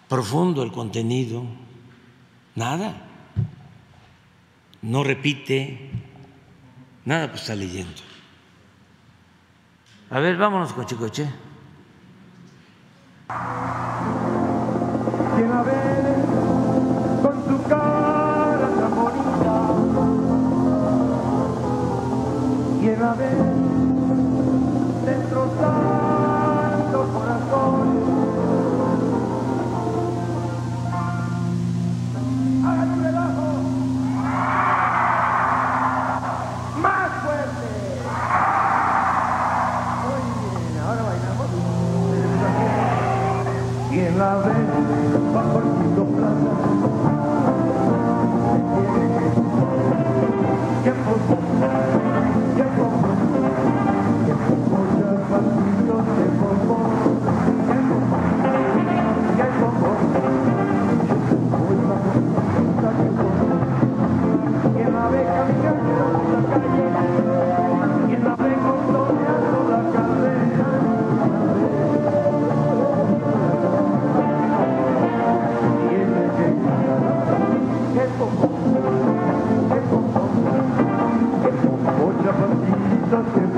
profundo el contenido, nada, no repite, nada, pues está leyendo. A ver, vámonos con Chicoche. Don't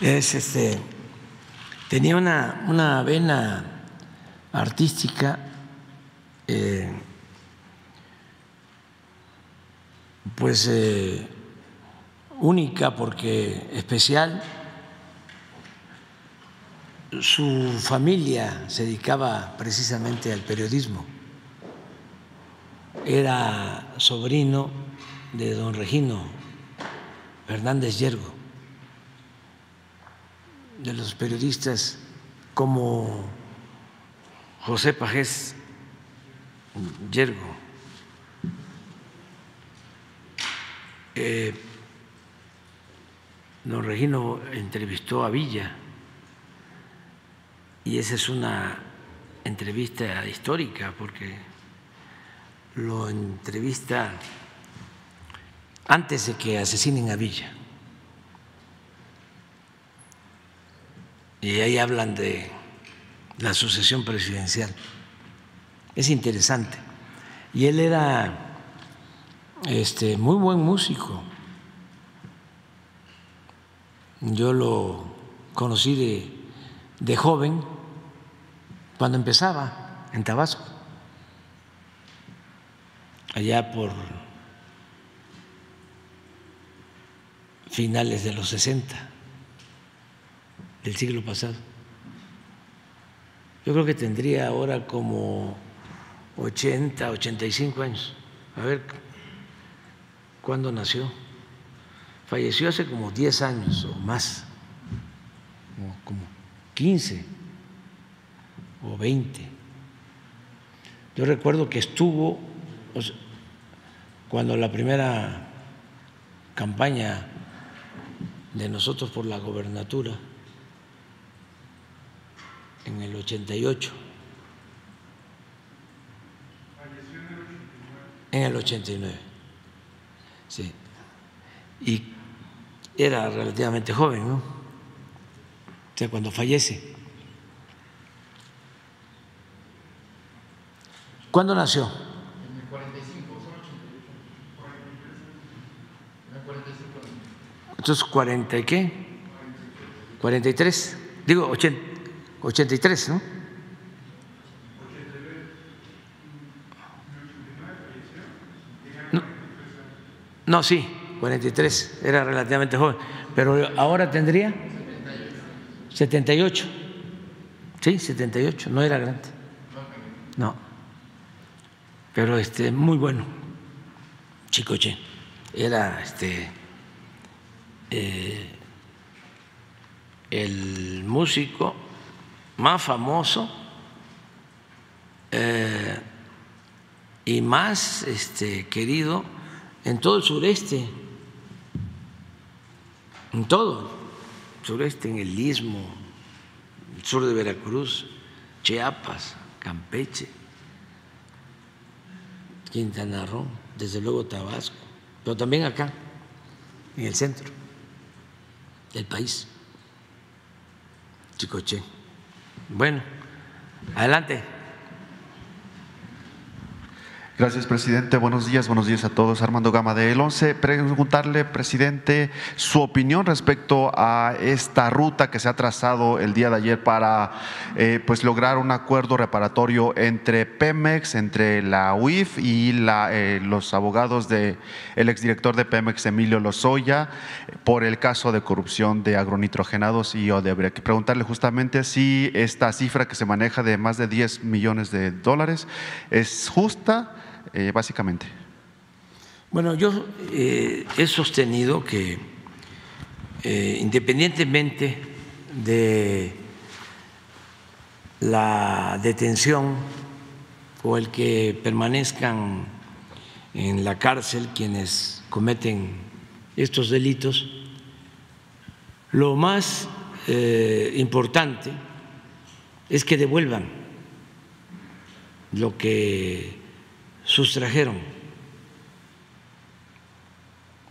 Es este tenía una, una vena artística eh, pues eh, única porque especial. Su familia se dedicaba precisamente al periodismo. Era sobrino de don Regino Fernández Yergo, periodistas como José Pajés Yergo. Eh, don Regino entrevistó a Villa y esa es una entrevista histórica porque lo entrevista antes de que asesinen a Villa. Y ahí hablan de la sucesión presidencial. Es interesante. Y él era este, muy buen músico. Yo lo conocí de, de joven cuando empezaba en Tabasco, allá por finales de los 60 del siglo pasado. Yo creo que tendría ahora como 80, 85 años. A ver, ¿cuándo nació? Falleció hace como 10 años o más, como 15 o 20. Yo recuerdo que estuvo cuando la primera campaña de nosotros por la gobernatura en el 88. En el 89. Sí. Y era relativamente joven, ¿no? O sea, cuando fallece. ¿Cuándo nació? En el 45, son 88. En el 45. Entonces, ¿40 y qué? 43. Digo, 80, 83, ¿no? No, no, sí, 43, era relativamente joven, pero ahora tendría 78. Sí, 78, no era grande. No. Pero este muy bueno. Chicoche. Era este eh, el músico más famoso eh, y más este, querido en todo el sureste, en todo el sureste, en el istmo, sur de Veracruz, Chiapas, Campeche, Quintana Roo, desde luego Tabasco, pero también acá, en el centro del país, Chicoche. Bueno, adelante. Gracias, presidente. Buenos días, buenos días a todos. Armando Gama de El 11. Preguntarle, presidente, su opinión respecto a esta ruta que se ha trazado el día de ayer para eh, pues lograr un acuerdo reparatorio entre Pemex, entre la UIF y la, eh, los abogados del el exdirector de Pemex, Emilio Lozoya, por el caso de corrupción de agronitrogenados y Odebrecht. Preguntarle justamente si esta cifra que se maneja de más de 10 millones de dólares es justa eh, básicamente? Bueno, yo eh, he sostenido que eh, independientemente de la detención o el que permanezcan en la cárcel quienes cometen estos delitos, lo más importante es que devuelvan lo que sustrajeron,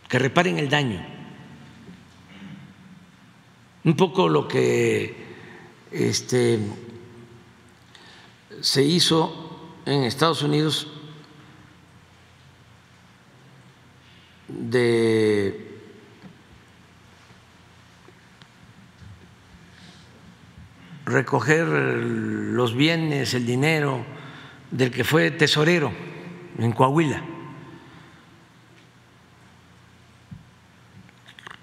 que reparen el daño. Un poco lo que este, se hizo en Estados Unidos de recoger los bienes, el dinero del que fue tesorero en Coahuila,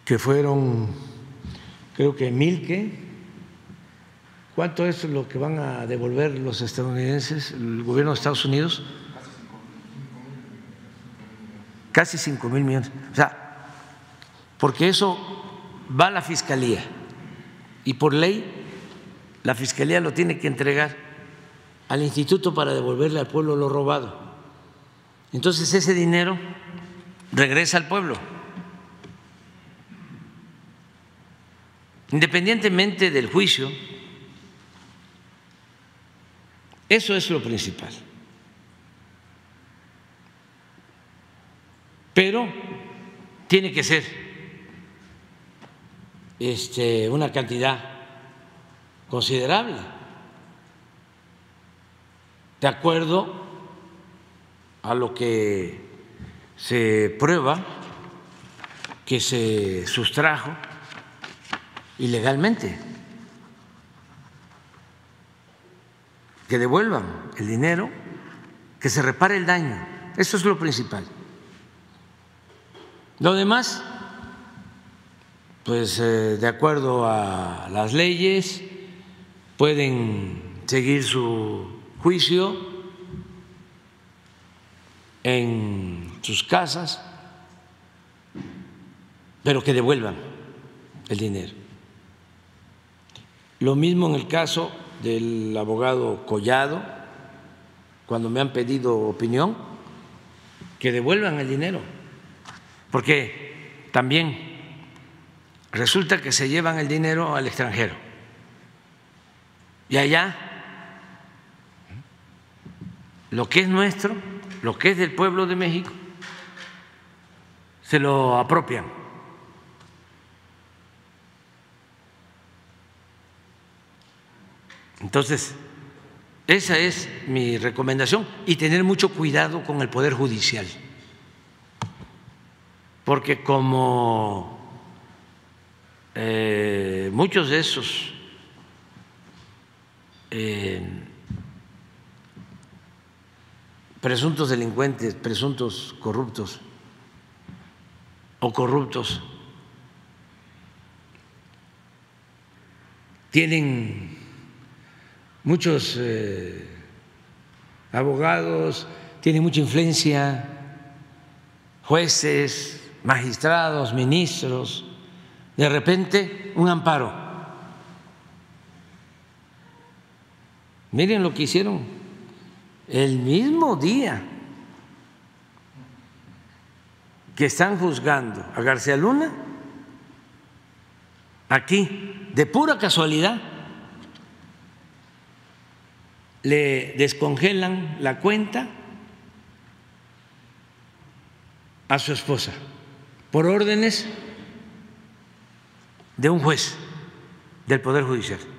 que fueron, creo que mil que, ¿cuánto es lo que van a devolver los estadounidenses, el gobierno de Estados Unidos? Casi cinco mil millones. O sea, porque eso va a la fiscalía y por ley la fiscalía lo tiene que entregar al instituto para devolverle al pueblo lo robado. Entonces ese dinero regresa al pueblo. Independientemente del juicio, eso es lo principal. Pero tiene que ser este, una cantidad considerable, de acuerdo a lo que se prueba que se sustrajo ilegalmente, que devuelvan el dinero, que se repare el daño, eso es lo principal. Lo demás, pues eh, de acuerdo a las leyes, pueden seguir su juicio en sus casas, pero que devuelvan el dinero. Lo mismo en el caso del abogado Collado, cuando me han pedido opinión, que devuelvan el dinero, porque también resulta que se llevan el dinero al extranjero y allá, lo que es nuestro, lo que es del pueblo de México, se lo apropian. Entonces, esa es mi recomendación y tener mucho cuidado con el Poder Judicial, porque como eh, muchos de esos eh, presuntos delincuentes, presuntos corruptos o corruptos tienen muchos eh, abogados, tienen mucha influencia, jueces, magistrados, ministros, de repente un amparo. Miren lo que hicieron el mismo día que están juzgando a García Luna, aquí, de pura casualidad, le descongelan la cuenta a su esposa por órdenes de un juez del Poder Judicial.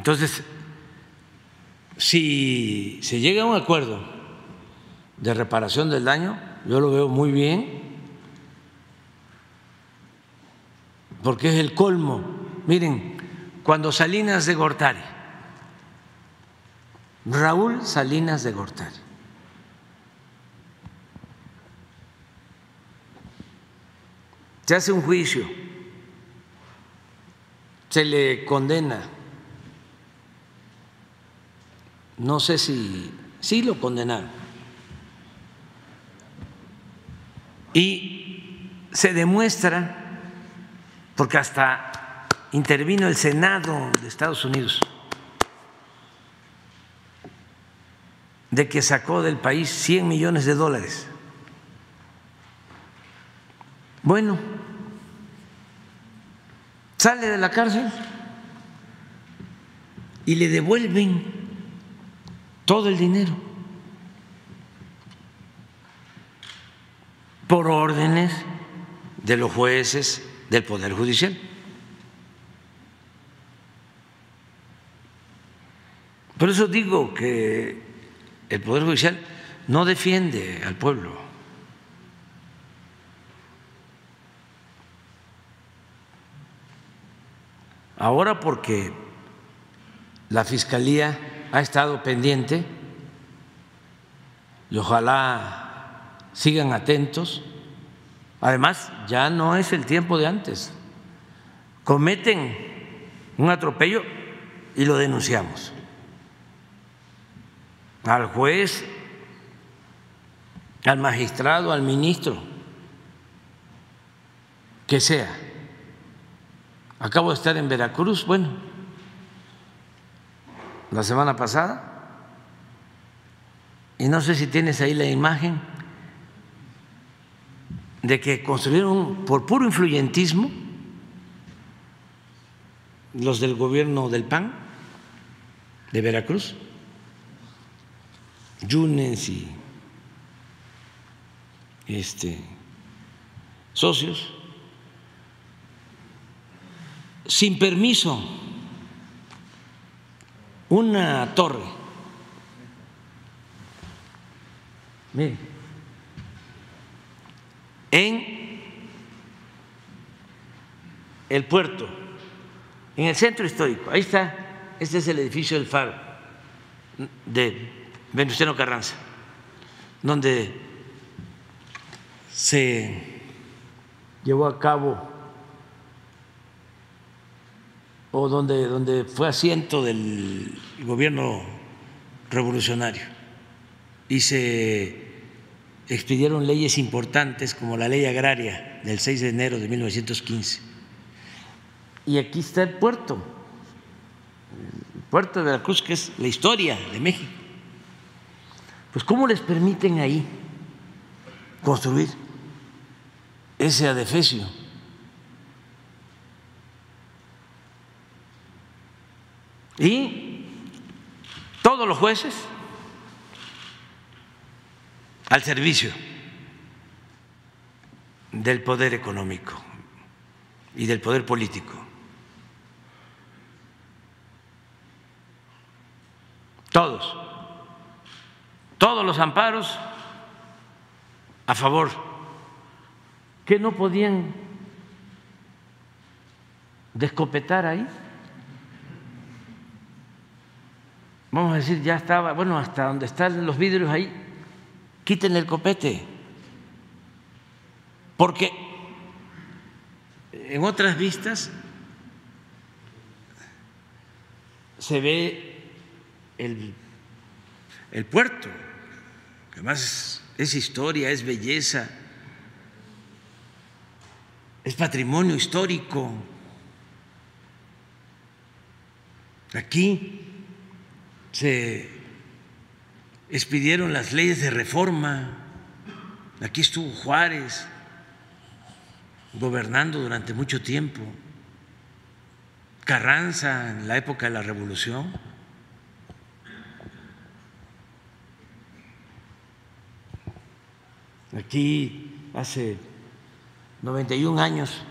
Entonces, si se llega a un acuerdo de reparación del daño, yo lo veo muy bien, porque es el colmo. Miren, cuando Salinas de Gortari, Raúl Salinas de Gortari, se hace un juicio, se le condena no sé si lo condenaron. Y se demuestra, porque hasta intervino el Senado de Estados Unidos, de que sacó del país 100 millones de dólares. Bueno, sale de la cárcel y le devuelven todo el dinero, por órdenes de los jueces del Poder Judicial. Por eso digo que el Poder Judicial no defiende al pueblo. Ahora porque la Fiscalía ha estado pendiente y ojalá sigan atentos. Además, ya no es el tiempo de antes. Cometen un atropello y lo denunciamos. Al juez, al magistrado, al ministro, que sea. Acabo de estar en Veracruz, bueno, la semana pasada, y no sé si tienes ahí la imagen de que construyeron por puro influyentismo los del gobierno del PAN de Veracruz, Yunes y este, socios, sin permiso, una torre. Mire, en el puerto, en el centro histórico. Ahí está, este es el edificio del Faro de Venustiano Carranza, donde se llevó a cabo o donde, donde fue asiento del gobierno revolucionario y se expidieron leyes importantes como la ley agraria del 6 de enero de 1915. Y aquí está el puerto, el puerto de Veracruz, que es la historia de México. Pues ¿cómo les permiten ahí construir ese adefesio? Y todos los jueces al servicio del poder económico y del poder político. Todos, todos los amparos a favor, que no podían descopetar ahí. Vamos a decir, ya estaba, bueno, hasta donde están los vidrios ahí, quiten el copete. Porque en otras vistas se ve el, el puerto, que además es historia, es belleza, es patrimonio histórico. Aquí se expidieron las leyes de reforma. Aquí estuvo Juárez gobernando durante mucho tiempo. Carranza en la época de la revolución. Aquí hace 91 años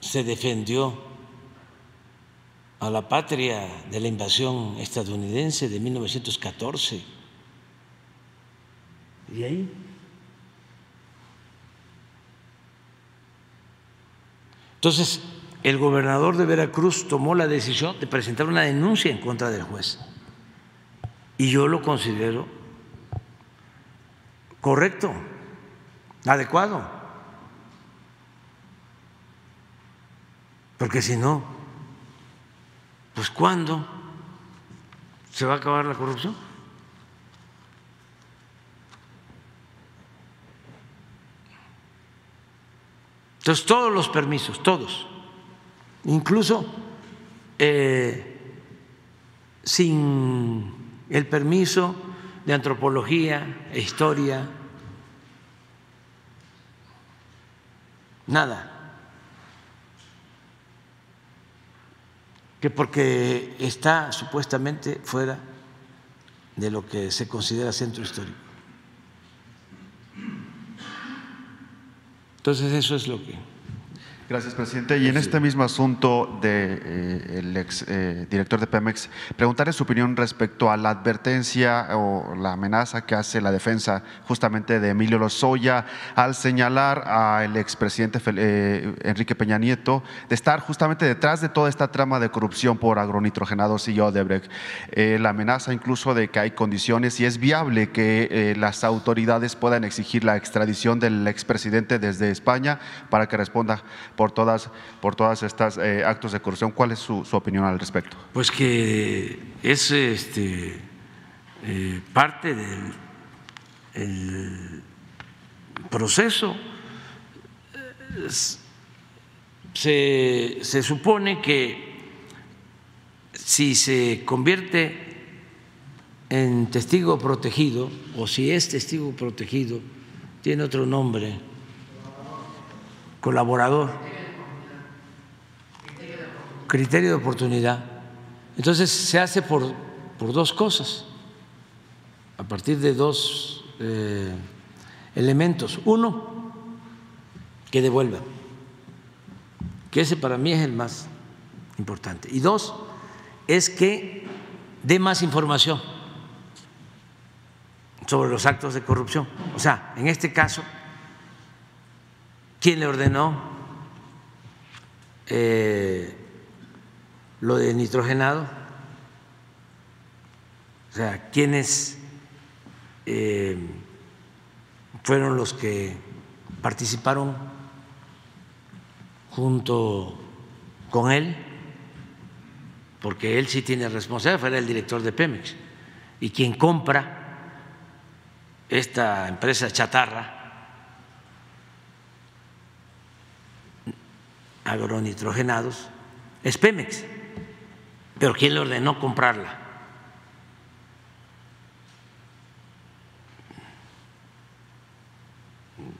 se defendió a la patria de la invasión estadounidense de 1914. ¿Y ahí? Entonces, el gobernador de Veracruz tomó la decisión de presentar una denuncia en contra del juez. Y yo lo considero correcto, adecuado. Porque si no, pues ¿cuándo se va a acabar la corrupción? Entonces, todos los permisos, todos, incluso eh, sin el permiso de antropología e historia, nada. Que porque está supuestamente fuera de lo que se considera centro histórico. Entonces eso es lo que Gracias, presidente. Y en este mismo asunto del ex eh, director de Pemex, preguntarle su opinión respecto a la advertencia o la amenaza que hace la defensa justamente de Emilio Lozoya al señalar al expresidente eh, Enrique Peña Nieto de estar justamente detrás de toda esta trama de corrupción por agronitrogenados y Odebrecht. Eh, la amenaza incluso de que hay condiciones y es viable que eh, las autoridades puedan exigir la extradición del expresidente desde España para que responda por todas, por todas estas eh, actos de corrupción. ¿Cuál es su, su opinión al respecto? Pues que es este, eh, parte del el proceso. Es- Se, se supone que si se convierte en testigo protegido o si es testigo protegido, tiene otro nombre, colaborador criterio de oportunidad. Entonces se hace por, por dos cosas, a partir de dos eh, elementos. Uno, que devuelva, que ese para mí es el más importante. Y dos, es que dé más información sobre los actos de corrupción. O sea, en este caso, ¿quién le ordenó? Eh, lo de nitrogenado, o sea, quiénes eh, fueron los que participaron junto con él, porque él sí tiene responsabilidad, fue el director de Pemex, y quien compra esta empresa chatarra, agronitrogenados, es Pemex. Pero ¿quién le ordenó comprarla?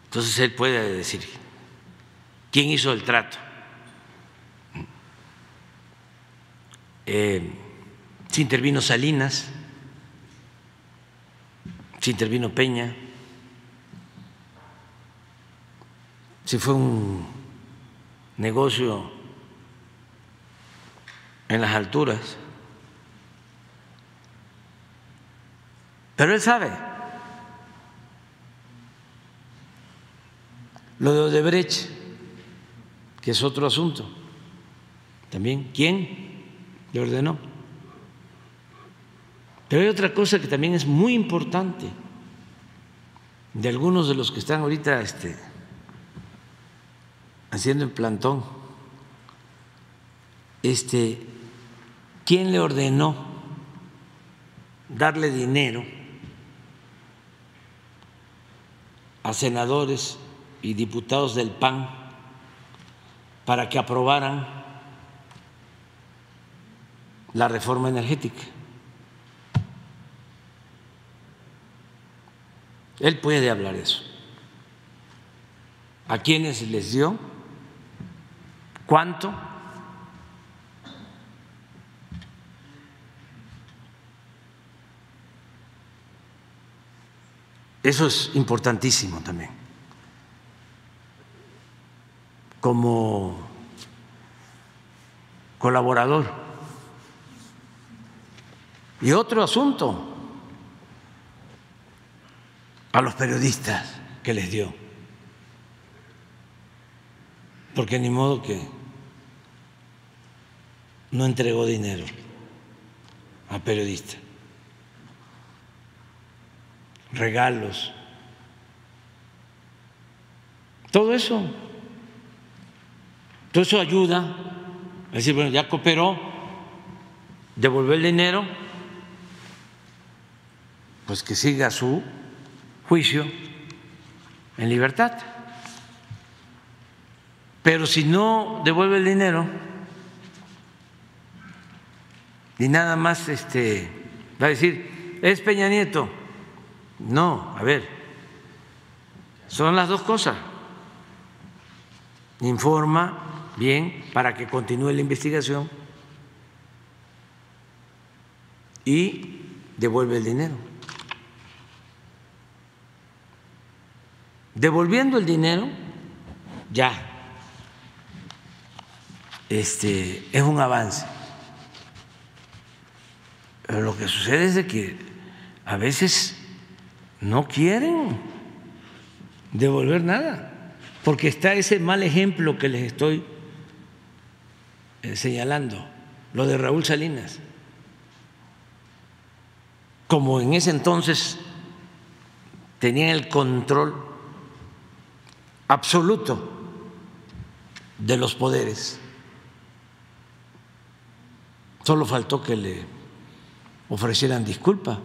Entonces él puede decir quién hizo el trato. Eh, si intervino Salinas, si intervino Peña, si fue un negocio en las alturas. Pero él sabe. Lo de Odebrecht, que es otro asunto. También, ¿quién le ordenó? Pero hay otra cosa que también es muy importante de algunos de los que están ahorita este, haciendo el plantón. Este, ¿quién le ordenó darle dinero a senadores y diputados del PAN para que aprobaran la reforma energética? Él puede hablar eso. ¿A quiénes les dio? ¿Cuánto? Eso es importantísimo también. Como colaborador. Y otro asunto, a los periodistas que les dio. Porque ni modo que no entregó dinero a periodistas regalos, todo eso, todo eso ayuda. A decir, bueno, ya cooperó, devolvió el dinero, pues que siga su juicio en libertad. Pero si no devuelve el dinero y nada más este va a decir, es Peña Nieto. No, a ver, son las dos cosas. Informa bien para que continúe la investigación y devuelve el dinero. Devolviendo el dinero, ya este, es un avance. Pero lo que sucede es de que a veces no quieren devolver nada, porque está ese mal ejemplo que les estoy eh, señalando, lo de Raúl Salinas. Como en ese entonces tenían el control absoluto de los poderes, solo faltó que le ofrecieran disculpa.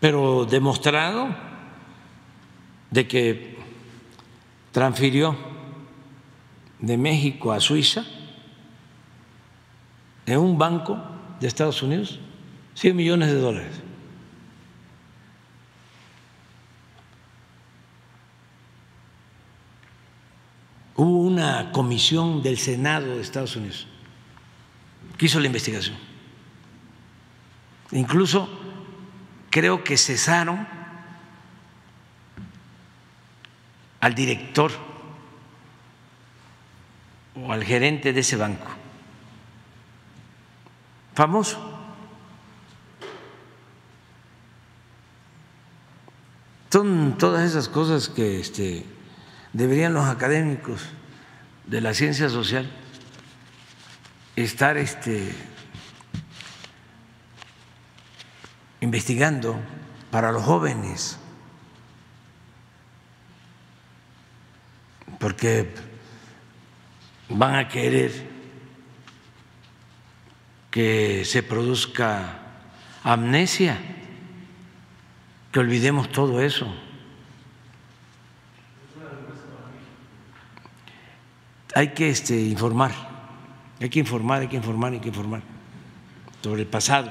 Pero demostrado de que transfirió de México a Suiza en un banco de Estados Unidos 100 millones de dólares. Hubo una comisión del Senado de Estados Unidos que hizo la investigación. Incluso creo que cesaron al director o al gerente de ese banco, famoso. Son todas esas cosas que este, deberían los académicos de la ciencia social estar este, investigando para los jóvenes, porque van a querer que se produzca amnesia, que olvidemos todo eso. Hay que este, informar, hay que informar, hay que informar, hay que informar sobre el pasado.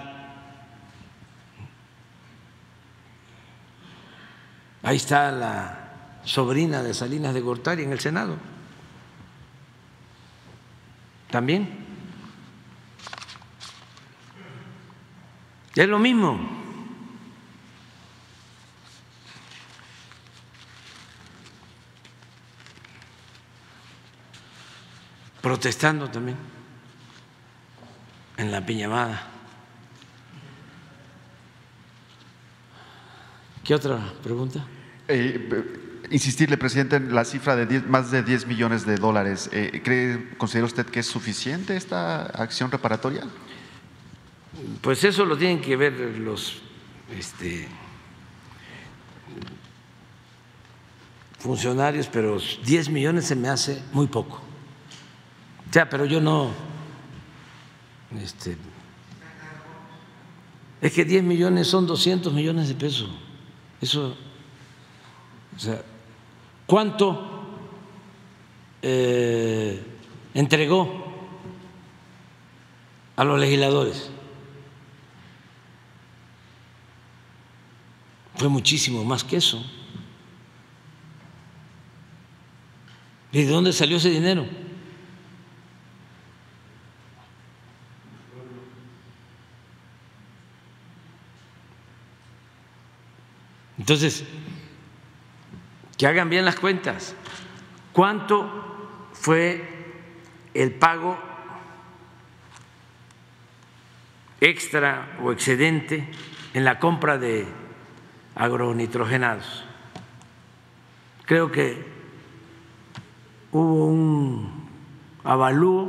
Ahí está la sobrina de Salinas de Gortari en el Senado. También. Es lo mismo. Protestando también en la piñamada. ¿Qué otra pregunta? Eh, insistirle, presidente, en la cifra de 10 más de 10 millones de dólares. Eh, ¿cree, ¿Considera usted que es suficiente esta acción reparatoria? Pues eso lo tienen que ver los este, funcionarios, pero 10 millones se me hace muy poco. Sea, pero yo no. Este, es que 10 millones son 200 millones de pesos. Eso, o sea, ¿cuánto eh, entregó a los legisladores? Fue muchísimo más que eso. ¿Y de dónde salió ese dinero? Entonces, que hagan bien las cuentas. ¿Cuánto fue el pago extra o excedente en la compra de agronitrogenados? Creo que hubo un avalúo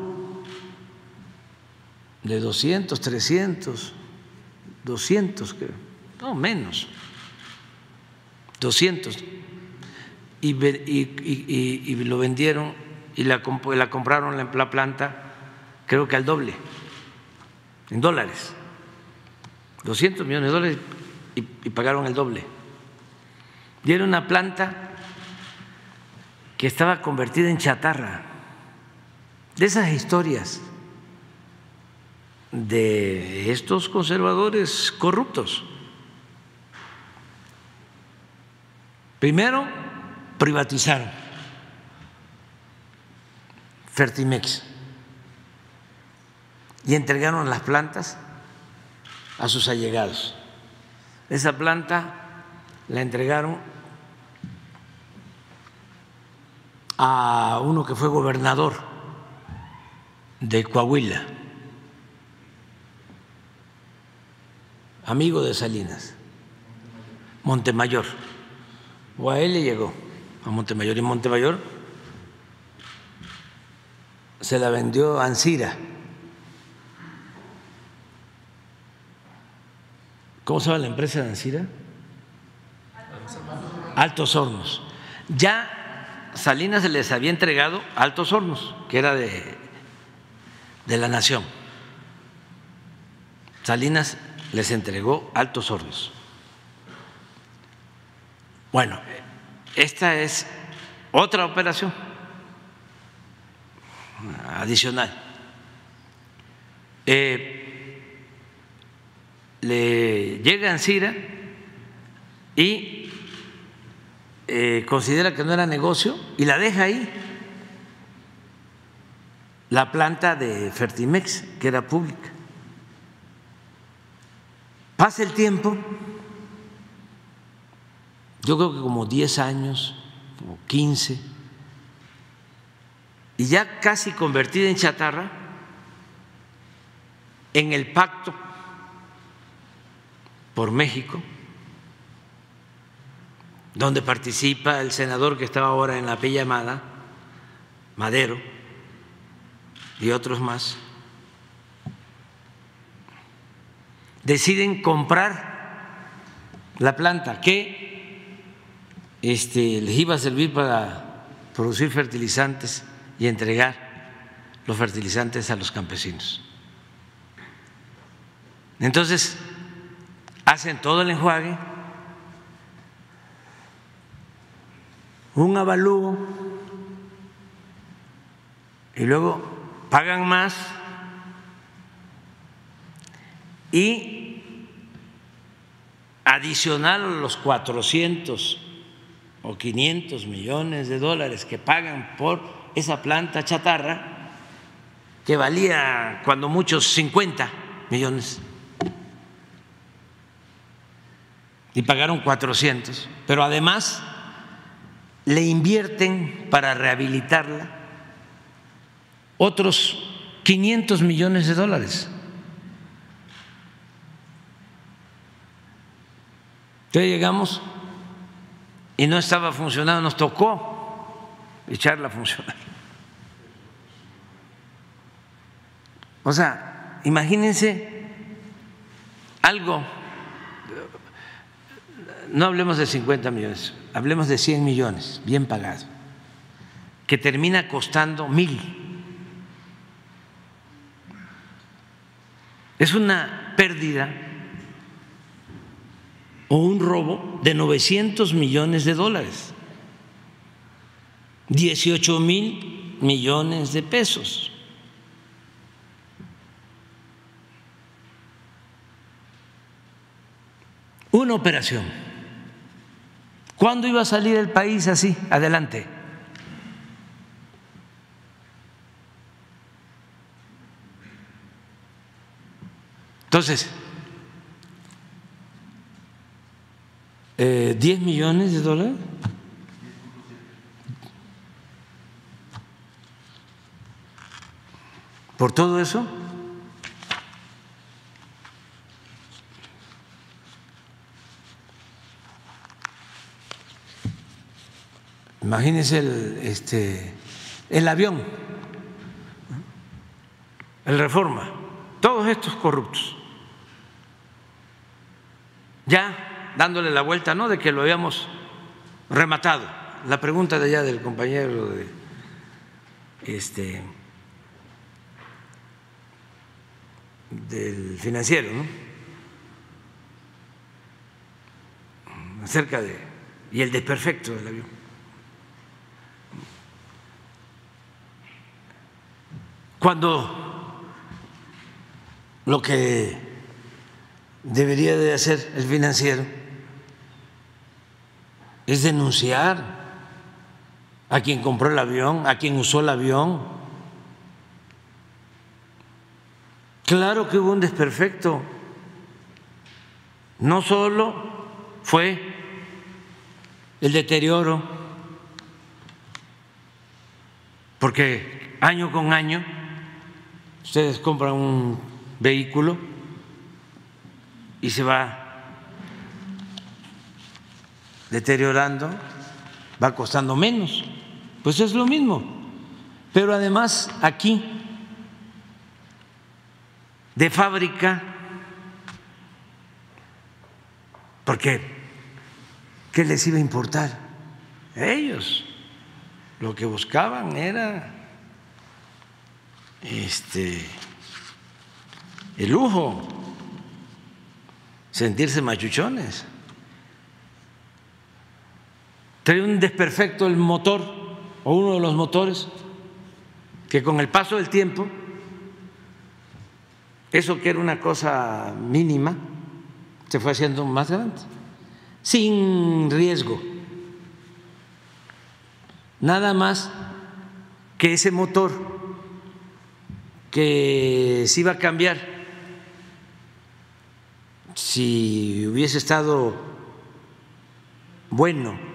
de 200, 300, 200, creo, no menos 200 y, lo vendieron y la, la compraron en la planta creo que al doble, en dólares, 200 millones de dólares y, pagaron el doble. Y era una planta que estaba convertida en chatarra, de esas historias de estos conservadores corruptos. Primero, privatizaron Fertimex y entregaron las plantas a sus allegados. Esa planta la entregaron a uno que fue gobernador de Coahuila, amigo de Salinas, Montemayor. O a él le llegó, a Montemayor. Y Montemayor se la vendió a Ansira. ¿Cómo se llama la empresa de Ansira? Altos Hornos. Ya Salinas se les había entregado Altos Hornos, que era de, de la nación. Salinas les entregó Altos Hornos. Bueno, esta es otra operación adicional. Eh, le llega a Ansira y eh, considera que no era negocio y la deja ahí. La planta de Fertimex, que era pública. Pasa el tiempo, yo creo que como 10 años, como 15, y ya casi convertida en chatarra, en el pacto por México, donde participa el senador que estaba ahora en la llamada, Madero, y otros más, deciden comprar la planta. Que este, les iba a servir para producir fertilizantes y entregar los fertilizantes a los campesinos. Entonces, hacen todo el enjuague, un avalúo y luego pagan más y adicional a los 400 o 500 millones de dólares que pagan por esa planta chatarra, que valía cuando muchos 50 millones, y pagaron 400, pero además le invierten para rehabilitarla otros 500 millones de dólares. Entonces llegamos y no estaba funcionando, nos tocó echarla a funcionar. O sea, imagínense algo, no hablemos de 50 millones, hablemos de 100 millones, bien pagado, que termina costando mil. Es una pérdida o un robo de 900 millones de dólares, 18 mil millones de pesos. Una operación. ¿Cuándo iba a salir el país así? Adelante. Entonces, eh, 10 millones de dólares. Por todo eso. Imagínense el, este, el avión, el reforma, todos estos corruptos. Ya dándole la vuelta, ¿no? De que lo habíamos rematado. La pregunta de allá del compañero de este del financiero, ¿no? Acerca de y el desperfecto del avión. Cuando lo que debería de hacer el financiero es denunciar a quien compró el avión, a quien usó el avión. Claro que hubo un desperfecto. No solo fue el deterioro porque año con año ustedes compran un vehículo y se va deteriorando, va costando menos. Pues es lo mismo. Pero además aquí, de fábrica, porque ¿qué les iba a importar? Ellos lo que buscaban era este el lujo, sentirse machuchones. Trae un desperfecto el motor o uno de los motores que con el paso del tiempo, eso que era una cosa mínima, se fue haciendo más grande, sin riesgo. Nada más que ese motor que se iba a cambiar si hubiese estado bueno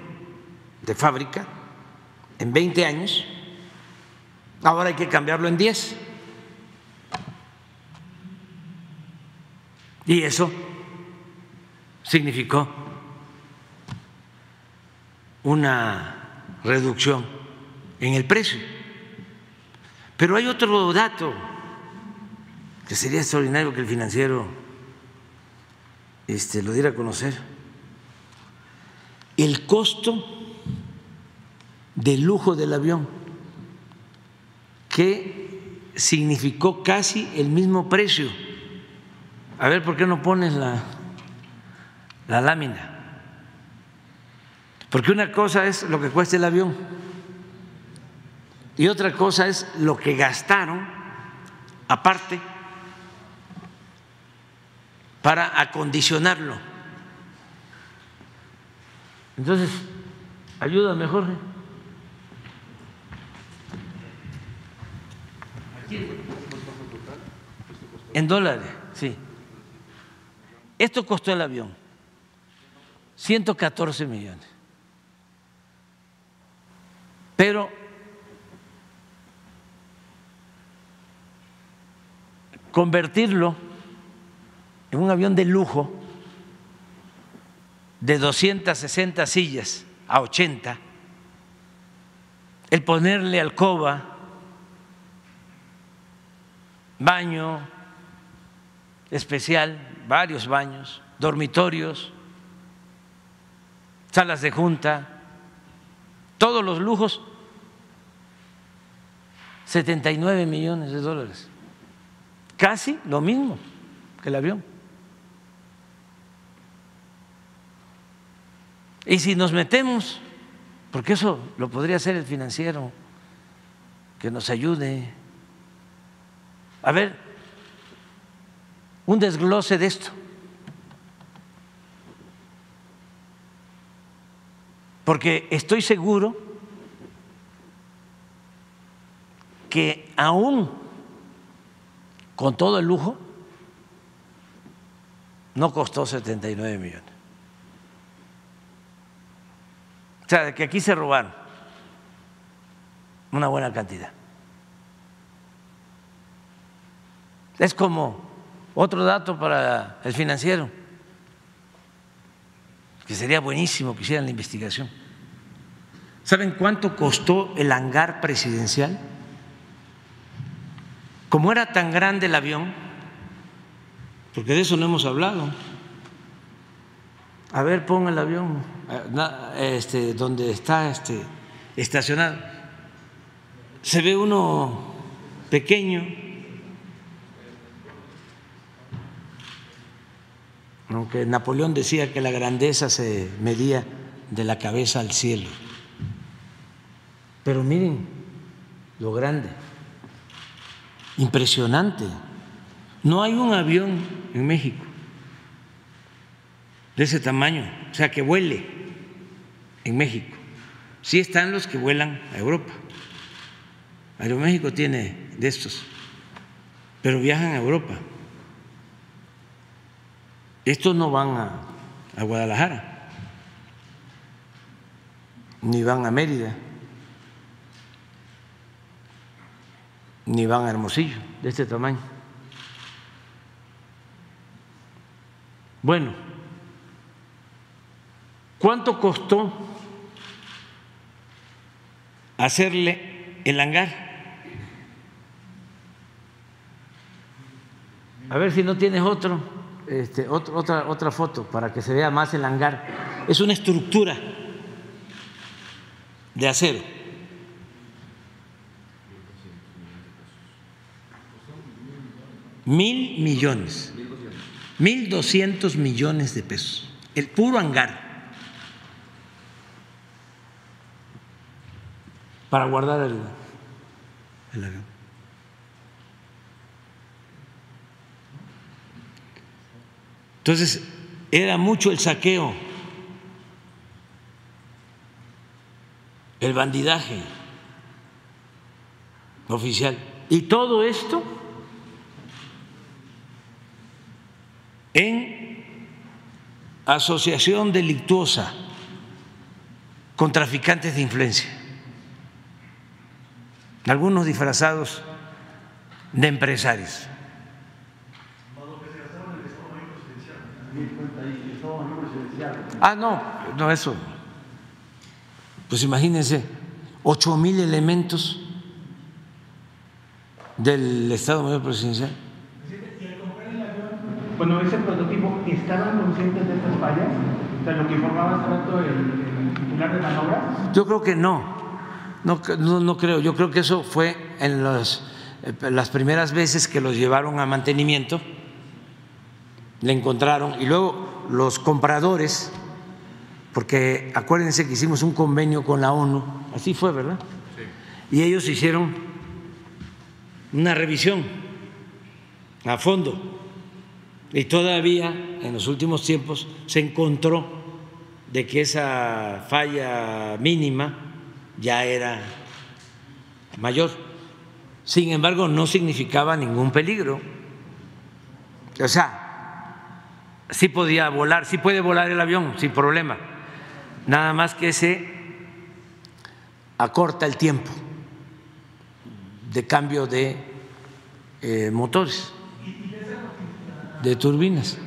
de fábrica en 20 años, ahora hay que cambiarlo en 10. Y eso significó una reducción en el precio. Pero hay otro dato que sería extraordinario que el financiero este, lo diera a conocer. El costo del lujo del avión, que significó casi el mismo precio. A ver, ¿por qué no pones la, la lámina? Porque una cosa es lo que cuesta el avión y otra cosa es lo que gastaron aparte para acondicionarlo. Entonces, ayúdame, Jorge. En dólares, sí. Esto costó el avión 114 millones. Pero convertirlo en un avión de lujo de 260 sillas a 80, el ponerle alcoba, baño especial, varios baños, dormitorios, salas de junta, todos los lujos, 79 millones de dólares, casi lo mismo que el avión. Y si nos metemos, porque eso lo podría hacer el financiero, que nos ayude a ver, un desglose de esto. Porque estoy seguro que aún con todo el lujo no costó 79 millones. O sea, que aquí se robaron una buena cantidad. Es como otro dato para el financiero, que sería buenísimo que hicieran la investigación. ¿Saben cuánto costó el hangar presidencial? Como era tan grande el avión, porque de eso no hemos hablado. A ver, pon el avión este, donde está este, estacionado. Se ve uno pequeño, aunque Napoleón decía que la grandeza se medía de la cabeza al cielo. Pero miren lo grande, impresionante. No hay un avión en México de ese tamaño, o sea, que vuele en México. Sí están los que vuelan a Europa. Aeroméxico tiene de estos, pero viajan a Europa. Estos no van a, Guadalajara, ni van a Mérida. ni van a Hermosillo, de este tamaño. Bueno, ¿cuánto costó hacerle el hangar? A ver si no tienes otro, este, otra, otra foto para que se vea más el hangar. Es una estructura de acero. Mil millones, mil doscientos millones de pesos, el puro hangar, para guardar el, el. Entonces, era mucho el saqueo, el bandidaje oficial. Y todo esto en asociación delictuosa con traficantes de influencia, algunos disfrazados de empresarios. Ah, no, no, eso. Pues imagínense, ocho mil elementos del Estado Mayor Presidencial. Bueno, ese prototipo, ¿estaban conscientes de estas fallas? O sea, lo que informaba hace rato el, el titular de manobra. Yo creo que no, no, no, no creo. Yo creo que eso fue en los, eh, las primeras veces que los llevaron a mantenimiento, le encontraron y luego los compradores, porque acuérdense que hicimos un convenio con la ONU, así fue, ¿verdad? Y ellos hicieron una revisión a fondo y todavía en los últimos tiempos se encontró de que esa falla mínima ya era mayor. Sin embargo, no significaba ningún peligro. O sea, sí podía volar, sí puede volar el avión sin problema. Nada más que se acorta el tiempo de cambio de eh, motores de turbinas.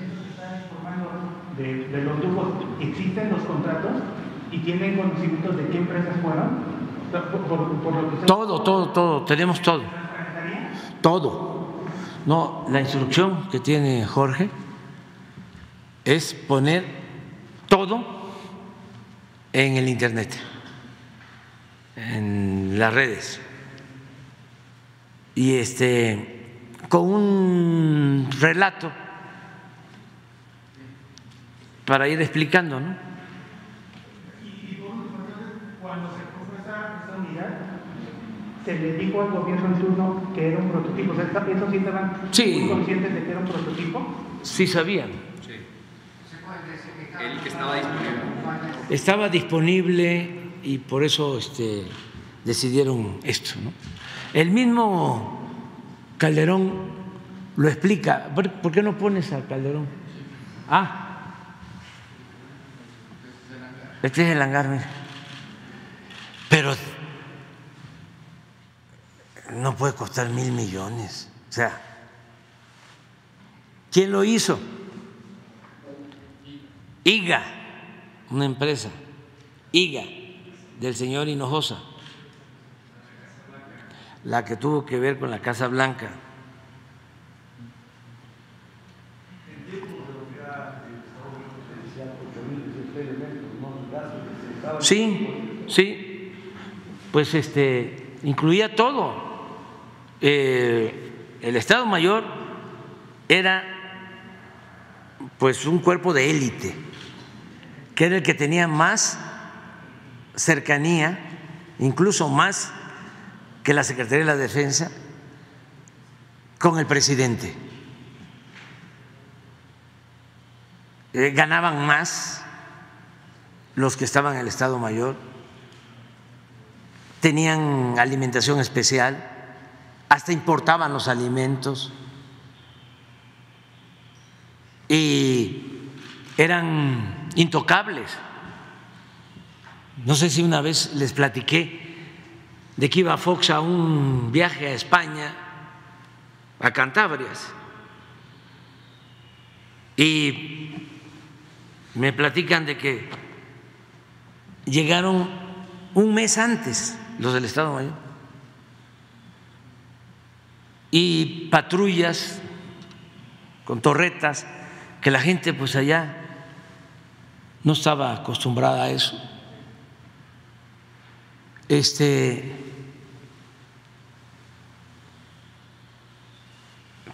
De, de los tubos, ¿existen los contratos y tienen conocimientos de qué empresas fueron? Por, por- por lo que Todo, todo, todo, tenemos todo. Todo. No, la instrucción que tiene Jorge es poner todo en el Internet, en las redes. Y este, con un relato para ir explicando, ¿no? Cuando se compró esa, esa unidad, se le dijo al gobierno en turno que era un prototipo. O sea, ¿está- ¿eso sí estaban Sí. muy conscientes de que era un prototipo? Sí sabían. El que estaba disponible. Estaba disponible y por eso este, decidieron esto. El mismo Calderón lo explica. ¿Por, por qué no pones a Calderón? Ah, este es el hangar, mira. Pero no puede costar mil millones. O sea, ¿quién lo hizo? IGA, una empresa, IGA, del señor Hinojosa, la que tuvo que ver con la Casa Blanca. Sí, sí, pues este incluía todo. Eh, el Estado Mayor era pues un cuerpo de élite, que era el que tenía más cercanía, incluso más que la Secretaría de la Defensa, con el presidente. Eh, ganaban más los que estaban en el Estado Mayor, tenían alimentación especial, hasta importaban los alimentos y eran intocables. No sé si una vez les platiqué de que iba Fox a un viaje a España, a Cantabrias, y me platican de que llegaron un mes antes los del Estado Mayor y patrullas con torretas que la gente pues allá no estaba acostumbrada a eso. Este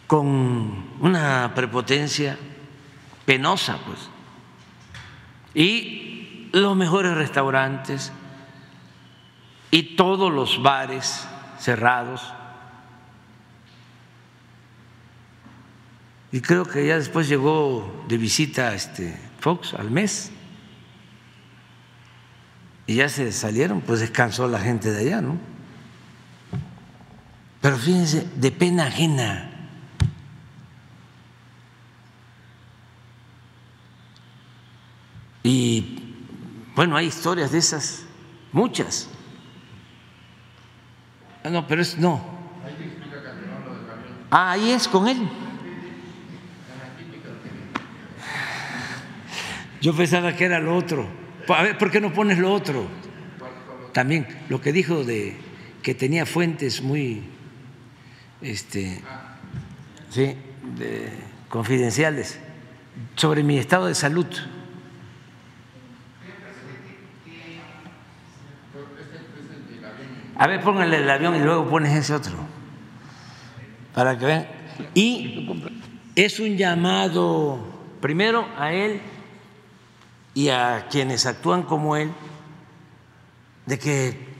con una prepotencia penosa, pues. Y los mejores restaurantes y todos los bares cerrados. Y creo que ya después llegó de visita este Fox al mes. Y ya se salieron, pues descansó la gente de allá, ¿no? Pero fíjense, de pena ajena. Y bueno, hay historias de esas, muchas. Ah, no, pero es no. Ah, ahí es con él. Yo pensaba que era lo otro. A ver, ¿por qué no pones lo otro? También lo que dijo de que tenía fuentes muy este sí, de, confidenciales sobre mi estado de salud. A ver, póngale el avión y luego pones ese otro. Para que vean. Y es un llamado, primero a él y a quienes actúan como él, de que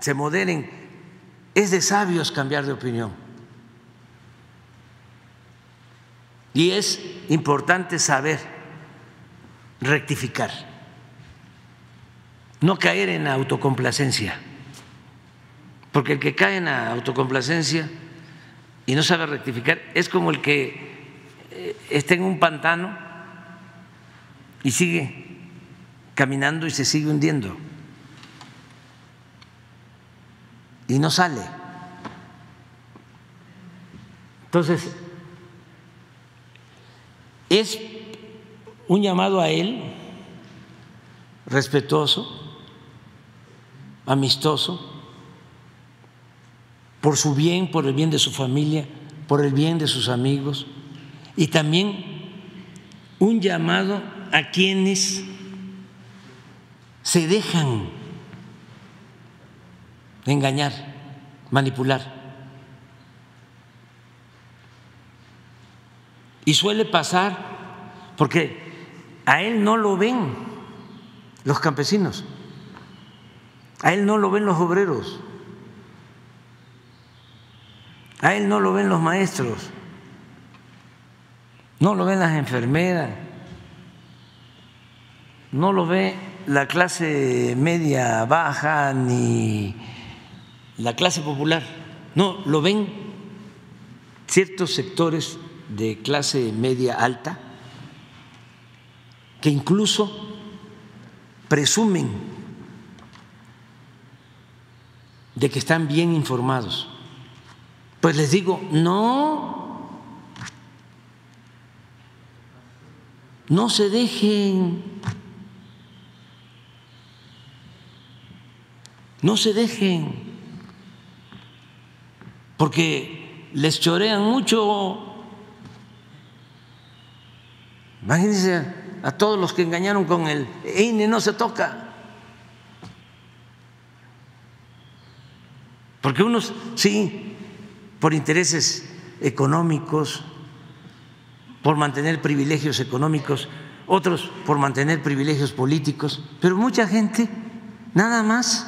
se moderen. Es de sabios cambiar de opinión. Y es importante saber rectificar, no caer en la autocomplacencia, porque el que cae en la autocomplacencia y no sabe rectificar es como el que eh, está en un pantano y sigue caminando y se sigue hundiendo y no sale. Entonces, es un llamado a él respetuoso, amistoso, por su bien, por el bien de su familia, por el bien de sus amigos, y también un llamado a quienes se dejan engañar, manipular. Y suele pasar porque a él no lo ven los campesinos, a él no lo ven los obreros, a él no lo ven los maestros, no lo ven las enfermeras, no lo ve la clase media baja ni la clase popular, no, lo ven ciertos sectores de clase media alta que incluso presumen de que están bien informados. Pues les digo, no, no se dejen, no se dejen, porque les chorean mucho. Imagínense a todos los que engañaron con el INE, no se toca. Porque unos sí, por intereses económicos, por mantener privilegios económicos, otros por mantener privilegios políticos, pero mucha gente nada más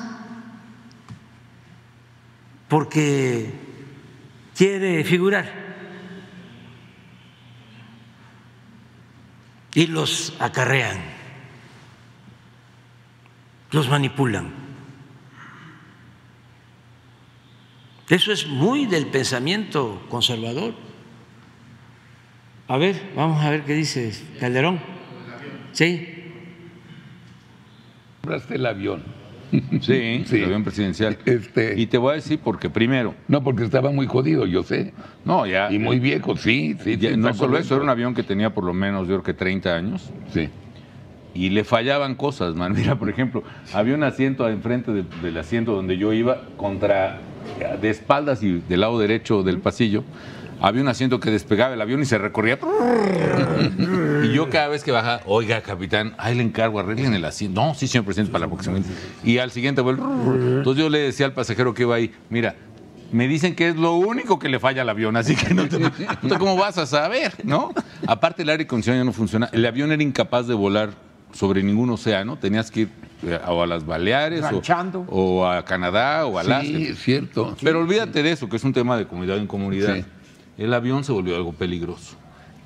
porque quiere figurar y los acarrean, los manipulan. Eso es muy del pensamiento conservador. A ver, vamos a ver qué dice Calderón. Sí. Compraste el avión. Sí, Sí. el avión presidencial. Este- Y te voy a decir porque primero, No, porque estaba muy jodido, yo sé. no, ya. Y muy viejo, sí, sí. ya sí, no solo eso, era un avión que tenía por lo menos, yo creo que 30 años. Sí. y le fallaban cosas, man. Mira, por ejemplo, había un asiento enfrente de- del asiento donde yo iba, contra, de espaldas y del lado derecho del pasillo, había un asiento que despegaba el avión y se recorría. Y yo cada vez que bajaba, oiga, capitán, ahí le encargo, arreglen el asiento. No, sí, señor presidente, para la próxima. Y al siguiente vuelo, entonces yo le decía al pasajero que iba ahí, mira, me dicen que es lo único que le falla al avión, así que no te, ¿cómo vas a saber, no? Aparte el aire acondicionado ya no funciona, el avión era incapaz de volar sobre ningún océano, tenías que ir eh, o a las Baleares o, o a Canadá o a Alaska. Sí, es cierto. Pero olvídate de eso, que es un tema de comunidad en comunidad. Sí. El avión se volvió algo peligroso.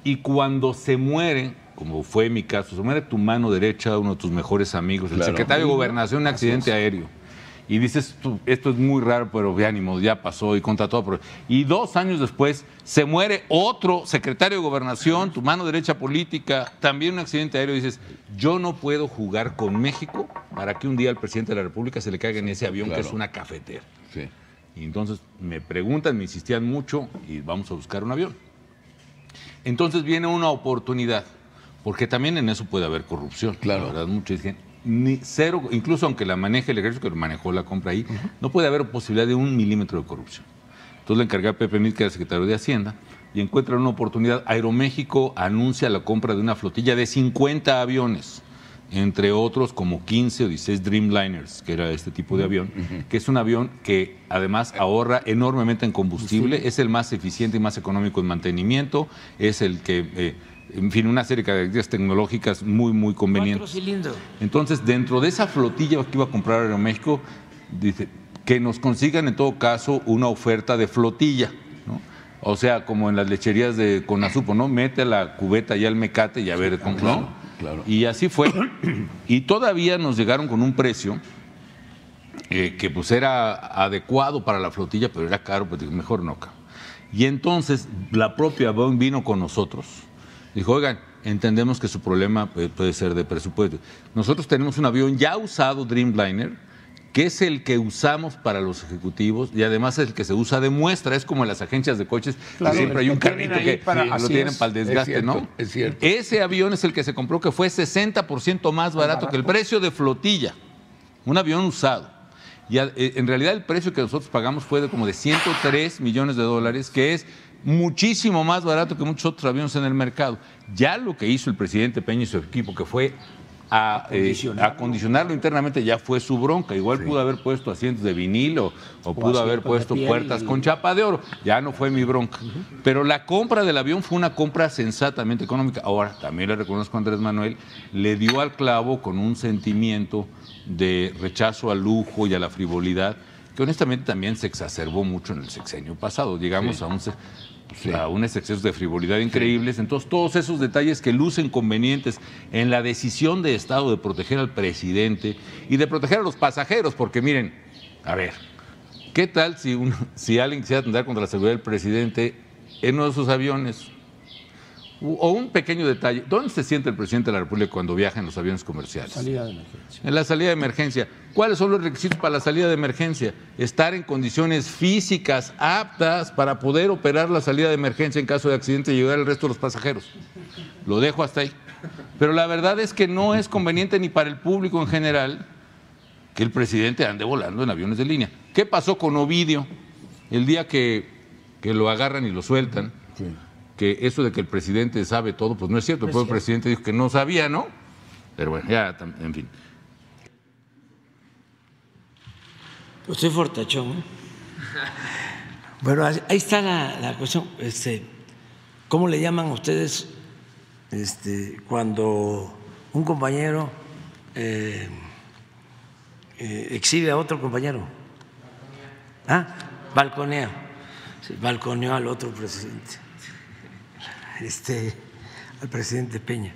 Y cuando se muere, como fue mi caso, se muere tu mano derecha, uno de tus mejores amigos, el secretario de Gobernación, un accidente aéreo. Y dices, esto es muy raro, pero de ánimo, ya pasó y contra todo. pero- Y dos años después se muere otro secretario de Gobernación, tu mano derecha política, también un accidente aéreo. Y dices, yo no puedo jugar con México para que un día al presidente de la República se le caiga en ese avión que es una cafetera. Sí. Y entonces me preguntan, me insistían mucho y vamos a buscar un avión. Entonces viene una oportunidad, porque también en eso puede haber corrupción. Claro. La verdad, muchos dicen, ni cero, incluso aunque la maneje el ejército que manejó la compra ahí, no puede haber posibilidad de un milímetro de corrupción. Entonces le encargué a Pepe Mit, que era secretario de Hacienda, y encuentra una oportunidad. Aeroméxico anuncia la compra de una flotilla de 50 aviones, entre otros como 15 o 16 Dreamliners, que era este tipo de avión, que es un avión que además ahorra enormemente en combustible, es el más eficiente y más económico en mantenimiento, es el que, eh, en fin, una serie de características tecnológicas muy, muy convenientes. cilindros. Entonces, dentro de esa flotilla que iba a comprar Aeroméxico, dice que nos consigan en todo caso una oferta de flotilla, ¿no? O sea, como en las lecherías de Conazupo, ¿no? Mete la cubeta ya al mecate y a ver cómo. Claro. Y así fue. Y todavía nos llegaron con un precio eh, que pues era adecuado para la flotilla, pero era caro, pues mejor no. Y entonces la propia Boeing vino con nosotros. Dijo, oigan, entendemos que su problema eh, puede ser de presupuesto. Nosotros tenemos un avión ya usado, Dreamliner, que es el que usamos para los ejecutivos y además es el que se usa de muestra. Es como en las agencias de coches, que siempre hay un carrito que para- lo tienen es. para el Es desgaste, cierto, ¿no? es cierto. Ese avión es el que se compró, que fue 60% más barato que el precio de flotilla. Un avión usado. Y eh, en realidad el precio que nosotros pagamos fue de como de 103 millones de dólares, que es muchísimo más barato que muchos otros aviones en el mercado. Ya lo que hizo el presidente Peña y su equipo, que fue a, eh, Acondicionarlo. acondicionarlo internamente, ya fue su bronca. Igual pudo haber puesto asientos de vinilo o, pudo haber puesto puertas y- con chapa de oro. Ya no fue mi bronca. Pero la compra del avión fue una compra sensatamente económica. Ahora, también le reconozco a Andrés Manuel, le dio al clavo con un sentimiento de rechazo al lujo y a la frivolidad, que honestamente también se exacerbó mucho en el sexenio pasado. Llegamos a un... se- a unos excesos de frivolidad increíbles. Entonces, todos esos detalles que lucen convenientes en la decisión de Estado de proteger al presidente y de proteger a los pasajeros, porque miren, a ver, ¿Qué tal si, un- si alguien quisiera atentar contra la seguridad del presidente en uno de sus aviones? O un pequeño detalle, ¿dónde se siente el presidente de la República cuando viaja en los aviones comerciales? Salida de emergencia. En la salida de emergencia. ¿Cuáles son los requisitos para la salida de emergencia? Estar en condiciones físicas aptas para poder operar la salida de emergencia en caso de accidente y llegar al resto de los pasajeros. Lo dejo hasta ahí. Pero la verdad es que no es conveniente ni para el público en general que el presidente ande volando en aviones de línea. ¿Qué pasó con Ovidio el día que, que lo agarran y lo sueltan? Que eso de que el presidente sabe todo, pues no es cierto. El propio presidente dijo que no sabía, ¿no? Pero bueno, ya, en fin. Pues soy fortachón. ¿eh? Bueno, ahí está la, la cuestión. Este, ¿Cómo le llaman ustedes este, cuando un compañero eh, eh, exhibe a otro compañero? ¿Ah? Balconeo. Sí, balconeó al otro presidente, este, al presidente Peña.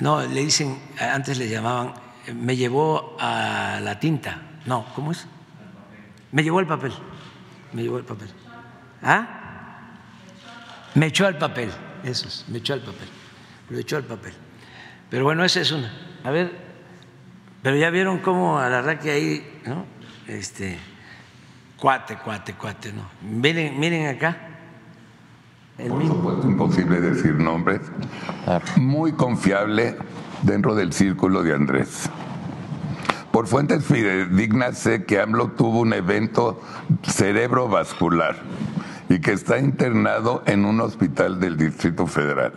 No, le dicen, antes le llamaban, me llevó a la tinta. No, ¿cómo es? Me llevó el papel. Me llevó el papel. ¿Ah? Me echó al papel. Eso es, me echó al papel. Lo echó al papel. Pero bueno, esa es una. A ver, Pero ya vieron cómo a la que ahí, ¿no? Este, cuate, cuate, cuate, ¿no? Miren, miren acá. El Por supuesto, imposible decir nombres. Muy confiable dentro del círculo de Andrés. Por fuentes fidedignas sé que AMLO tuvo un evento cerebrovascular y que está internado en un hospital del Distrito Federal.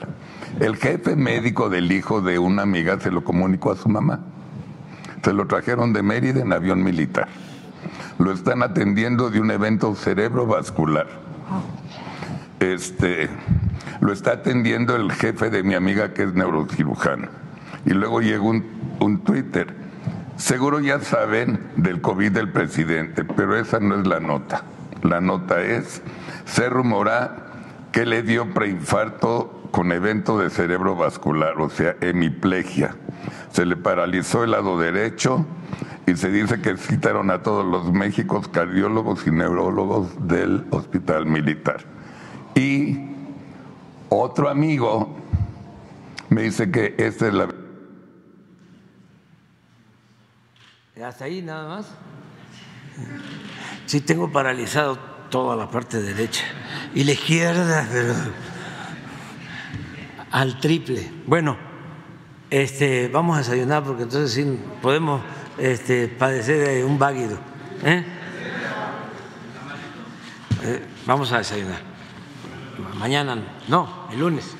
El jefe médico del hijo de una amiga se lo comunicó a su mamá. Se lo trajeron de Mérida en avión militar. Lo están atendiendo de un evento cerebrovascular. Este, lo está atendiendo el jefe de mi amiga que es neurocirujano. Y luego llegó un, un Twitter. Seguro ya saben del COVID del presidente, pero esa no es la nota. La nota es, se rumora que le dio preinfarto con evento de cerebro vascular, o sea, hemiplegia. Se le paralizó el lado derecho y se dice que citaron a todos los méxicos cardiólogos y neurólogos del hospital militar. Y otro amigo me dice que esta es la Hasta ahí nada más. Sí, tengo paralizado toda la parte derecha y la izquierda, pero al triple. Bueno, este, vamos a desayunar porque entonces sí podemos este, padecer de un váguido. ¿eh? Eh, vamos a desayunar. Mañana, no, el lunes.